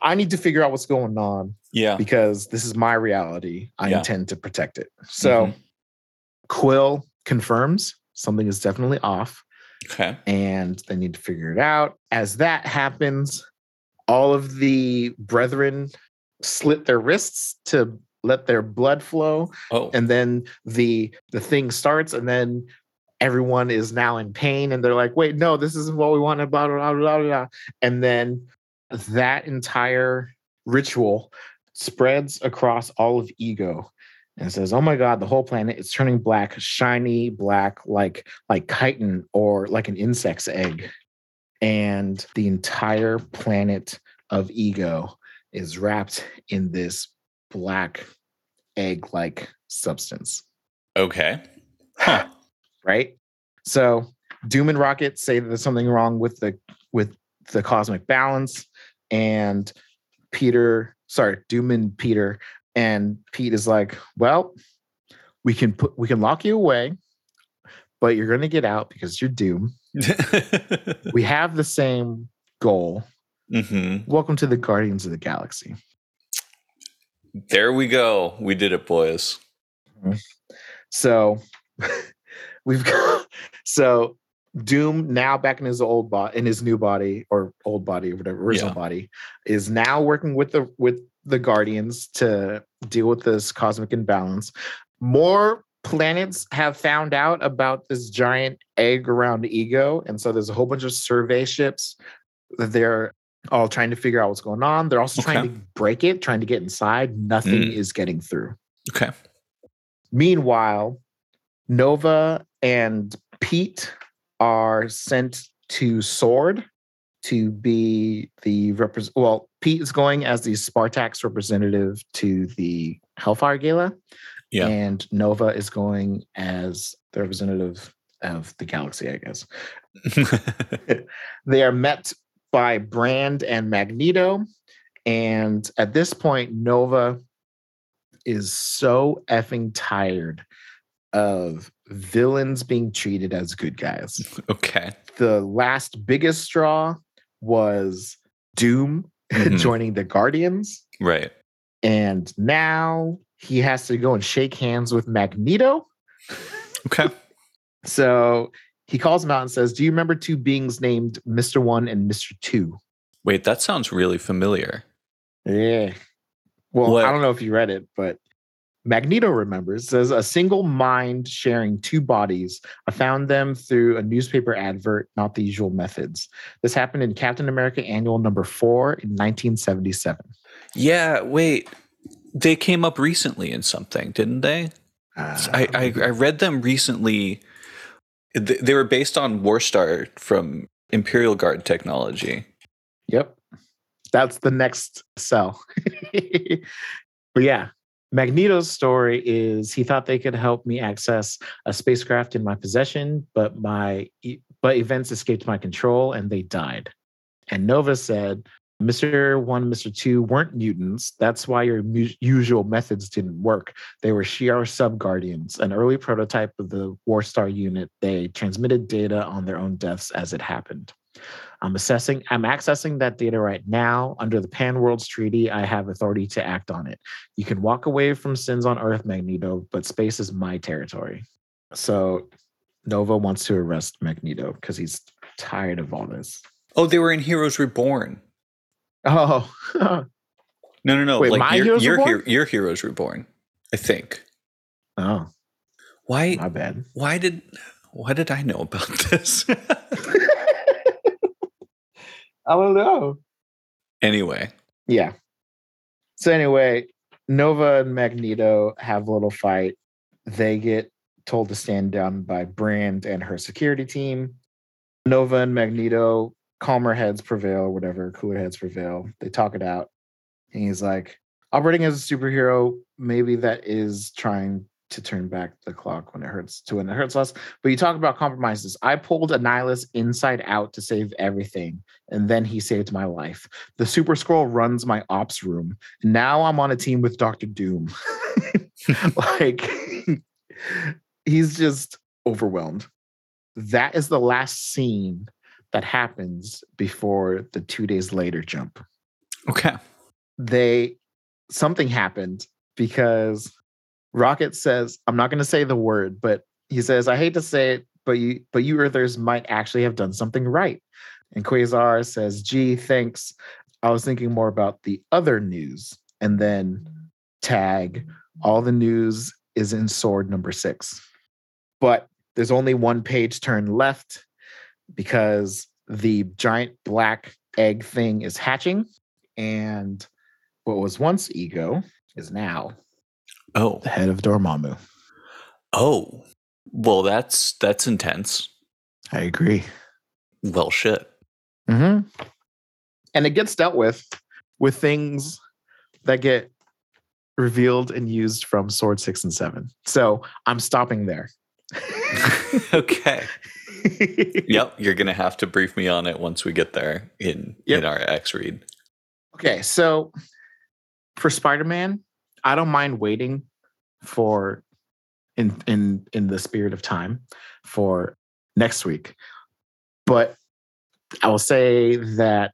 I need to figure out what's going on Yeah. because this is my reality. I Yeah. intend to protect it. So Mhm. Quill confirms something is definitely off Okay. and they need to figure it out. As that happens, all of the brethren slit their wrists to let their blood flow, Oh. and then the the thing starts, and then everyone is now in pain, and they're like, "Wait, no, this isn't what we wanted." Blah blah blah blah blah. And then that entire ritual spreads across all of ego and says, "Oh my God, the whole planet is turning black, shiny black, like like chitin or like an insect's egg, and the entire planet of ego is wrapped in this black egg-like substance." Okay. Huh. Right? So Doom and Rocket say that there's something wrong with the with the cosmic balance, and Peter, sorry, Doom and Peter, and Pete is like, well, we can put we can lock you away, but you're gonna get out because you're Doom. We have the same goal. hmm Welcome to the Guardians of the Galaxy. There we go. We did it, boys. Mm-hmm. So we've got so Doom now back in his old body in his new body or old body or whatever original Yeah. body is now working with the with the Guardians to deal with this cosmic imbalance. More planets have found out about this giant egg around Ego, and so there's a whole bunch of survey ships that they're all trying to figure out what's going on. They're also trying to break it, trying to get inside. Nothing Mm. is getting through. Okay. Meanwhile, Nova and Pete are sent to Sword to be the represent. Well, Pete is going as the Spartax representative to the Hellfire Gala, Yeah. and Nova is going as the representative of the galaxy, I guess. They are met by Brand and Magneto. And at this point, Nova is so effing tired of villains being treated as good guys. okay. The last biggest straw was Doom Mhm. joining the Guardians. Right. And now he has to go and shake hands with Magneto. Okay. So he calls him out and says, Do you remember two beings named Mr. One and Mr. Two? Wait, that sounds really familiar. Yeah. Well, What- I don't know if you read it, but Magneto remembers says a single mind sharing two bodies. I found them through a newspaper advert, not the usual methods. This happened in Captain America Annual number four in 1977. Yeah, wait. They came up recently in something, didn't they? Uh, I, I, I read them recently. Th- They were based on Warstar from Imperial Guard technology. Yep. That's the next cell. but yeah, Magneto's story is he thought they could help me access a spacecraft in my possession, but my but events escaped my control and they died. And Nova said, Mr. 1, Mr. 2 weren't mutants. That's why your mu- usual methods didn't work. They were Shi'ar sub-guardians, an early prototype of the Warstar unit. They transmitted data on their own deaths as it happened. I'm assessing, I'm accessing that data right now. Under the Pan Worlds Treaty, I have authority to act on it. You can walk away from sins on Earth, Magneto, but space is my territory. So Nova wants to arrest Magneto because he's tired of all this. Oh, they were in Heroes Reborn. Oh, No, no, no. Wait, like my your, Heroes your, Reborn? your Heroes Reborn. I think. oh, Why? my bad. Why did? Why did I know about this? I don't know. anyway, Yeah. So anyway, Nova and Magneto have a little fight. They get told to stand down by Brand and her security team. Nova and Magneto, calmer heads prevail, or whatever, cooler heads prevail. They talk it out. And he's like, operating as a superhero, maybe that is trying to turn back the clock when it hurts to when it hurts less. But you talk about compromises. I pulled Annihilus inside out to save everything, and then he saved my life. The Super-Skrull runs my ops room. Now I'm on a team with Doctor Doom. like he's just overwhelmed. That is the last scene that happens before the two days later jump. okay. They something happened because Rocket says, I'm not gonna say the word, but he says, I hate to say it, but you but you Earthers might actually have done something right. And Quasar says, gee, thanks. I was thinking more about the other news. And then tag, all the news is in sword number six. But there's only one page turn left because the giant black egg thing is hatching. And what was once ego is now Oh, the head of Dormammu. oh. Well, that's that's intense. I agree. Well, shit. Mm-hmm. And it gets dealt with with things that get revealed and used from Sword Six and Seven. So I'm stopping there. okay. Yep. You're gonna have to brief me on it once we get there in Yep. in our X read. Okay, so for Spider-Man, I don't mind waiting for in in in the spirit of time for next week. But I will say that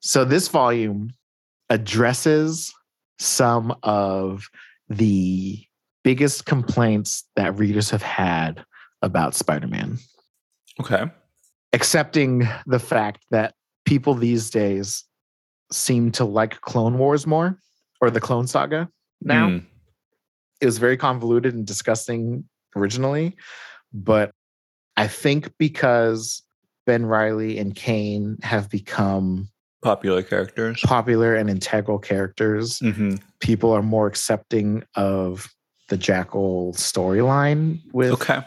so this volume addresses some of the biggest complaints that readers have had about Spider-Man Okay. accepting the fact that people these days seem to like Clone Wars more or the Clone Saga now. Mm. It was very convoluted and disgusting originally, but I think because Ben Reilly and Kaine have become Popular characters. popular and integral characters, hmm people are more accepting of the Jackal storyline with Okay.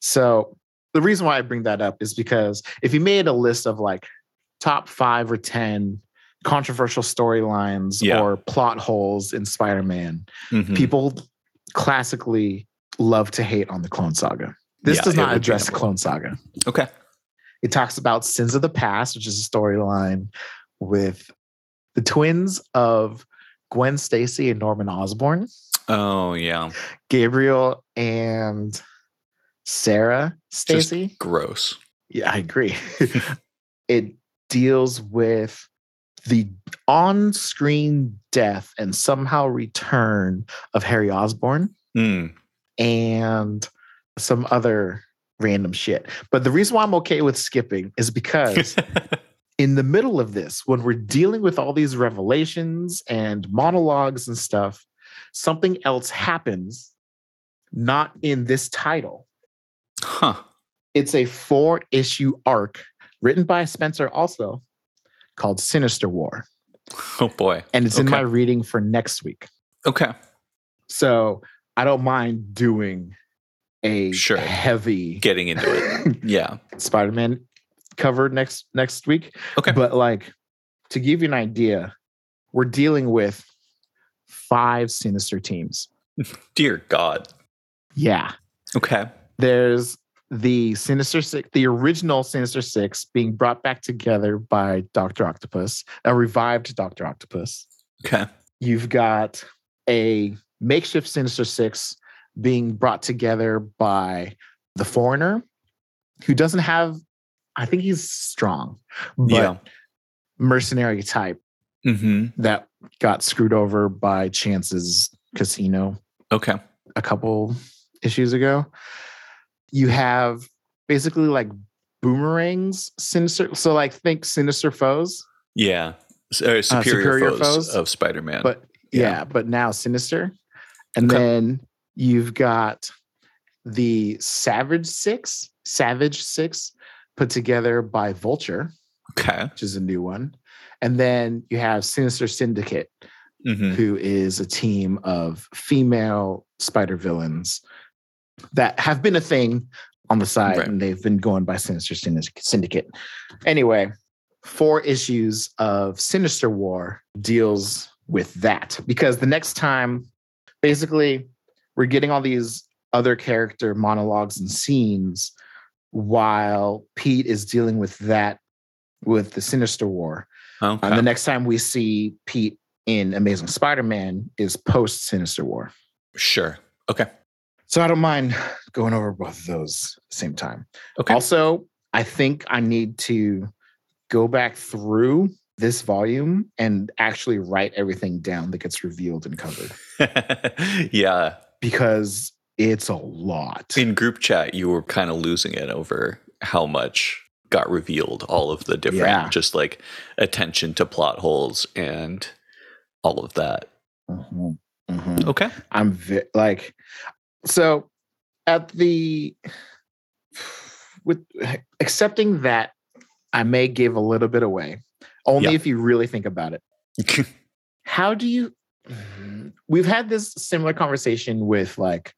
So the reason why I bring that up is because if you made a list of like top five or 10 controversial storylines Yeah. or plot holes in Spider Man, Mhm. people classically love to hate on the Clone Saga. This Yeah, does not address Clone Saga. Okay. It talks about Sins of the Past, which is a storyline with the twins of Gwen Stacy and Norman Osborn, Oh yeah. Gabriel and Sarah Just Stacy. Gross. Yeah, I agree. it deals with the on screen death and somehow return of Harry Osborn Mm. and some other random shit. But the reason why I'm okay with skipping is because in the middle of this, when we're dealing with all these revelations and monologues and stuff, something else happens, not in this title. Huh. It's a four issue arc written by Spencer also called Sinister War. Oh boy. and it's in my reading for next week. Okay. So I don't mind doing a Sure. heavy Getting into it. Yeah. Spider-Man cover next next week. Okay. But like to give you an idea, we're dealing with five sinister teams. Dear God. Yeah. Okay. There's the Sinister Six, the original Sinister Six being brought back together by Dr. Octopus, a revived Dr. Octopus. Okay. You've got a makeshift Sinister Six being brought together by the Foreigner, who doesn't have, I think he's strong, but yeah. mercenary type Mm-hmm. that got screwed over by Chance's casino Okay. a couple issues ago. You have basically like boomerangs, sinister. So like think sinister foes, Yeah. S- uh, superior, superior foes, foes, of Spider-Man. but yeah. Yeah. but now sinister. And Okay. then you've got the Savage Six, Savage Six, put together by Vulture, okay. which is a new one. And then you have Sinister Syndicate, hmm who is a team of female spider villains that have been a thing on the side Right. and they've been going by Sinister Syndicate. Anyway, four issues of Sinister War deals with that because the next time, basically, we're getting all these other character monologues and scenes while Pete is dealing with that with the Sinister War. Okay. And the next time we see Pete in Amazing Spider-Man is post Sinister War. sure. Okay. So I don't mind going over both of those at the same time. Okay. Also, I think I need to go back through this volume and actually write everything down that gets revealed and covered yeah. because it's a lot. In group chat, you were kind of losing it over how much got revealed, all of the different, Yeah. just like attention to plot holes and all of that. Mhm. Mhm. Okay. I'm vi- like, so at the with accepting that I may give a little bit away, only if you really think about it. How do you? We've had this similar conversation with like,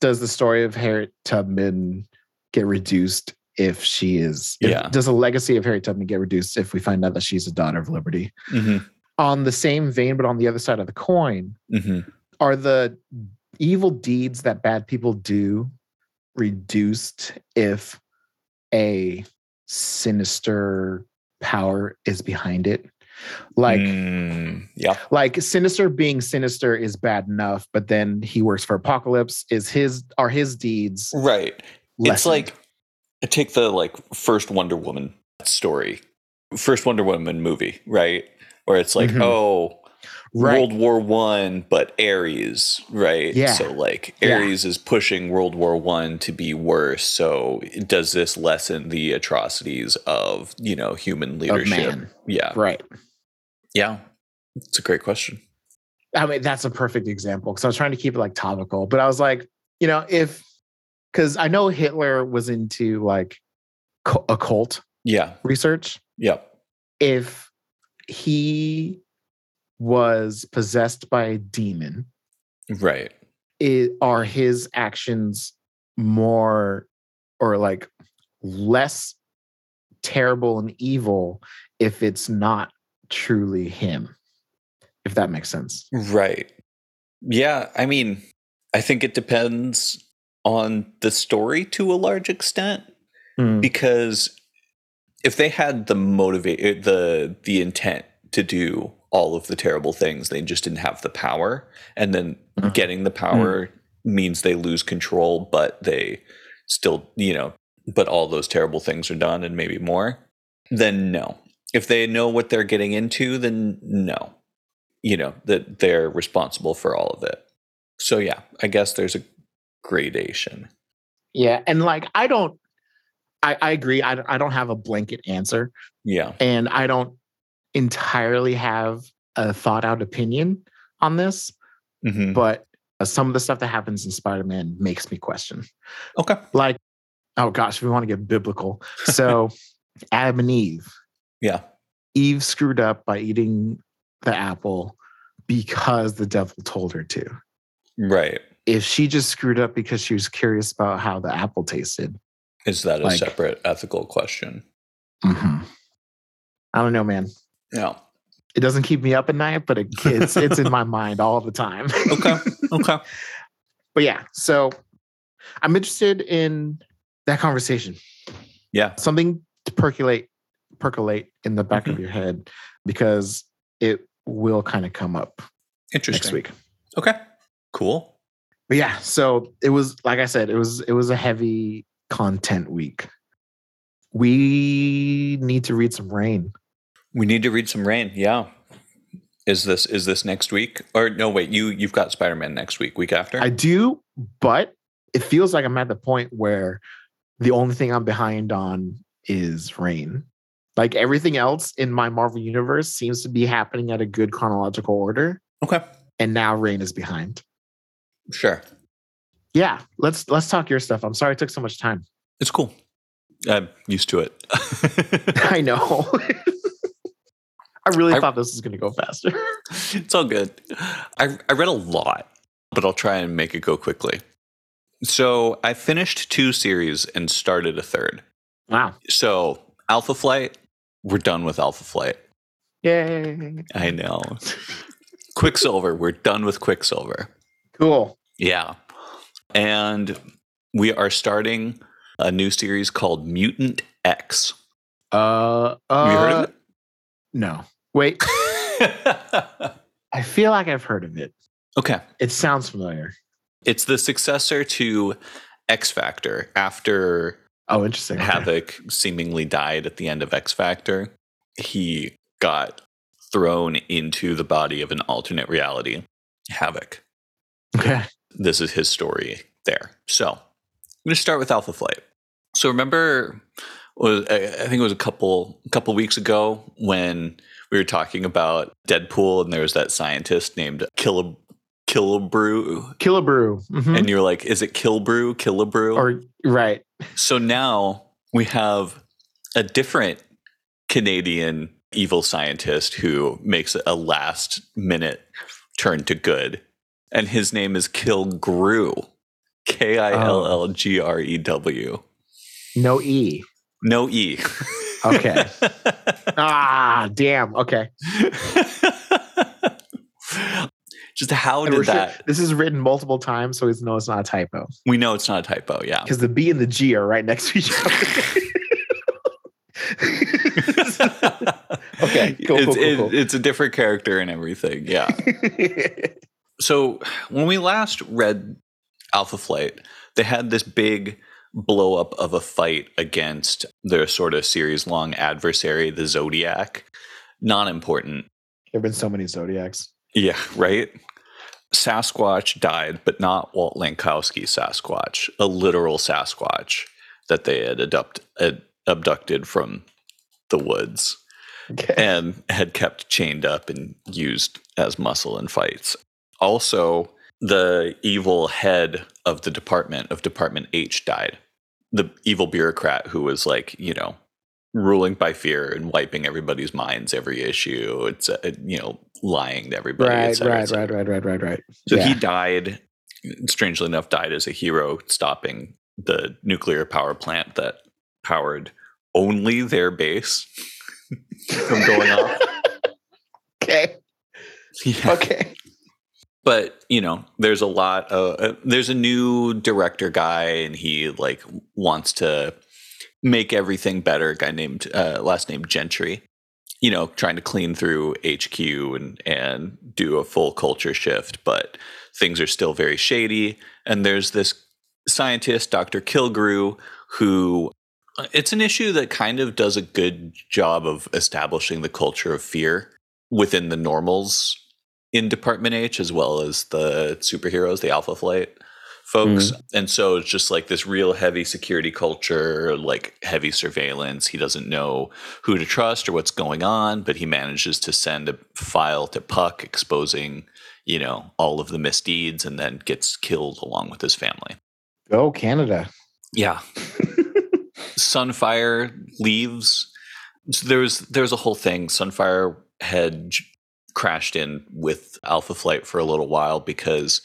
does the story of Harriet Tubman get reduced if she is? if- Yeah. Does the legacy of Harriet Tubman get reduced if we find out that she's a daughter of Liberty? hmm On the same vein, but on the other side of the coin, hmm are the evil deeds that bad people do reduced if a sinister power is behind it like Mm, yeah. like sinister being sinister is bad enough but then he works for apocalypse is his are his deeds Right. It's like take the like first Wonder Woman story, first Wonder Woman movie, right? Where it's like, Mhm. oh, right World War One, but Ares, right? Yeah. So like Yeah. Is pushing World War One to be worse. So does this lessen the atrocities of you know human leadership? Yeah, right yeah. It's a great question. I mean, that's a perfect example because I was trying to keep it like topical, but I was like, you know, if because I know Hitler was into like cu- occult Yeah, research. yep, If he was possessed by a demon, right. it, are his actions more or like less terrible and evil if it's not truly him? If that makes sense. Right. Yeah, I mean, I think it depends on the story to a large extent Mm, because if they had the motivate the the intent to do all of the terrible things, they just didn't have the power. And then Mhm. getting the power means they lose control but they still, you know, but all those terrible things are done and maybe more, then no. If they know what they're getting into, then no. You know that they're responsible for all of it. So yeah i guess there's a gradation. Yeah, and like I don't, I, I agree. I, I don't have a blanket answer, yeah. And I don't entirely have a thought out opinion on this. Mhm. But uh, some of the stuff that happens in Spider Man makes me question. okay Like, oh gosh, we want to get biblical. So, Adam and Eve, yeah Eve screwed up by eating the apple because the devil told her to. Right. If she just screwed up because she was curious about how the apple tasted, Is that a Like- separate ethical question? I don't know, man. Yeah. It doesn't keep me up at night, but it, it's it's in my mind all the time. Okay. Okay. but yeah, so I'm interested in that conversation. Yeah. Something to percolate percolate in the back of mm-hmm. your head because it will kind of come up Interesting. next week. Okay. Cool. But yeah, so it was like I said, it was it was a heavy content week. We need to read some Reign. We need to read some Reign. Yeah. Is this is this next week? Or no, wait, you you've got Spider-Man next week, week after? I do, but it feels like I'm at the point where the only thing I'm behind on is Reign. Like everything else in my Marvel universe seems to be happening at a good chronological order, okay. and now Reign is behind. Sure. Yeah, let's let's talk your stuff. I'm sorry it took so much time. It's cool. I'm used to it. I know. I really I- thought this was going to go faster. it's all good. I, I read a lot, but I'll try and make it go quickly. So I finished two series and started a third. Wow. So Alpha Flight, we're done with Alpha Flight. Yay. I know. Quicksilver, we're done with Quicksilver. Cool. Yeah. And we are starting a new series called Mutant X. Uh, Have you heard uh, of No. Wait. I feel like I've heard of it. okay. It sounds familiar. It's the successor to X Factor after Oh, interesting. Okay. Havoc seemingly died at the end of X Factor. He got thrown into the body of an alternate reality, Havoc. Okay. This is his story there. So I'm going to start with Alpha Flight. So remember, was I think it was a couple a couple weeks ago when we were talking about Deadpool, and there was that scientist named Killab Killebrew, Killebrew. Mhm. and you're like, is it Killbrew? Killabrew? or right. So now we have a different Canadian evil scientist who makes a last minute turn to good. And his name is Killgrew. K I L L G R E W. No E. No E. Okay. Ah, damn. Okay. Just how And did sure- that? this is written multiple times, so we know it's not a typo. We know it's not a typo, yeah. Because the B and the G are right next to each other. Okay, cool, it's, cool, cool, it- cool. it's a different character and everything, yeah. So when we last read Alpha Flight, they had this big blow up of a fight against their sort of series long adversary, the Zodiac. Not important. there have been so many Zodiacs. Yeah, right? Sasquatch died, but not Walt Langkowski Sasquatch, a literal Sasquatch that they had abduct, ad- abducted from the woods Okay. and had kept chained up and used as muscle in fights. Also, the evil head of the department of Department H died. The evil bureaucrat who was like, you know, ruling by fear and wiping everybody's minds every issue. It's uh, you know, lying to everybody. right, cetera, right, right, right, right, right, right. So yeah. he died, strangely enough, died as a hero, stopping the nuclear power plant that powered only their base from going off. okay. Yeah. Okay. But you know, there's a lot of uh, there's a new director guy, and he like wants to make everything better. Guy named uh, last name Gentry. You know, trying to clean through HQ and and do a full culture shift, but things are still very shady. And there's this scientist, Dr. Killgrew, who uh, it's an issue that kind of does a good job of establishing the culture of fear within the normals in Department H as well as the superheroes, the Alpha Flight folks. Mm-hmm. And so it's just like this real heavy security culture, like heavy surveillance. He doesn't know who to trust or what's going on, but he manages to send a file to Puck exposing, you know, all of the misdeeds and then gets killed along with his family. Go Canada. Yeah. Sunfire leaves. So there was there was a whole thing. Sunfire had crashed in with Alpha Flight for a little while because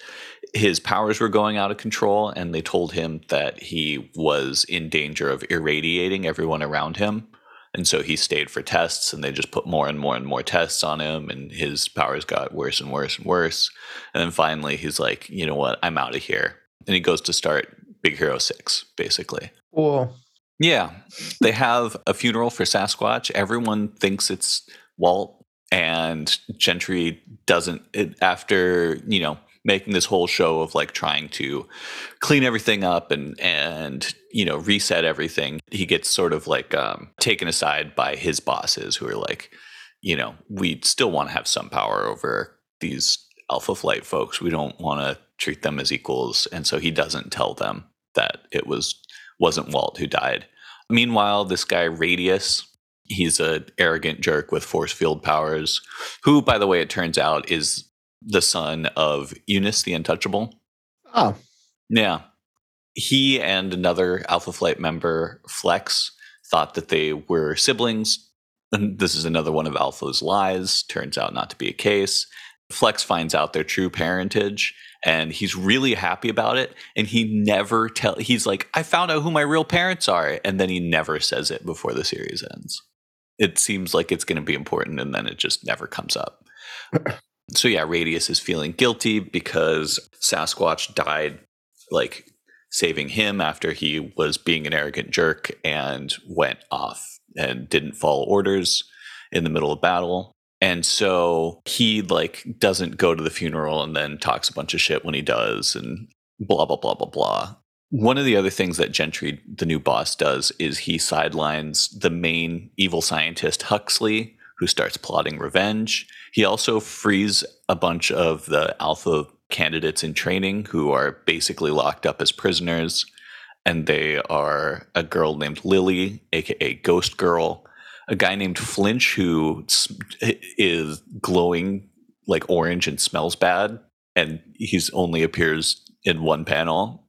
his powers were going out of control, and they told him that he was in danger of irradiating everyone around him. And so he stayed for tests, and they just put more and more and more tests on him, and his powers got worse and worse and worse. And then finally, he's like, you know what, I'm out of here. And he goes to start Big Hero 6, basically. Cool. Yeah. They have a funeral for Sasquatch. Everyone thinks it's Walt, and Gentry doesn't, it, after, you know, making this whole show of like trying to clean everything up and and you know reset everything he gets sort of like um, taken aside by his bosses who are like you know we still want to have some power over these alpha flight folks. We don't want to treat them as equals. And so he doesn't tell them that it was wasn't walt who died. Meanwhile this guy radius he's a arrogant jerk with force field powers who by the way it turns out is the son of Unus the Untouchable. Oh, Yeah. He and another Alpha Flight member, Flex, thought that they were siblings. And this is another one of Alpha's lies. Turns out not to be a case. Flex finds out their true parentage and he's really happy about it. And he never tell he's like, I found out who my real parents are. And then he never says it before the series ends. It seems like it's going to be important and then it just never comes up. so yeah, Radius is feeling guilty because Sasquatch died like saving him after he was being an arrogant jerk and went off and didn't follow orders in the middle of battle. And so he like doesn't go to the funeral and then talks a bunch of shit when he does and blah blah blah blah blah. One of the other things that Gentry, the new boss, does is he sidelines the main evil scientist Huxley, who starts plotting revenge. He also frees a bunch of the alpha candidates in training who are basically locked up as prisoners. And they are a girl named Lily, aka Ghost Girl, a guy named Flinch who is glowing like orange and smells bad. And he's only appears in one panel.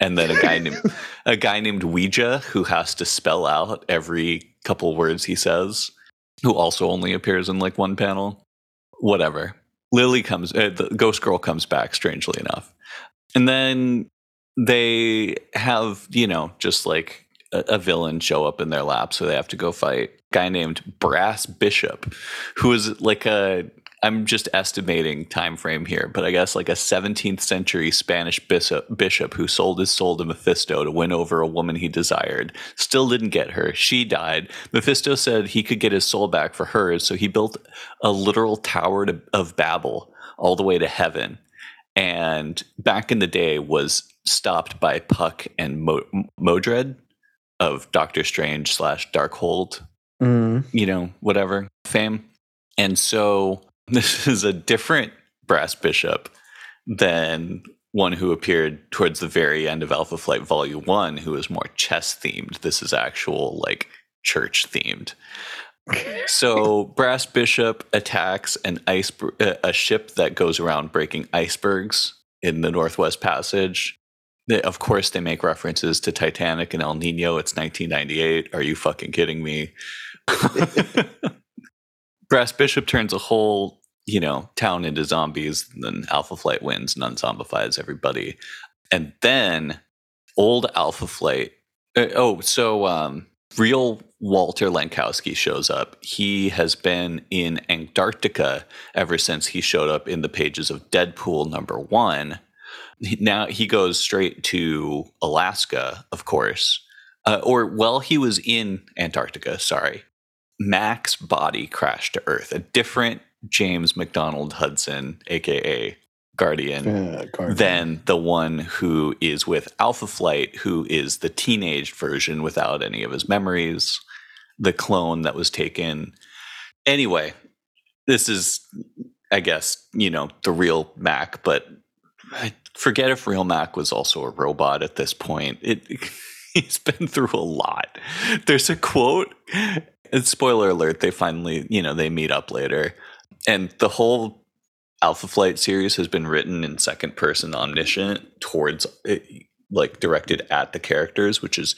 And then a guy named a guy named Ouija who has to spell out every couple words he says who also only appears in like one panel. Whatever. Lily comes, uh, the ghost girl comes back, strangely enough. And then they have, you know, just like a, a villain show up in their lap, so they have to go fight. Guy named Brass Bishop, who is like a I'm just estimating time frame here, but I guess like a 17th century Spanish bishop, bishop who sold his soul to Mephisto to win over a woman he desired. Still didn't get her. She died. Mephisto said he could get his soul back for hers, so he built a literal tower to, of Babel all the way to heaven. And back in the day was stopped by Puck and Mo- Modred of Doctor Strange slash Darkhold Mm. you know, whatever fame. And so this is a different brass bishop than one who appeared towards the very end of Alpha Flight Volume 1, who is more chess themed. This is actual, like, church themed. So Brass Bishop attacks an ice a ship that goes around breaking icebergs in the Northwest Passage. They, of course, they make references to Titanic and El Nino. It's 1998. Are you fucking kidding me? Brass Bishop turns a whole, you know, town into zombies. And then Alpha Flight wins and unzombifies everybody. And then old Alpha Flight. Uh, oh, so um, real Walter Langkowski shows up. He has been in Antarctica ever since he showed up in the pages of Deadpool number one. Now he goes straight to Alaska, of course. Uh, or well, he was in Antarctica. Sorry, Mac's body crashed to Earth. A different James MacDonald Hudson, aka Guardian, Uh, Guardian. than the one who is with Alpha Flight, who is the teenaged version without any of his memories, the clone that was taken. Anyway, this is, I guess, you know, the real Mac, but I forget if real Mac was also a robot at this point. It he's been through a lot. There's a quote. And spoiler alert, they finally, you know, they meet up later. And the whole Alpha Flight series has been written in second person omniscient towards it, like directed at the characters, which is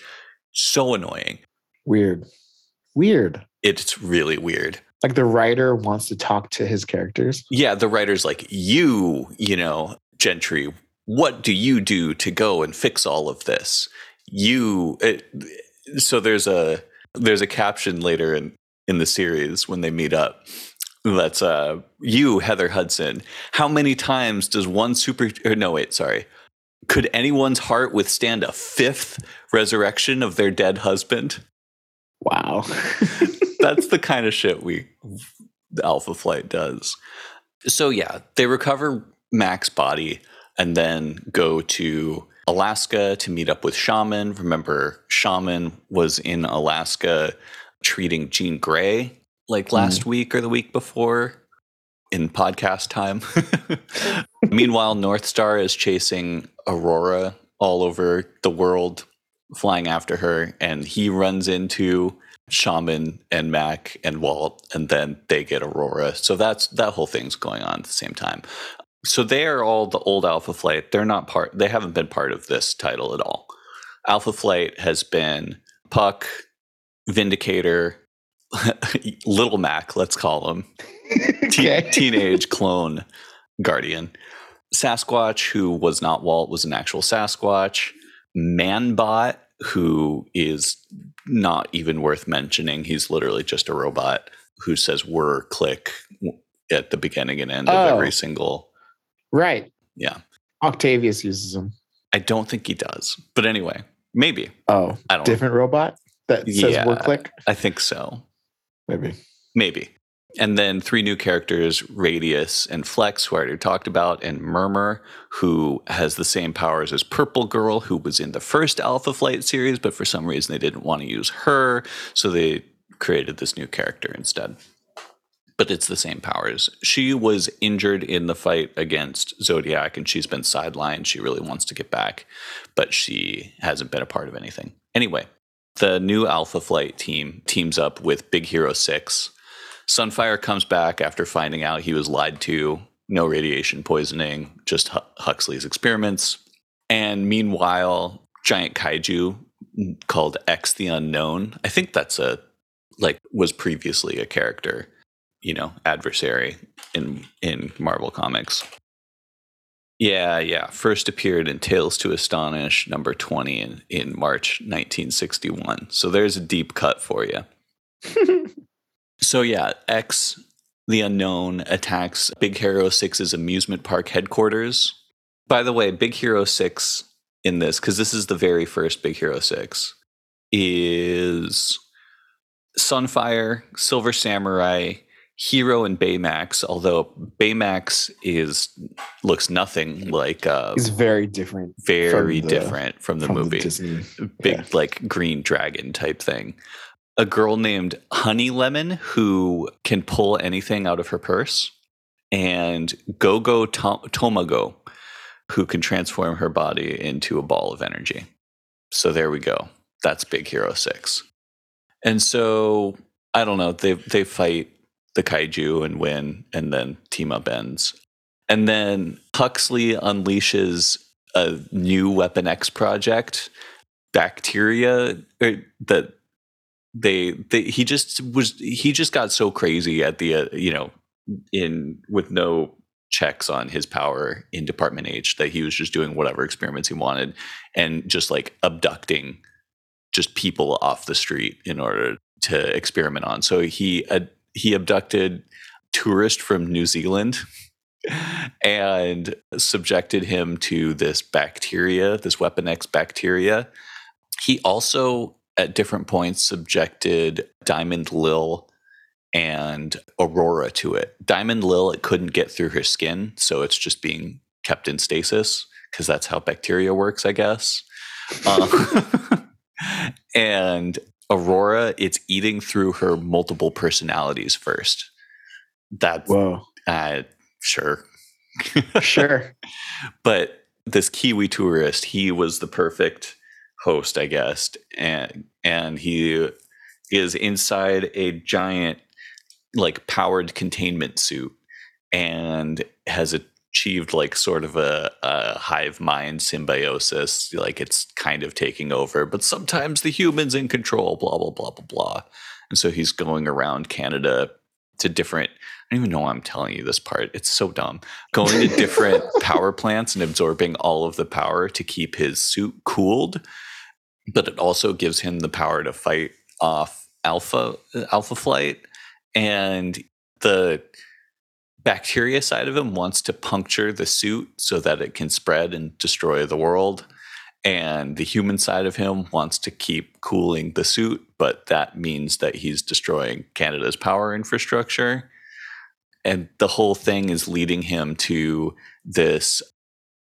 so annoying. Weird. Weird. It's really weird. Like the writer wants to talk to his characters. Yeah, the writer's like, you, you know, Gentry, what do you do to go and fix all of this? You. It, so there's a there's a caption later in in the series when they meet up. That's uh you, Heather Hudson. How many times does one super? No, wait, sorry. Could anyone's heart withstand a fifth resurrection of their dead husband? Wow. That's the kind of shit we the Alpha Flight does. So yeah, they recover Mac's body and then go to Alaska to meet up with Shaman. Remember, Shaman was in Alaska treating Jean Grey like last mm. week or the week before in podcast time. Meanwhile, Northstar is chasing Aurora all over the world, flying after her, and he runs into Shaman and Mac and Walt, and then they get Aurora. So that's that whole thing's going on at the same time. So they are all the old Alpha Flight. They're not part. They haven't been part of this title at all. Alpha Flight has been Puck, Vindicator, Little Mac, let's call him, okay. teenage clone Guardian, Sasquatch, who was not Walt, was an actual Sasquatch, Manbot, who is not even worth mentioning. He's literally just a robot who says "whir" click at the beginning and end oh, of every single. Right. Yeah. Octavius uses them. I don't think he does, but anyway, maybe. Oh, I don't. Different know. robot that says yeah, "whir" click. I think so. Maybe. Maybe. And then three new characters, Radius and Flex, who I already talked about, and Murmur, who has the same powers as Purple Girl, who was in the first Alpha Flight series, but for some reason they didn't want to use her, so they created this new character instead. But it's the same powers. She was injured in the fight against Zodiac, and she's been sidelined. She really wants to get back, but she hasn't been a part of anything. Anyway, the new Alpha Flight team teams up with Big Hero 6 Sunfire comes back after finding out he was lied to. No radiation poisoning, just Huxley's experiments. And meanwhile, giant kaiju called X the Unknown. I think that's a like was previously a character, you know, adversary in in Marvel Comics. Yeah, yeah. First appeared in Tales to Astonish number 20 in, in March 1961. So there's a deep cut for you. So yeah, X the unknown attacks Big Hero 6's amusement park headquarters. By the way, Big Hero 6 in this cuz this is the very first Big Hero 6 is Sunfire, Silver Samurai, Hero and Baymax, although Baymax is looks nothing like uh He's very different. Very from the, different from the from movie. The Big yeah. like green dragon type thing a girl named Honey Lemon who can pull anything out of her purse, and Gogo Tom- Tomago who can transform her body into a ball of energy. So there we go. That's Big Hero 6. And so I don't know, they they fight the kaiju and win and then team up ends. And then Huxley unleashes a new Weapon X project, bacteria er, that they, they he just was he just got so crazy at the uh, you know in with no checks on his power in department H that he was just doing whatever experiments he wanted and just like abducting just people off the street in order to experiment on. So he uh, he abducted tourist from New Zealand and subjected him to this bacteria, this Weapon X bacteria. He also at different points subjected Diamond Lil and Aurora to it. Diamond Lil, it couldn't get through her skin, so it's just being kept in stasis because that's how bacteria works, I guess. Um, and Aurora, it's eating through her multiple personalities first. That's whoa, uh, sure, sure. but this Kiwi tourist, he was the perfect host, I guess, and and he is inside a giant like powered containment suit and has achieved like sort of a, a, hive mind symbiosis like it's kind of taking over but sometimes the humans in control blah blah blah blah blah And so he's going around Canada to different I don't even know why I'm telling you this part. It's so dumb. Going to different power plants and absorbing all of the power to keep his suit cooled, but it also gives him the power to fight off alpha uh, alpha flight and the bacteria side of him wants to puncture the suit so that it can spread and destroy the world and the human side of him wants to keep cooling the suit, but that means that he's destroying Canada's power infrastructure. And the whole thing is leading him to this,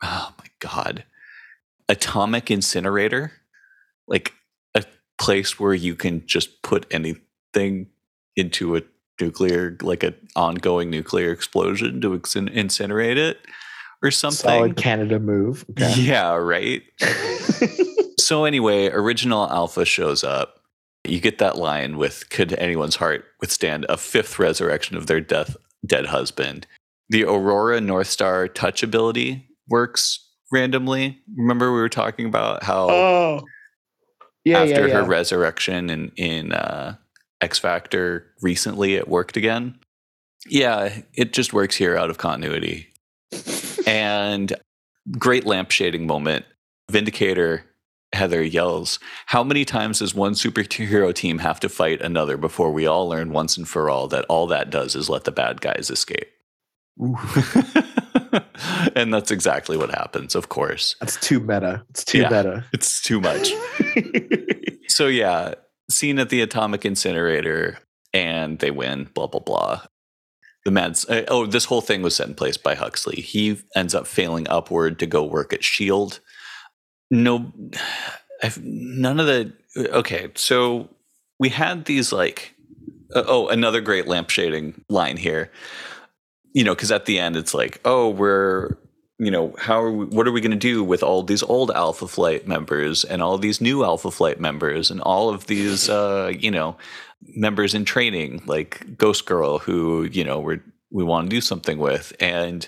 oh my God, atomic incinerator, like a place where you can just put anything into a nuclear, like an ongoing nuclear explosion to incinerate it or something. Solid Canada move. Okay. Yeah, right. so anyway, original Alpha shows up. You get that line with "Could anyone's heart withstand a fifth resurrection of their death dead husband?" The Aurora Northstar touch ability works randomly. Remember we were talking about how oh. yeah, after yeah, yeah. her resurrection in in uh, X Factor recently, it worked again. Yeah, it just works here out of continuity and great lampshading moment. Vindicator Heather yells, How many times does one superhero team have to fight another before we all learn once and for all that all that does is let the bad guys escape? and that's exactly what happens, of course. That's too meta. It's too Yeah. meta. It's too much. so, yeah, scene at the atomic incinerator, and they win, blah, blah, blah. The Mads, uh, oh, this whole thing was set in place by Huxley. He ends up failing upward to go work at S.H.I.E.L.D. No, I've, none of the, okay, so we had these like, uh, oh, another great lampshading line here. You know, because at the end it's like, oh, we're, you know, how are we, what are we going to do with all these old Alpha Flight members and all these new Alpha Flight members and all of these, uh, you know, members in training like Ghost Girl, who you know we we want to do something with, and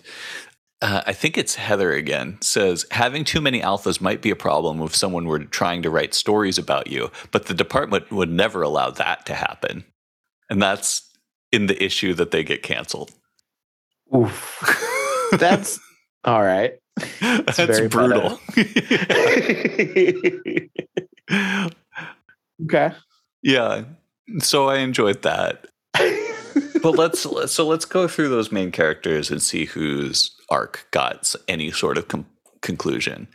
uh, I think it's Heather again says having too many alphas might be a problem if someone were trying to write stories about you, but the department would never allow that to happen, and that's in the issue that they get canceled. Oof. That's all right. that's very brutal. okay. yeah, so I enjoyed that. but let's so let's go through those main characters and see whose arc got any sort of com- conclusion.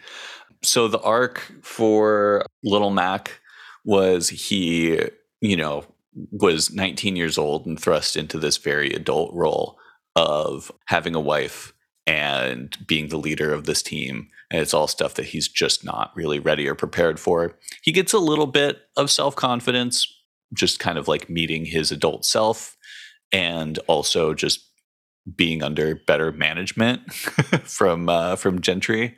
So the arc for Little Mac was he, you know, was 19 years old and thrust into this very adult role of having a wife and being the leader of this team. And it's all stuff that he's just not really ready or prepared for. He gets a little bit of self confidence, just kind of like meeting his adult self and also just being under better management from uh, from Gentry.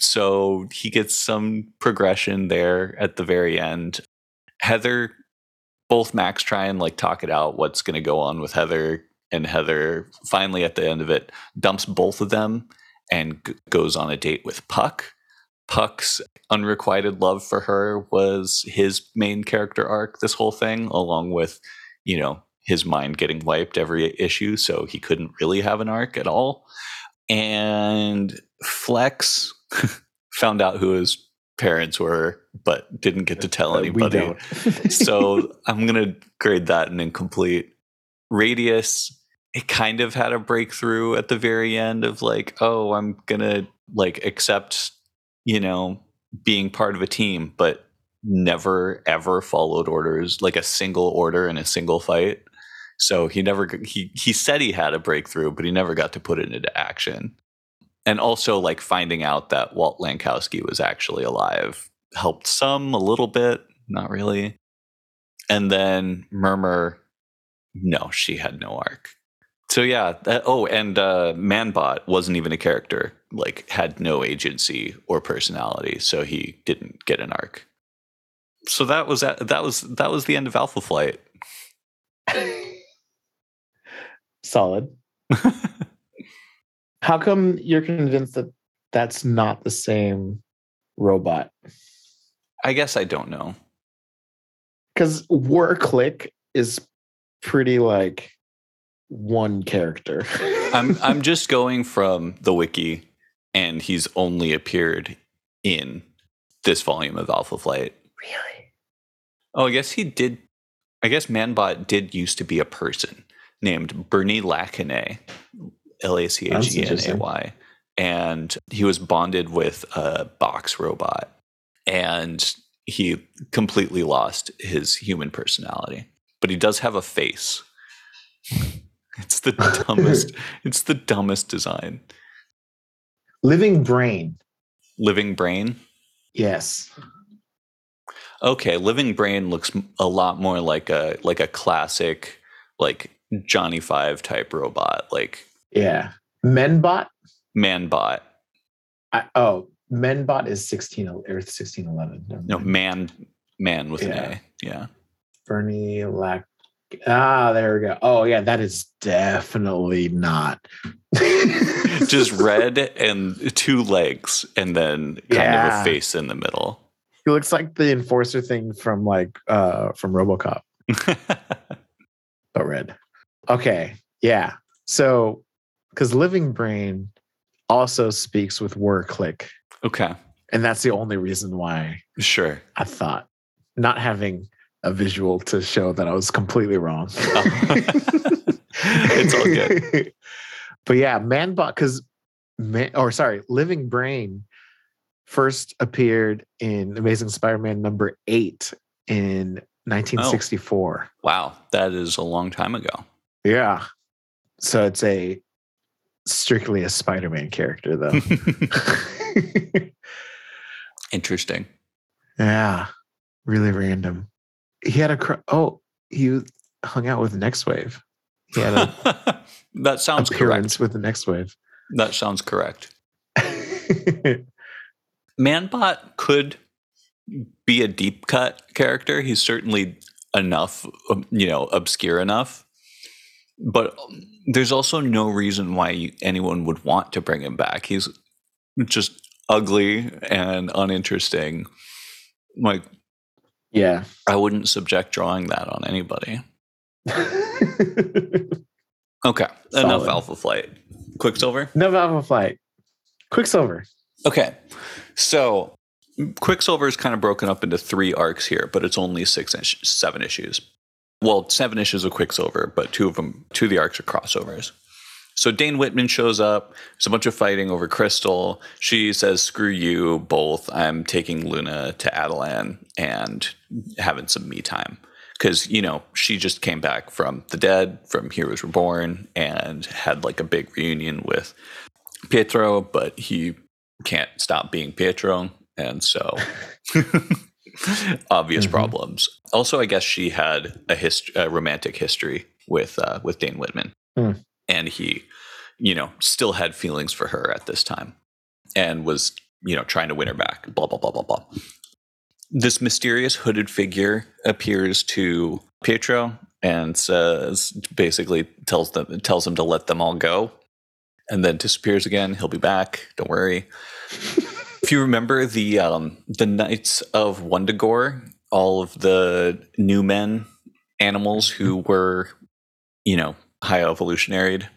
So he gets some progression there at the very end. Heather, both Max try and like talk it out what's going to go on with Heather, and Heather finally at the end of it dumps both of them and g- goes on a date with Puck. Puck's unrequited love for her was his main character arc this whole thing, along with, you know, his mind getting wiped every issue, so he couldn't really have an arc at all. And Flex found out who his parents were, but didn't get to uh, tell uh, anybody. so I'm gonna grade that an incomplete. Radius, it kind of had a breakthrough at the very end of like, oh, I'm gonna like accept, you know, being part of a team, but never ever followed orders, like a single order in a single fight. So he never he he said he had a breakthrough, but he never got to put it into action. And also like finding out that Walt Langkowski was actually alive helped some a little bit, not really. And then Murmur, no, she had no arc. So yeah, that, oh, and uh, Manbot wasn't even a character, like had no agency or personality, so he didn't get an arc. So that was that, that was that was the end of Alpha Flight. Solid. How come you're convinced that that's not the same robot? I guess I don't know. Because War Click is pretty like one character. I'm I'm just going from the wiki, and he's only appeared in this volume of Alpha Flight. really Oh, I guess he did. I guess Manbot did used to be a person named Bernie Lacagnay, L A C A G N A Y, and he was bonded with a box robot, and he completely lost his human personality. But he does have a face. It's the dumbest. it's the dumbest design. living brain. Living brain. Yes. Okay, living brain looks a lot more like a like a classic like Johnny Five type robot, like Yeah. Menbot. Manbot. I, oh, Menbot is sixteen Earth sixteen eleven. No, man, man with Yeah. an A. Yeah. Bernie Lac. Ah, there we go. Oh yeah, that is definitely not. Just red and two legs, and then kind of a face in the middle. He looks like the enforcer thing from like uh from RoboCop, but red. Okay, yeah. So, because Living Brain also speaks with word click, okay, and that's the only reason why sure. I thought not having a visual to show that I was completely wrong. it's all good. But yeah, Manbot, because man, or sorry, Living Brain first appeared in Amazing Spider-Man number eight in 1964. Wow, that is a long time ago. Yeah. So it's a strictly a Spider-Man character though. Interesting. yeah. Really random. He had a cr- oh, he hung out with Nextwave. He had a that sounds correct. with the Nextwave. That sounds correct. Manbot could be a deep cut character. He's certainly enough, um, you know, obscure enough. But um, there's also no reason why anyone would want to bring him back. He's just ugly and uninteresting. Like, yeah. I wouldn't subject drawing that on anybody. Okay, enough Alpha Flight. Quicksilver? no Alpha Flight. Quicksilver. Okay. So Quicksilver is kind of broken up into three arcs here, but it's only six inch, seven issues. Well, seven issues of Quicksilver, but two of them, two of the arcs are crossovers. So Dane Whitman shows up. There's a bunch of fighting over Crystal. She says, "Screw you both. I'm taking Luna to Attilan and having some me time." Because you know she just came back from the dead, from Heroes Reborn, and had like a big reunion with Pietro, but he can't stop being Pietro, and so obvious Mhm. problems. Also, I guess she had a, hist- a romantic history with uh, with Dane Whitman, Hmm. And he, you know, still had feelings for her at this time, and was you know trying to win her back. Blah blah blah blah blah. This mysterious hooded figure appears to Pietro and says, basically tells them tells him to let them all go, and then disappears again. He'll be back. Don't worry. if you remember the um, the Knights of Wundagore, all of the new men animals who were, you know, high evolutionaried.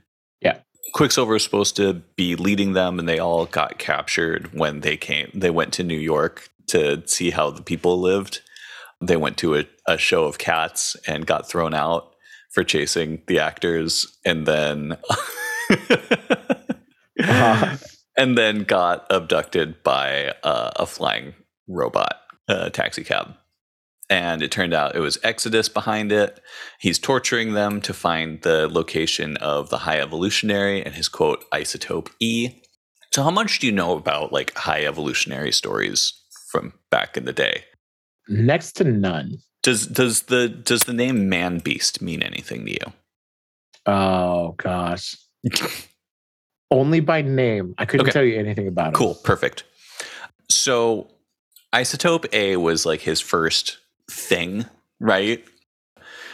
Yeah. Quicksilver was supposed to be leading them, and they all got captured when they came. They went to New York to see how the people lived. They went to a, a show of cats and got thrown out for chasing the actors, and then Uh-huh. and then got abducted by uh, a flying robot uh, taxi cab. And it turned out it was Exodus behind it. He's torturing them to find the location of the high evolutionary and his quote isotope E. So, how much do you know about like high evolutionary stories from back in the day? Next to none. Does does the does the name Man Beast mean anything to you? Oh gosh. Only by name. I couldn't Okay. tell you anything about it. Cool, perfect. So, Isotope A was like his first thing, right?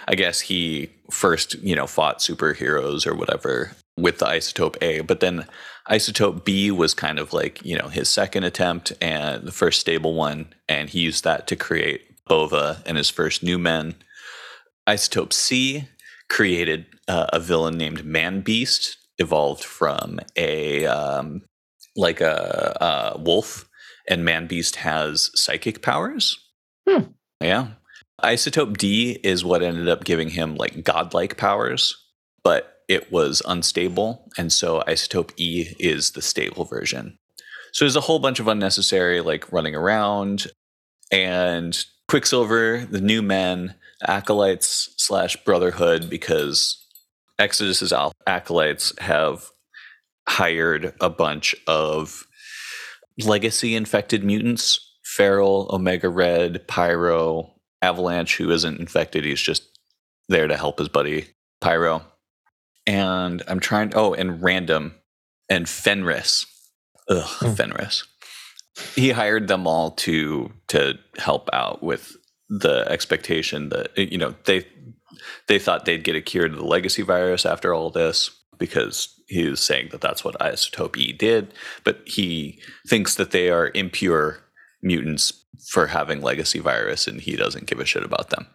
I guess he first, you know, fought superheroes or whatever with the Isotope A, but then Isotope B was kind of like, you know, his second attempt and the first stable one, and he used that to create Bova and his first new men. Isotope C created uh, a villain named Man Beast, evolved from a um, like a, a wolf, and Man Beast has psychic powers. Hmm. Yeah. Isotope D is what ended up giving him like godlike powers, but it was unstable, and so Isotope E is the stable version. So there's a whole bunch of unnecessary like running around, and Quicksilver, the new men, acolytes slash brotherhood, because Exodus's acolytes have hired a bunch of legacy infected mutants Feral, Omega Red, Pyro, Avalanche, who isn't infected. He's just there to help his buddy Pyro. And I'm trying, oh, and Random and Fenris. Ugh, Hmm. Fenris. He hired them all to to help out with the expectation that you know they they thought they'd get a cure to the legacy virus after all this because he was saying that that's what isotope E did, but he thinks that they are impure mutants for having legacy virus and he doesn't give a shit about them.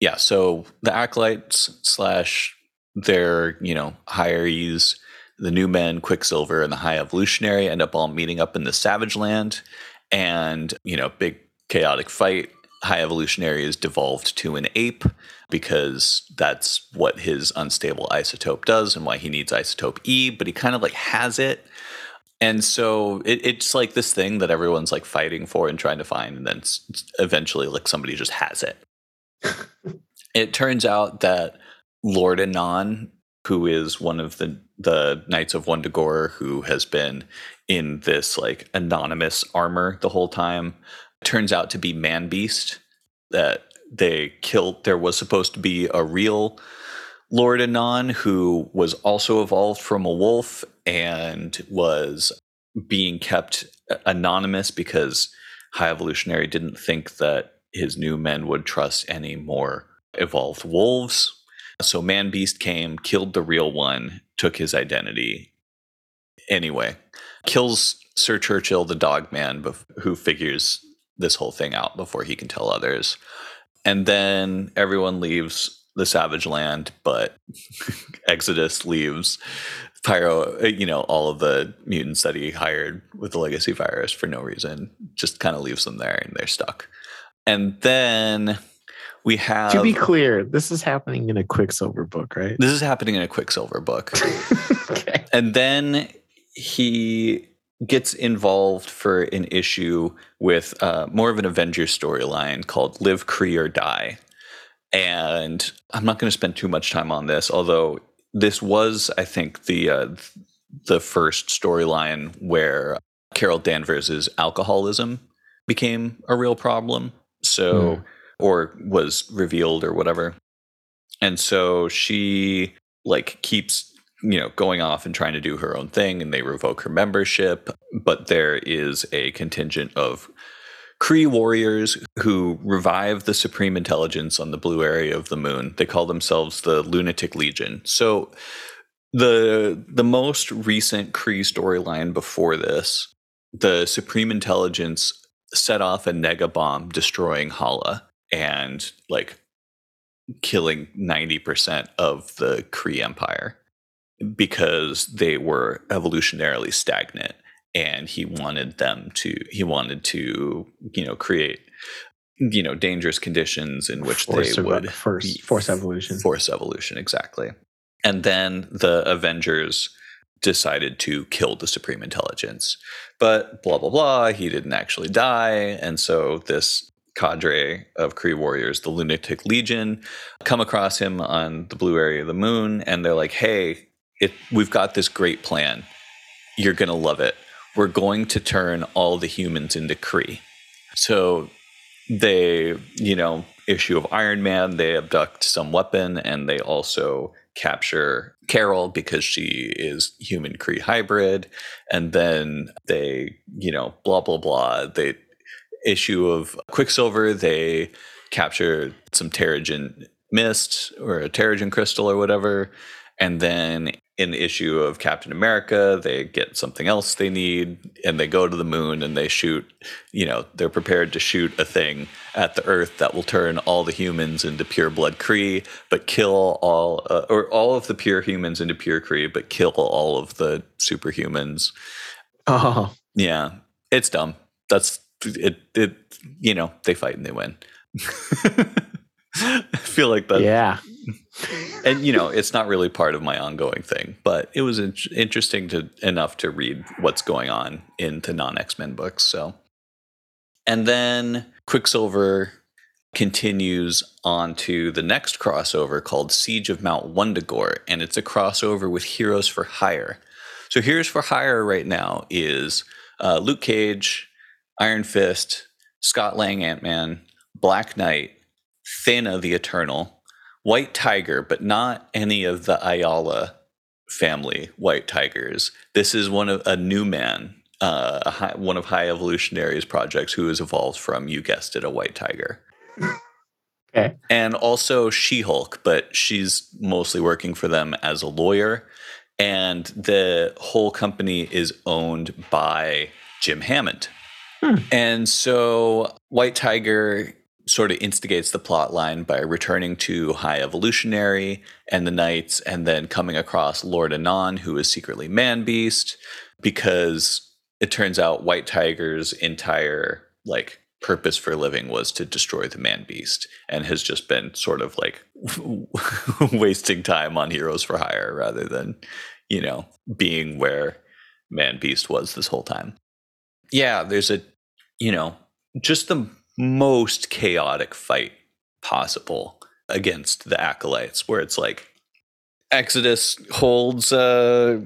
Yeah, so the acolytes slash their, you know, hirees, the new men, Quicksilver, and the High Evolutionary end up all meeting up in the Savage Land and, you know, big chaotic fight. High Evolutionary is devolved to an ape because that's what his unstable isotope does and why he needs isotope E, but he kind of like has it. And so it, it's like this thing that everyone's like fighting for and trying to find, and then eventually, like somebody just has it. it turns out that Lord Anon, who is one of the the Knights of Wundagore, who has been in this like anonymous armor the whole time, turns out to be Man Beast. That they killed. There was supposed to be a real Lord Anon who was also evolved from a wolf and was being kept anonymous because High Evolutionary didn't think that his new men would trust any more evolved wolves. So Man Beast came, killed the real one, took his identity. Anyway, kills Sir Churchill, the dog man, who figures this whole thing out before he can tell others. And then everyone leaves the Savage Land, but Exodus leaves Pyro, uh, you know, all of the mutants that he hired with the legacy virus for no reason, just kind of leaves them there and they're stuck. And then we have. to be clear, this is happening in a Quicksilver book, right? this is happening in a Quicksilver book. okay. and then he gets involved for an issue with uh, more of an Avengers storyline called Live, Kree, or Die. And I'm not going to spend too much time on this, although this was, I think, the uh, the first storyline where Carol Danvers's alcoholism became a real problem. So, Hmm. or was revealed or whatever. And so she like keeps you know going off and trying to do her own thing and they revoke her membership but there is a contingent of Kree warriors who revive the supreme intelligence on the blue area of the moon. They call themselves the Lunatic Legion. So the the most recent Kree storyline before this, the supreme intelligence set off a nega bomb destroying Hala and like killing 90% of the Kree empire because they were evolutionarily stagnant and he wanted them to he wanted to you know create you know dangerous conditions in which Force they would force- be- force evolution. force evolution exactly and then the avengers decided to kill the supreme intelligence but blah blah blah he didn't actually die and so this cadre of Kree warriors, the Lunatic Legion, come across him on the blue area of the moon, and they're like, "Hey, it, we've got this great plan. You're gonna love it. We're going to turn all the humans into Kree." So they, you know, issue of Iron Man, they abduct some weapon, and they also capture Carol because she is human Kree hybrid, and then they, you know, blah blah blah. They issue of Quicksilver, they capture some Terrigen mist or a Terrigen crystal or whatever. And then an issue of Captain America. They get something else they need, and they go to the moon and they shoot. You know, they're prepared to shoot a thing at the Earth that will turn all the humans into pure blood Kree, but kill all uh, or all of the pure humans into pure Kree, but kill all of the superhumans. Oh, Yeah, it's dumb. That's it. It you know they fight and they win. I feel like that yeah. and you know it's not really part of my ongoing thing but it was in- interesting to enough to read what's going on in the non x-men books so. And then quicksilver continues on to the next crossover called siege of mount wundagore and it's a crossover with heroes for hire. So heroes for hire right now is uh, luke cage iron fist scott lang ant-man black knight Thena the eternal White Tiger, but not any of the Ayala family White Tigers. This is one of a new man, uh, a high, one of High Evolutionary's projects who has evolved from, you guessed it, a White Tiger. Okay. And also She Hulk, but she's mostly working for them as a lawyer. And the whole company is owned by Jim Hammond. Hmm. And so White Tiger sort of instigates the plot line by returning to High Evolutionary and the Knights, and then coming across Lord Anon, who is secretly Man Beast, because it turns out White Tiger's entire like purpose for living was to destroy the Man Beast, and has just been sort of like wasting time on Heroes for Hire rather than, you know, being where Man Beast was this whole time. Yeah, there's a, you know, just the most chaotic fight possible against the acolytes where it's like exodus holds uh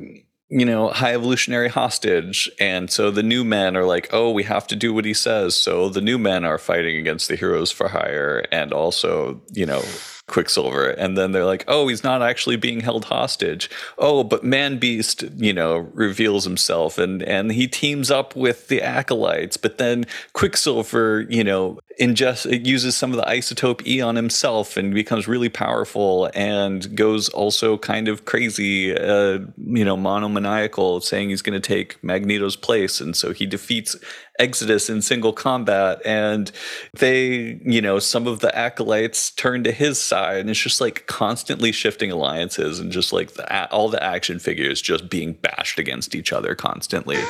you know high evolutionary hostage and so the new men are like oh we have to do what he says. So the new men are fighting against the heroes for hire and also you know quicksilver. And then they're like oh he's not actually being held hostage. Oh but man beast you know reveals himself and and he teams up with the acolytes. But then quicksilver you know ingest it uses some of the isotope e on himself and becomes really powerful and goes also kind of crazy uh you know monomaniacal saying he's going to take magneto's place. And so he defeats exodus in single combat and they you know some of the acolytes turn to his side and it's just like constantly shifting alliances and just like the, all the action figures just being bashed against each other constantly.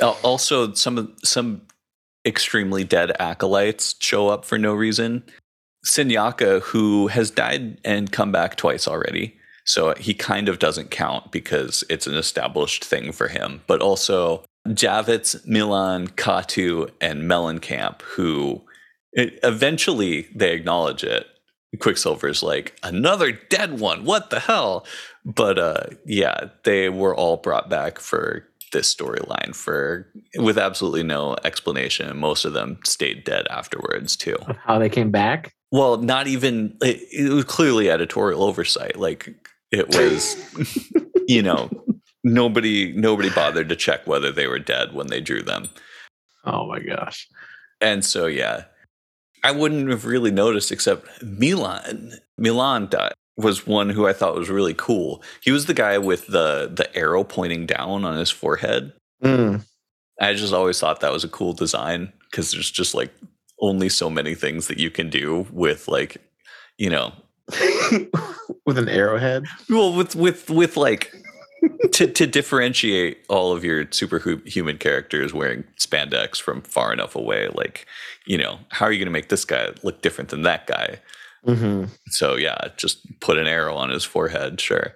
Also some of some extremely dead acolytes show up for no reason. Senyaka, who has died and come back twice already so he kind of doesn't count because it's an established thing for him but also Javitz, Milan, Katu, and Mellencamp, who it, eventually they acknowledge it. Quicksilver's like, another dead one. What the hell? But uh, yeah, they were all brought back for this storyline for with absolutely no explanation. Most of them stayed dead afterwards too. Of how they came back. Well, not even it, it was clearly editorial oversight. Like it was, you know, nobody nobody bothered to check whether they were dead when they drew them. Oh my gosh. And so yeah, I wouldn't have really noticed except Milan. Milan died, was one who I thought was really cool. He was the guy with the the arrow pointing down on his forehead. Mm. I just always thought that was a cool design because there's just like only so many things that you can do with like, you know, With an arrowhead. well with with with like to to differentiate all of your superhuman characters wearing spandex from far enough away like you know how are you going to make this guy look different than that guy? Mm-hmm. so yeah just put an arrow on his forehead sure.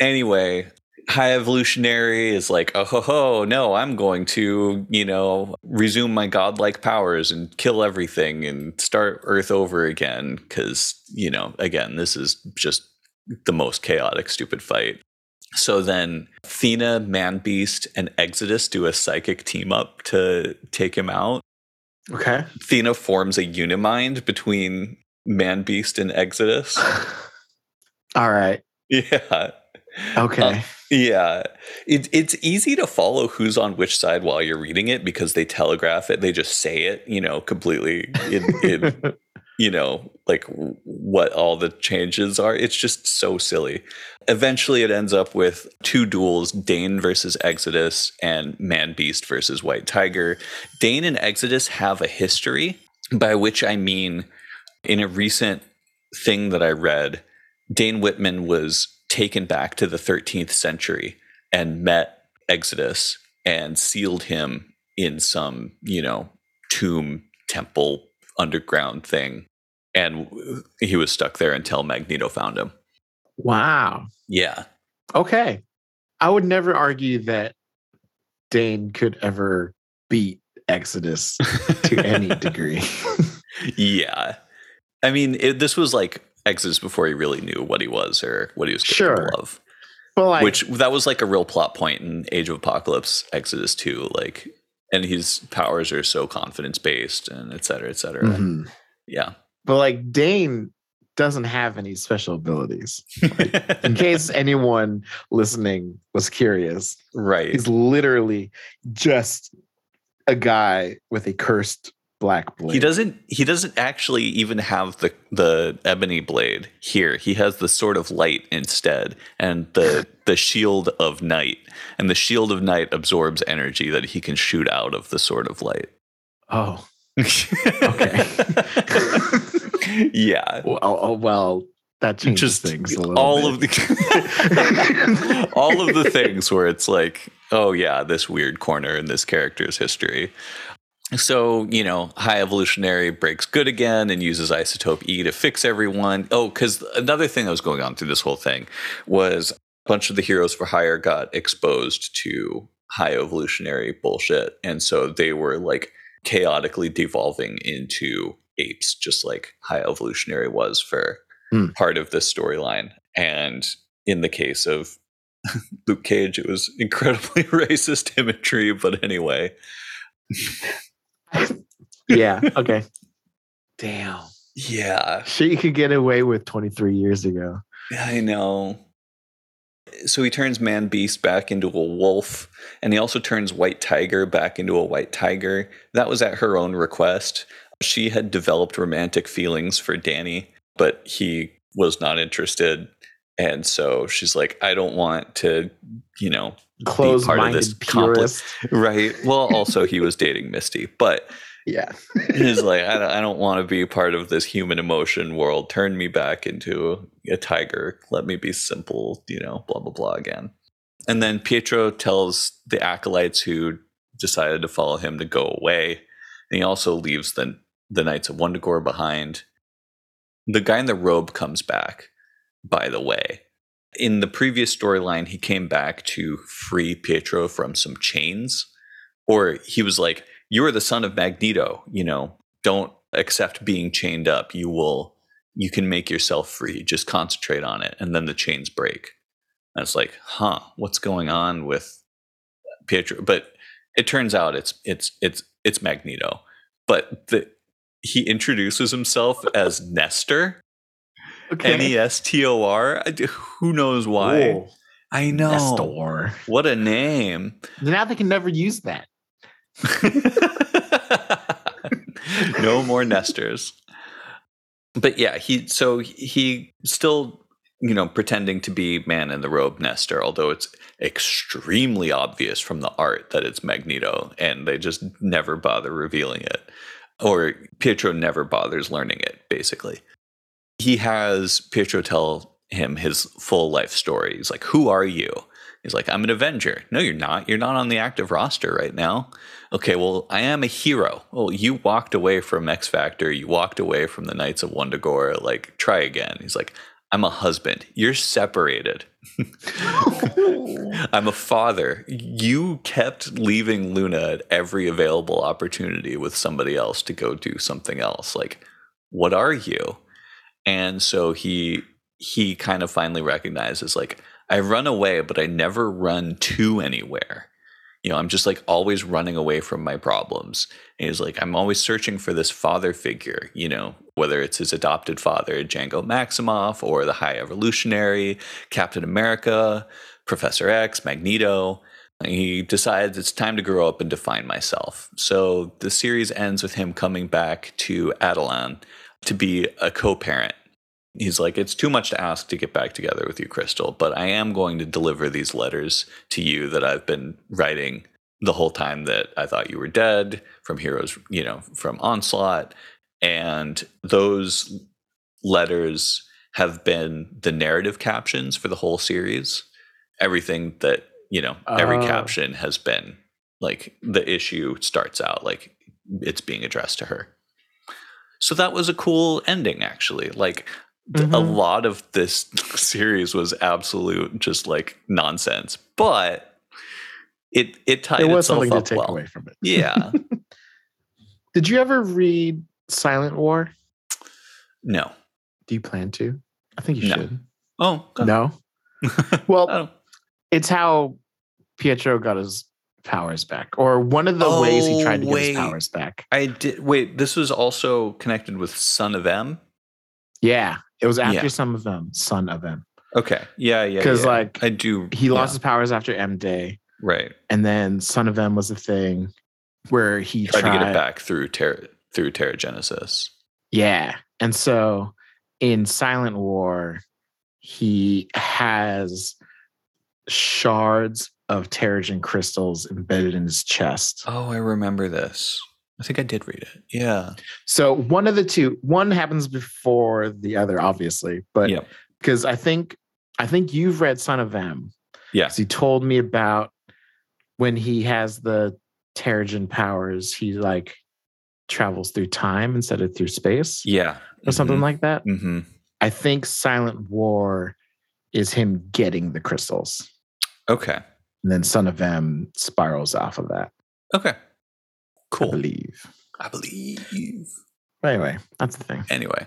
Anyway high evolutionary is like oh ho ho no i'm going to you know resume my godlike powers and kill everything and start earth over again because you know again this is just the most chaotic stupid fight so then Thena, Man Beast, and Exodus do a psychic team up to take him out. Okay. Thena forms a unimind between Man Beast and Exodus. All right. Yeah. Okay. Uh, yeah. It, it's easy to follow who's on which side while you're reading it because they telegraph it. They just say it, you know, completely in, in you know, like what all the changes are. It's just so silly. Eventually, it ends up with two duels Dane versus Exodus and Man Beast versus White Tiger. Dane and Exodus have a history, by which I mean, in a recent thing that I read, Dane Whitman was taken back to the 13th century and met Exodus and sealed him in some, you know, tomb temple underground thing. And he was stuck there until Magneto found him. Wow. Yeah. Okay. I would never argue that Dane could ever beat Exodus to any degree. yeah. I mean, it, this was like Exodus before he really knew what he was or what he was capable Sure. of. But like, Which that was like a real plot point in Age of Apocalypse, Exodus 2. Like, and his powers are so confidence based and et cetera, et cetera. Mhm. Yeah. But like Dane doesn't have any special abilities. In case anyone listening was curious, right. he's literally just a guy with a cursed black blade. He doesn't he doesn't actually even have the the ebony blade here. He has the sword of light instead and the the shield of night. And the shield of night absorbs energy that he can shoot out of the sword of light. Oh, okay. yeah. well, oh, oh, well that changes Just things a all bit. of the all of the things where it's like, oh yeah, this weird corner in this character's history. So, you know, High Evolutionary breaks good again and uses Isotope E to fix everyone. Oh, because another thing that was going on through this whole thing was a bunch of the heroes for hire got exposed to high evolutionary bullshit. And so they were like chaotically devolving into apes, just like High Evolutionary was for Hmm. part of this storyline. And in the case of Luke Cage, it was incredibly racist imagery. But anyway, yeah. Okay. Damn. yeah, She could get away with 23 years ago. I know. So he turns Man Beast back into a wolf, and he also turns White Tiger back into a white tiger. That was at her own request. She had developed romantic feelings for Danny, but he was not interested. And so she's like, I don't want to, you know, Closed minded this complex- purist. right. Well, also he was dating Misty, but Yeah. he's like, I don't, I don't want to be part of this human emotion world. Turn me back into a tiger. Let me be simple, you know, blah, blah, blah again. And then Pietro tells the acolytes who decided to follow him to go away. And he also leaves the, the Knights of Wundagore behind. The guy in the robe comes back, by the way. In the previous storyline, he came back to free Pietro from some chains. Or he was like, you're the son of Magneto, you know, don't accept being chained up. You will, you can make yourself free. Just concentrate on it. And then the chains break. And it's like, huh, what's going on with Pietro? But it turns out it's, it's, it's, it's Magneto. But the, he introduces himself as Nestor, Okay. N E S T O R. Who knows why? Whoa. I know. Nestor. What a name. Now they can never use that. No more nesters. But yeah, he so he still you know pretending to be man in the robe Nestor, although it's extremely obvious from the art that it's Magneto, and they just never bother revealing it, or Pietro never bothers learning it. Basically, he has Pietro tell him his full life story. He's like, "Who are you?" He's like, I'm an Avenger. No, you're not. You're not on the active roster right now. Okay, well, I am a hero. Well, you walked away from X Factor. You walked away from the Knights of Wundagore. Like, try again. He's like, I'm a husband. You're separated. I'm a father. You kept leaving Luna at every available opportunity with somebody else to go do something else. Like, what are you? And so he he kind of finally recognizes like I run away, but I never run to anywhere. You know, I'm just like always running away from my problems. And he's like, I'm always searching for this father figure, you know, whether it's his adopted father, Django Maximoff, or the High Evolutionary, Captain America, Professor X, Magneto. He decides it's time to grow up and define myself. So the series ends with him coming back to Attilan to be a co parent. He's like, it's too much to ask to get back together with you, Crystal, but I am going to deliver these letters to you that I've been writing the whole time that I thought you were dead from Heroes, you know, from Onslaught. And those letters have been the narrative captions for the whole series. Everything that, you know, every Oh. caption has been like the issue starts out like it's being addressed to her. So that was a cool ending, actually. Like th- a mm-hmm. lot of this series was absolute just like nonsense, but it it tied There was itself something to up take well. away from it. Yeah, Did you ever read Silent War? no. Do you plan to? I think you No. should. Oh God. No. Well, Oh. it's how Pietro got his powers back, or one of the ways he tried to Oh, get his powers back. I did wait. This was also connected with Son of M. Yeah, it was after Yeah. some of them, son of them, Okay, yeah, yeah. because yeah. like I do. he lost yeah, his powers after M Day, right. and then son of M was the thing where he Tried, tried, to get it back through ter- through Terrigenesis. Yeah, and so in Silent War, he has shards of Terrigen crystals embedded in his chest. Oh, I remember this. I think I did read it. Yeah. So one of the two, one happens before the other, obviously, but Yep. because I think I think you've read Son of M. Yes. he told me about when he has the Terrigen powers, he like travels through time instead of through space Yeah. or something like that. Mm-hmm. I think Silent War is him getting the crystals. Okay. And then Son of M spirals off of that, Okay. I believe. I believe. Anyway, that's the thing. Anyway,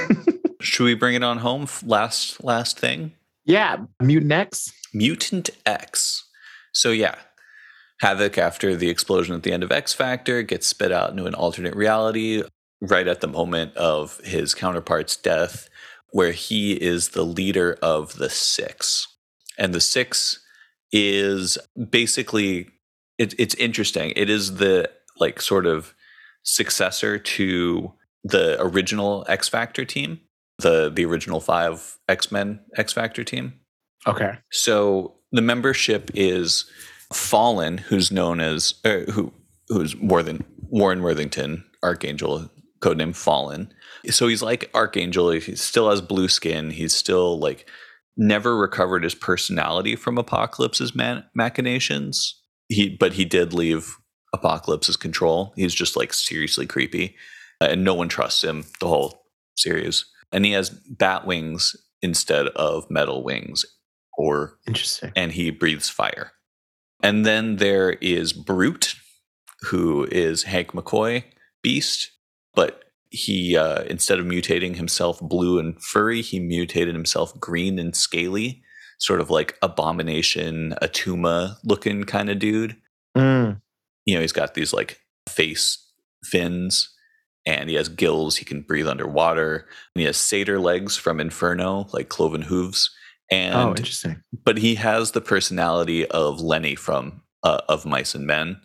should we bring it on home? Last last thing. yeah, Mutant X. Mutant X. So yeah, Havoc after the explosion at the end of X Factor gets spit out into an alternate reality right at the moment of his counterpart's death, where he is the leader of the Six, and the Six is basically it, it's interesting. It is the like sort of successor to the original X Factor team, the the original five X Men X Factor team. Okay. So the membership is Fallen, who's known as uh, who who's more than Warren Worthington, Archangel, codename Fallen. So he's like Archangel. He still has blue skin. He's still like never recovered his personality from Apocalypse's man- machinations. He but he did leave Apocalypse's control. He's just like seriously creepy, and no one trusts him the whole series. And he has bat wings instead of metal wings or Interesting. and he breathes fire. And then there is Brute, who is Hank McCoy Beast, but he uh, instead of mutating himself blue and furry, he mutated himself green and scaly, sort of like Abomination, Attuma looking kind of dude. Mm, You know, he's got these like face fins and he has gills. He can breathe underwater. And he has satyr legs from Inferno, like cloven hooves. And oh, interesting. but he has the personality of Lenny from uh, of Mice and Men,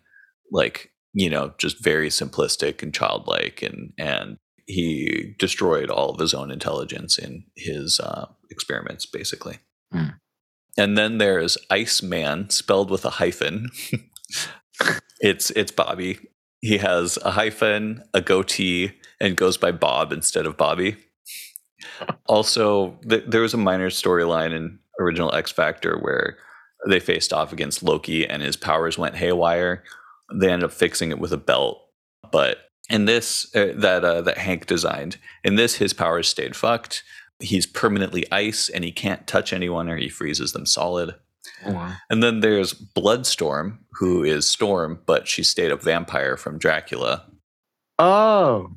like you know, just very simplistic and childlike, and and he destroyed all of his own intelligence in his uh, experiments, basically. Hmm. And then there's Iceman, spelled with a hyphen. it's it's Bobby. He has a hyphen, a goatee, and goes by Bob instead of Bobby. Also, th- there was a minor storyline in original X Factor where they faced off against Loki and his powers went haywire. They ended up fixing it with a belt, but in this uh, that uh, that Hank designed, in this his powers stayed fucked. He's permanently ice and he can't touch anyone or he freezes them solid. And then there's Bloodstorm, who is Storm, but she's stayed up vampire from Dracula. Oh,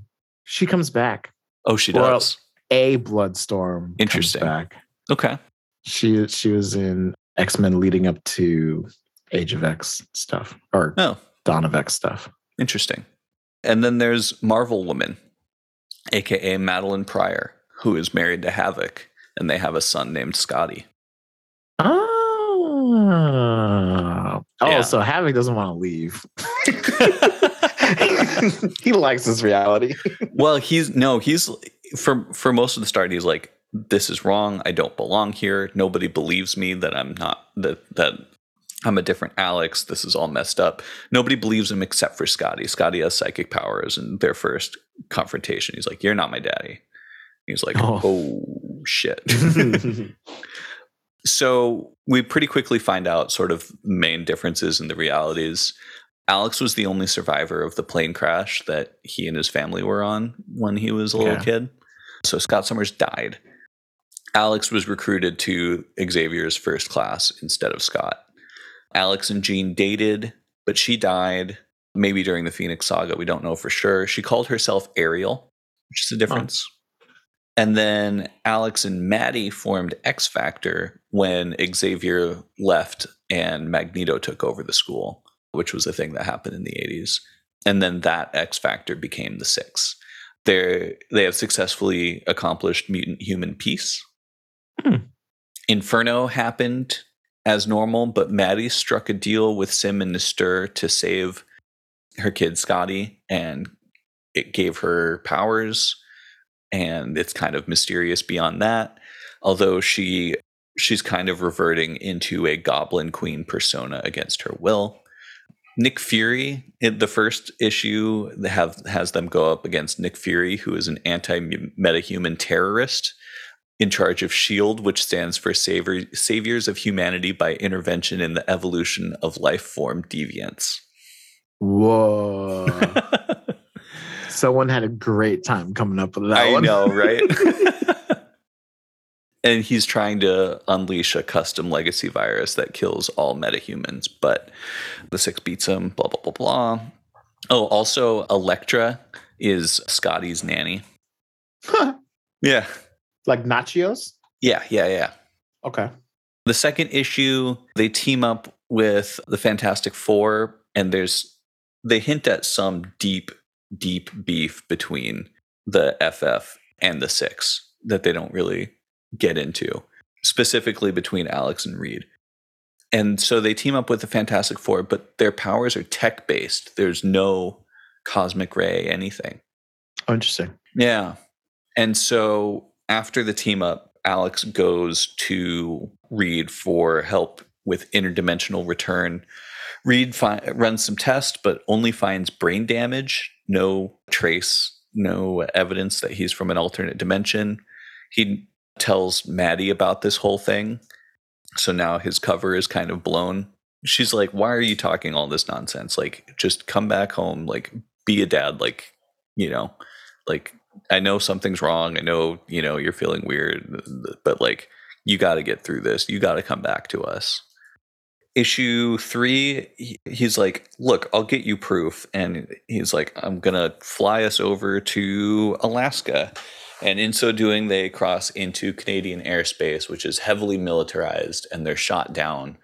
she comes back. Oh, she Well, does. A Bloodstorm. comes Interesting. Back. Okay. She she was in X Men leading up to Age of X stuff or Oh, Dawn of X stuff. Interesting. And then there's Marvel Woman, aka Madelyne Pryor, who is married to Havoc, and they have a son named Scotty. Oh, Yeah. so Havoc doesn't want to leave. he likes this reality. well, he's no, he's for for most of the start, he's like, "This is wrong. I don't belong here. Nobody believes me that I'm not that that I'm a different Alex. This is all messed up. Nobody believes him except for Scotty. Scotty has psychic powers, and their first confrontation, he's like, "You're not my daddy." He's like, "Oh, oh shit." so we pretty quickly find out sort of main differences in the realities. Alex was the only survivor of the plane crash that he and his family were on when he was a little yeah. kid. So Scott Summers died. Alex was recruited to Xavier's first class instead of Scott. Alex and Jean dated, but she died maybe during the Phoenix saga. We don't know for sure. She called herself Ariel, which is a difference. Oh. And then Alex and Maddie formed X Factor when Xavier left and Magneto took over the school, which was a thing that happened in the 80s. And then that X Factor became the Six. they they have successfully accomplished mutant human peace. Hmm. Inferno happened as normal, but Maddie struck a deal with S'ym and N'astirh to save her kid Scotty, and it gave her powers. And it's kind of mysterious beyond that. Although she she's kind of reverting into a Goblin Queen persona against her will. Nick Fury in the first issue have has them go up against Nick Fury, who is an anti-metahuman terrorist in charge of SHIELD, which stands for Savor- Saviors of Humanity by Intervention in the Evolution of Life Form Deviants. Whoa. Someone had a great time coming up with that I one. know, right? and he's trying to unleash a custom legacy virus that kills all metahumans, but the six beats him, blah, blah, blah, blah. Oh, also, Elektra is Scotty's nanny. yeah. Like nachos? Yeah, yeah, yeah. Okay. The second issue, they team up with the Fantastic Four, and there's they hint at some deep, deep beef between the FF and the Six that they don't really get into, specifically between Alex and Reed. And so they team up with the Fantastic Four, but their powers are tech based. There's no cosmic ray, anything. Oh, interesting. Yeah. And so after the team up, Alex goes to Reed for help with interdimensional return. Reed fi- runs some tests, but only finds brain damage, no trace, no evidence that he's from an alternate dimension. He tells Maddie about this whole thing. So now his cover is kind of blown. She's like, Why are you talking all this nonsense? Like, just come back home, like, be a dad, like, you know, like I know something's wrong. I know, you know, you're feeling weird, but like you got to get through this. You got to come back to us. Issue three, he's like, Look, I'll get you proof. And he's like, I'm going to fly us over to Alaska. And in so doing, they cross into Canadian airspace, which is heavily militarized, and they're shot down.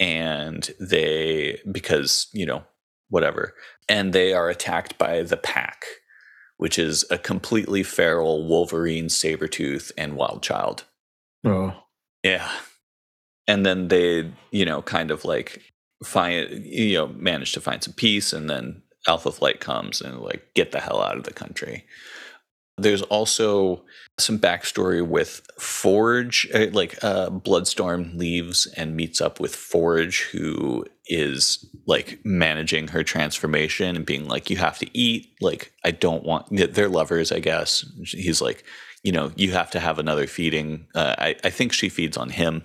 And they, because, you know, whatever. And they are attacked by the pack which is a completely feral Wolverine, Sabretooth, and Wild Child. Oh. Yeah. And then they, you know, kind of like find, you know, manage to find some peace. And then Alpha Flight comes and like get the hell out of the country. There's also some backstory with Forge. Uh, like uh, Bloodstorm leaves and meets up with Forge, who is like managing her transformation and being like, "You have to eat." Like, I don't want. They're lovers, I guess. He's like, you know, you have to have another feeding. Uh, I, I think she feeds on him,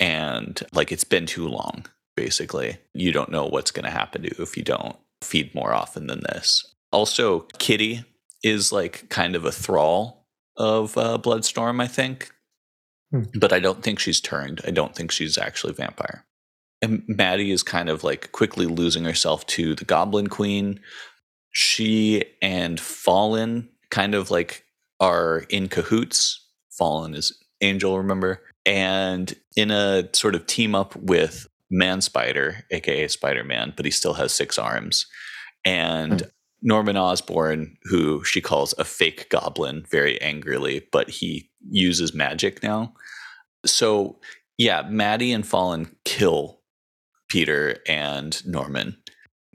and like it's been too long. Basically, you don't know what's going to happen to you if you don't feed more often than this. Also, Kitty is like kind of a thrall of uh, Bloodstorm, I think. Hmm. But I don't think she's turned. I don't think she's actually vampire. And Maddie is kind of like quickly losing herself to the Goblin Queen. She and Fallen kind of like are in cahoots. Fallen is Angel, remember? And in a sort of team up with Man Spider, aka Spider Man, but he still has six arms. And hmm. Norman Osborn, who she calls a fake goblin very angrily, but he uses magic now. So, yeah, Maddie and Fallen kill Peter and Norman.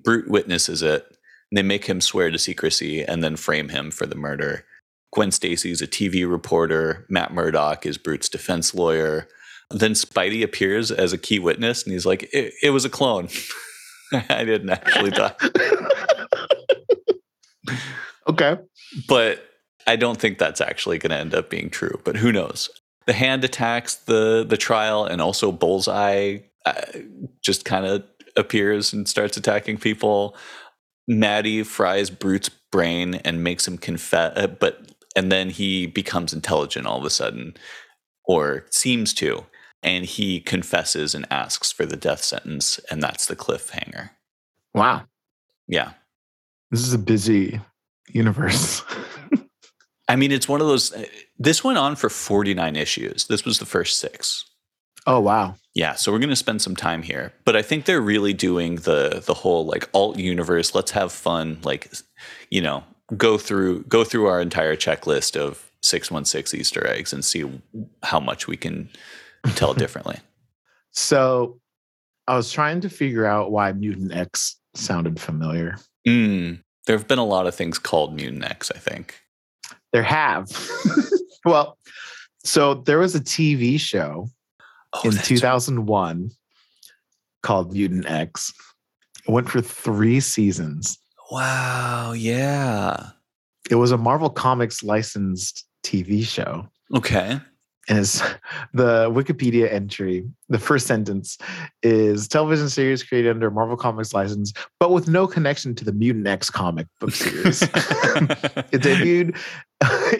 Brute witnesses it. They make him swear to secrecy and then frame him for the murder. Gwen Stacy is a TV reporter. Matt Murdock is Brute's defense lawyer. Then Spidey appears as a key witness and he's like, It, it was a clone. I didn't actually die. okay. But I don't think that's actually going to end up being true, but who knows? The hand attacks the the trial and also Bullseye uh, just kind of appears and starts attacking people. Maddie fries Brute's brain and makes him confess, uh, but and then he becomes intelligent all of a sudden, or seems to, and he confesses and asks for the death sentence, and that's the cliffhanger. Wow. Yeah, This is a busy universe. I mean, it's one of those. uh, This went on for forty nine issues. This was the first six. oh wow. Yeah, so we're going to spend some time here, but I think they're really doing the the whole like alt universe. Let's have fun, like you know, go through go through our entire checklist of six one six Easter eggs and see how much we can tell differently. So I was trying to figure out why Mutant X sounded familiar. Mm, there have been a lot of things called Mutant X. I think. There have. well, so there was a TV show Oh, in that's- 2001 called Mutant X. It went for three seasons. Wow. Yeah. It was a Marvel Comics licensed TV show. Okay. And it's the Wikipedia entry. The first sentence is television series created under Marvel Comics license, but with no connection to the Mutant X comic book series. it debuted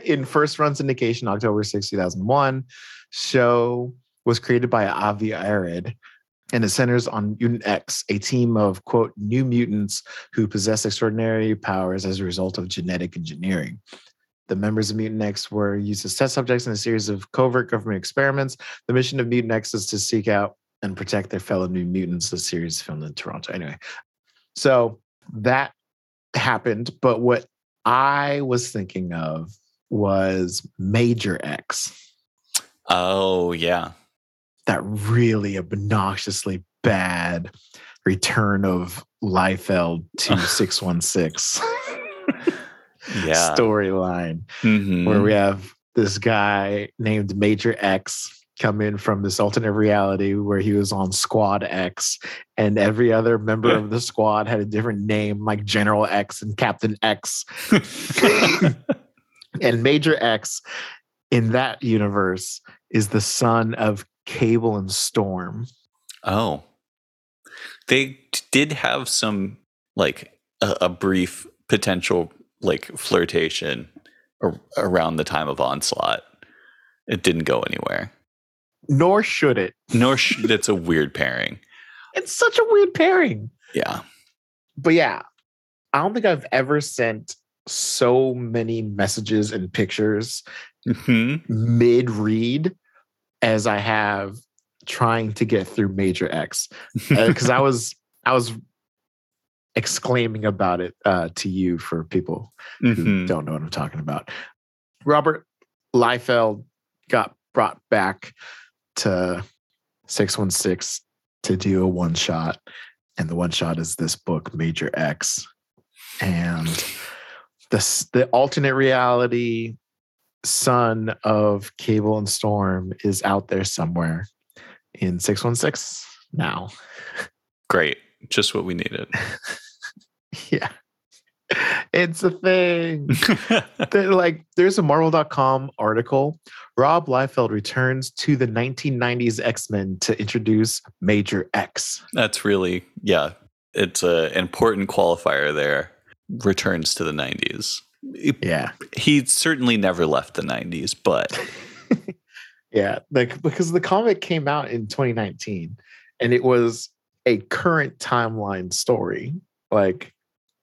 in first run syndication October 6, 2001. Show was created by Avi Arad and it centers on Mutant X, a team of quote new mutants who possess extraordinary powers as a result of genetic engineering. The members of Mutant X were used as test subjects in a series of covert government experiments. The mission of Mutant X is to seek out and protect their fellow new mutants. The series filmed in Toronto. Anyway, so that happened. But what I was thinking of was Major X, oh yeah. That really obnoxiously bad return of Liefeld to 616 Yeah. storyline Mhm. where we have this guy named Major X come in from this alternate reality where he was on Squad X, and every other member of the squad had a different name, like General X and Captain X. and Major X in that universe is the son of Cable and Storm. Oh, they did have some like a, a brief potential like flirtation ar- around the time of onslaught. It didn't go anywhere. Nor should it. Nor sh- it's a weird pairing. It's such a weird pairing. Yeah. but yeah, I don't think I've ever sent so many messages and pictures hmm mid read as I have trying to get through Major X because I was I was exclaiming about it uh, to you for people who hmm don't know what I'm talking about. Robert Liefeld got brought back to 616 to do a one shot. And the one shot is this book, Major X. And the, the alternate reality son of Cable and Storm is out there somewhere in 616 now. Great. Just what we needed. Yeah. It's a thing. Like there's a marvel.com article rob liefeld returns to the 1990s x-men to introduce major x That's really yeah. It's an important qualifier there. Returns to the 90s. Yeah He certainly never left the 90s, but yeah like because the comic came out in 2019 and it was a current timeline story like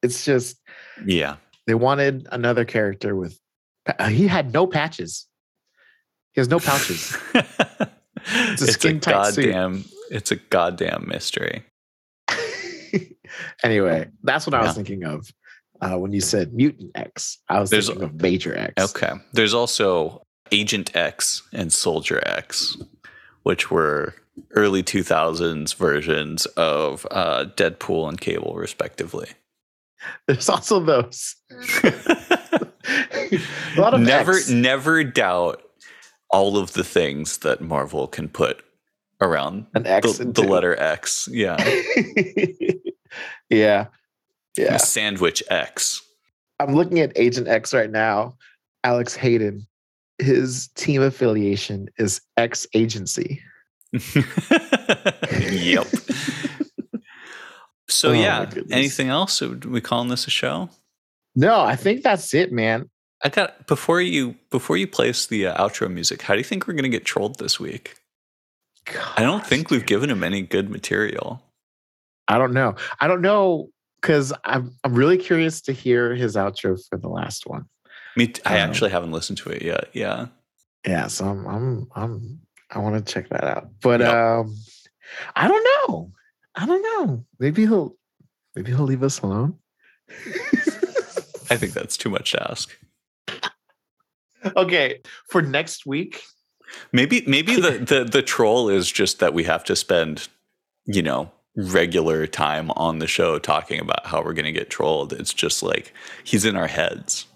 it's just yeah. they wanted another character with he had no patches he has no pouches it's a a skin-tight suit. goddamn it's a goddamn mystery. anyway that's what i was Yeah. thinking of uh, when you said mutant x i was There's- thinking of major x Okay. There's also Agent X and Soldier X, which were early 2000s versions of uh, Deadpool and Cable, respectively. There's also those. a lot of never X. never doubt all of the things that Marvel can put around an X the, the letter X. Yeah. yeah. Yeah. Sandwich X. I'm looking at Agent X right now. Alex Hayden. His team affiliation is X Agency. yep. So Oh, yeah, anything else? Are we calling this a show? No, I think that's it, man. I got before you before you place the uh, outro music. How do you think we're going to get trolled this week? I don't Gosh, think we've given him any good material. I don't know. I don't know because I'm I'm really curious to hear his outro for the last one. Me, t- I Um, actually haven't listened to it yet. Yeah, Yeah, so I'm I'm I'm I want to check that out. But Yep. um I don't know. I don't know. Maybe he'll maybe he'll leave us alone. I think that's too much to ask. okay, for next week. Maybe maybe the, the the troll is just that we have to spend, you know, regular time on the show talking about how we're going to get trolled. It's just like he's in our heads.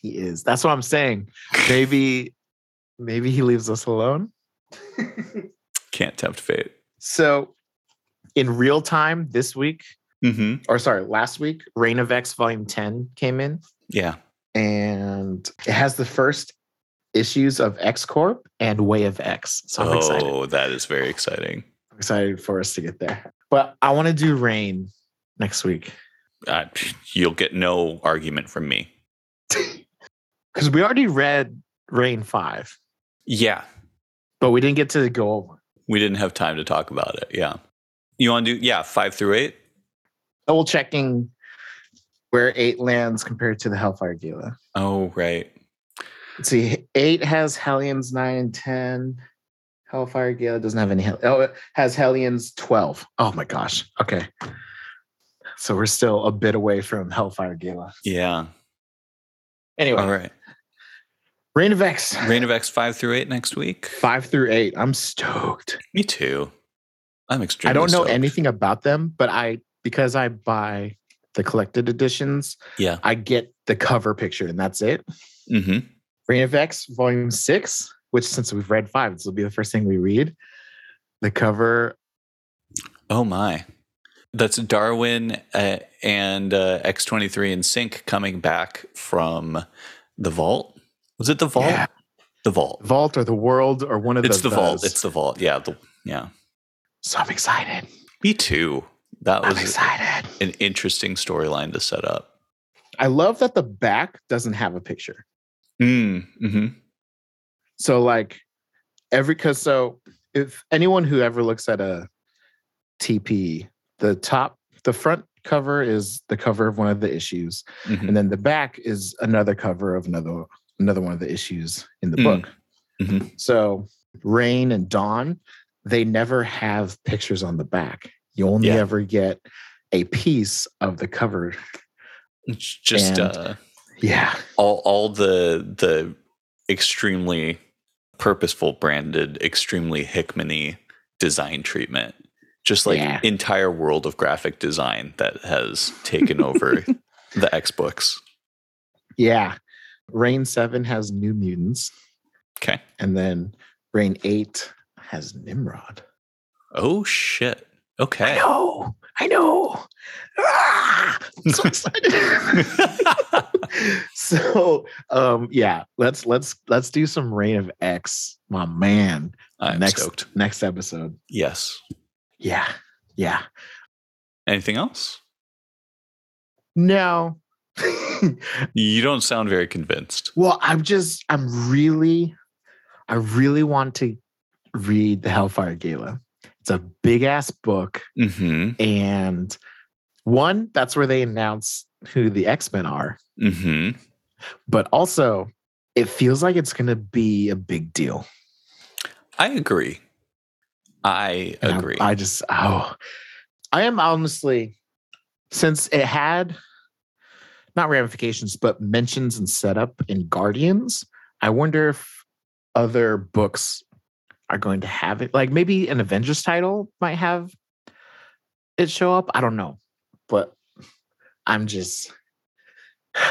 He is. That's what I'm saying. Maybe maybe he leaves us alone. Can't tempt fate. So in real time this week, hmm or sorry, last week, Reign of X Volume 10 came in. Yeah. and it has the first issues of X Corp and Way of X. So I'm excited. oh, that is very exciting. Excited for us to get there. But I want to do Reign next week Uh, you'll get no argument from me. because we already read Reign 5, Yeah, but we didn't get to go over. we didn't have time to talk about it. Yeah. You want to do yeah five through eight? Double checking where eight lands compared to the Hellfire Gala. Oh right. Let's see, eight has Hellions nine and 10. Hellfire Gala doesn't have any. Hell- oh, it has Hellions 12. Oh my gosh. Okay. So we're still a bit away from Hellfire Gala. Yeah. Anyway, All right. Reign of X, Reign of X five through eight next week. five through eight. I'm stoked. Me too. I'm extremely. I don't know stoked. anything about them, but I because I buy the collected editions, Yeah. I get the cover picture, and that's it. hmm Reign of X, Volume Six, which since we've read five, this will be the first thing we read. The cover, Oh my. That's Darwin uh, and uh, X23 and Synch coming back from the vault. Was it the vault? Yeah. The vault. Vault, or the World, or one of It's the, the vault. It's the vault. Yeah. The, yeah. so I'm excited. Me too. That I'm was excited. an interesting storyline to set up. I love that the back doesn't have a picture. Mm, hmm So like every because so if anyone who ever looks at a TP, the top the front cover is the cover of one of the issues, hmm and then the back is another cover of another another one of the issues in the Mm. book. Mhm. So Reign and Dawn, they never have pictures on the back. You only Yeah. ever get a piece of the cover. It's just And- uh, Yeah. all all the the extremely purposeful branded extremely hickmany design treatment just like Yeah. entire world of graphic design that has taken over the x books Yeah. Reign 7 has New Mutants, okay and then Reign 8 has Nimrod. oh shit I okay know. I know. Ah, I'm so excited. so um yeah, let's let's let's do some Reign of X, my man. i'm next stoked next episode. yes Yeah. Yeah. anything else No. you don't sound very convinced well, I'm just I'm really I really want to read the Hellfire Gala. It's a big ass book. mm-hmm And one, that's where they announce who the X-Men are. mm-hmm But also, it feels like it's gonna be a big deal. i agree i And I- agree I, just oh I am honestly since it had not ramifications, but mentions and setup in Guardians, I wonder if other books are going to have it. Like maybe an Avengers title might have it show up. I don't know. But I'm just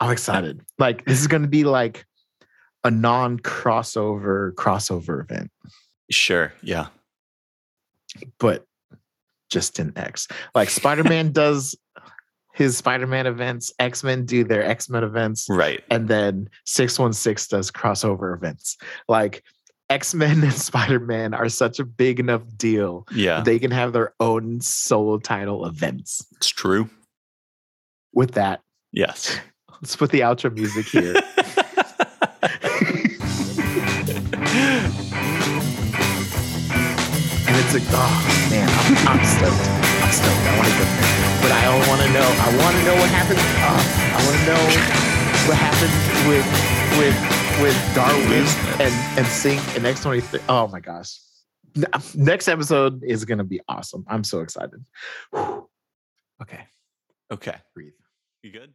I'm excited. Like this is going to be like a non-crossover crossover event, Sure. Yeah. but just in X. Like Spider-Man does his Spider-Man events, X-Men do their X-Men events, Right. and then 616 does crossover events. Like X-Men and Spider-Man are such a big enough deal. Yeah. They can have their own solo title events. It's true. With that, Yes. let's put the outro music here. and it's like, oh man, I'm, I'm stoked. I'm stoked. I want to go there. But I don't want to know. I want to know what happened. Oh, I want to know what happened with with with Darwin and and Synch and X twenty three. Oh my gosh. Next episode is gonna be awesome. I'm so excited. Whew. Okay, Okay. breathe. You good?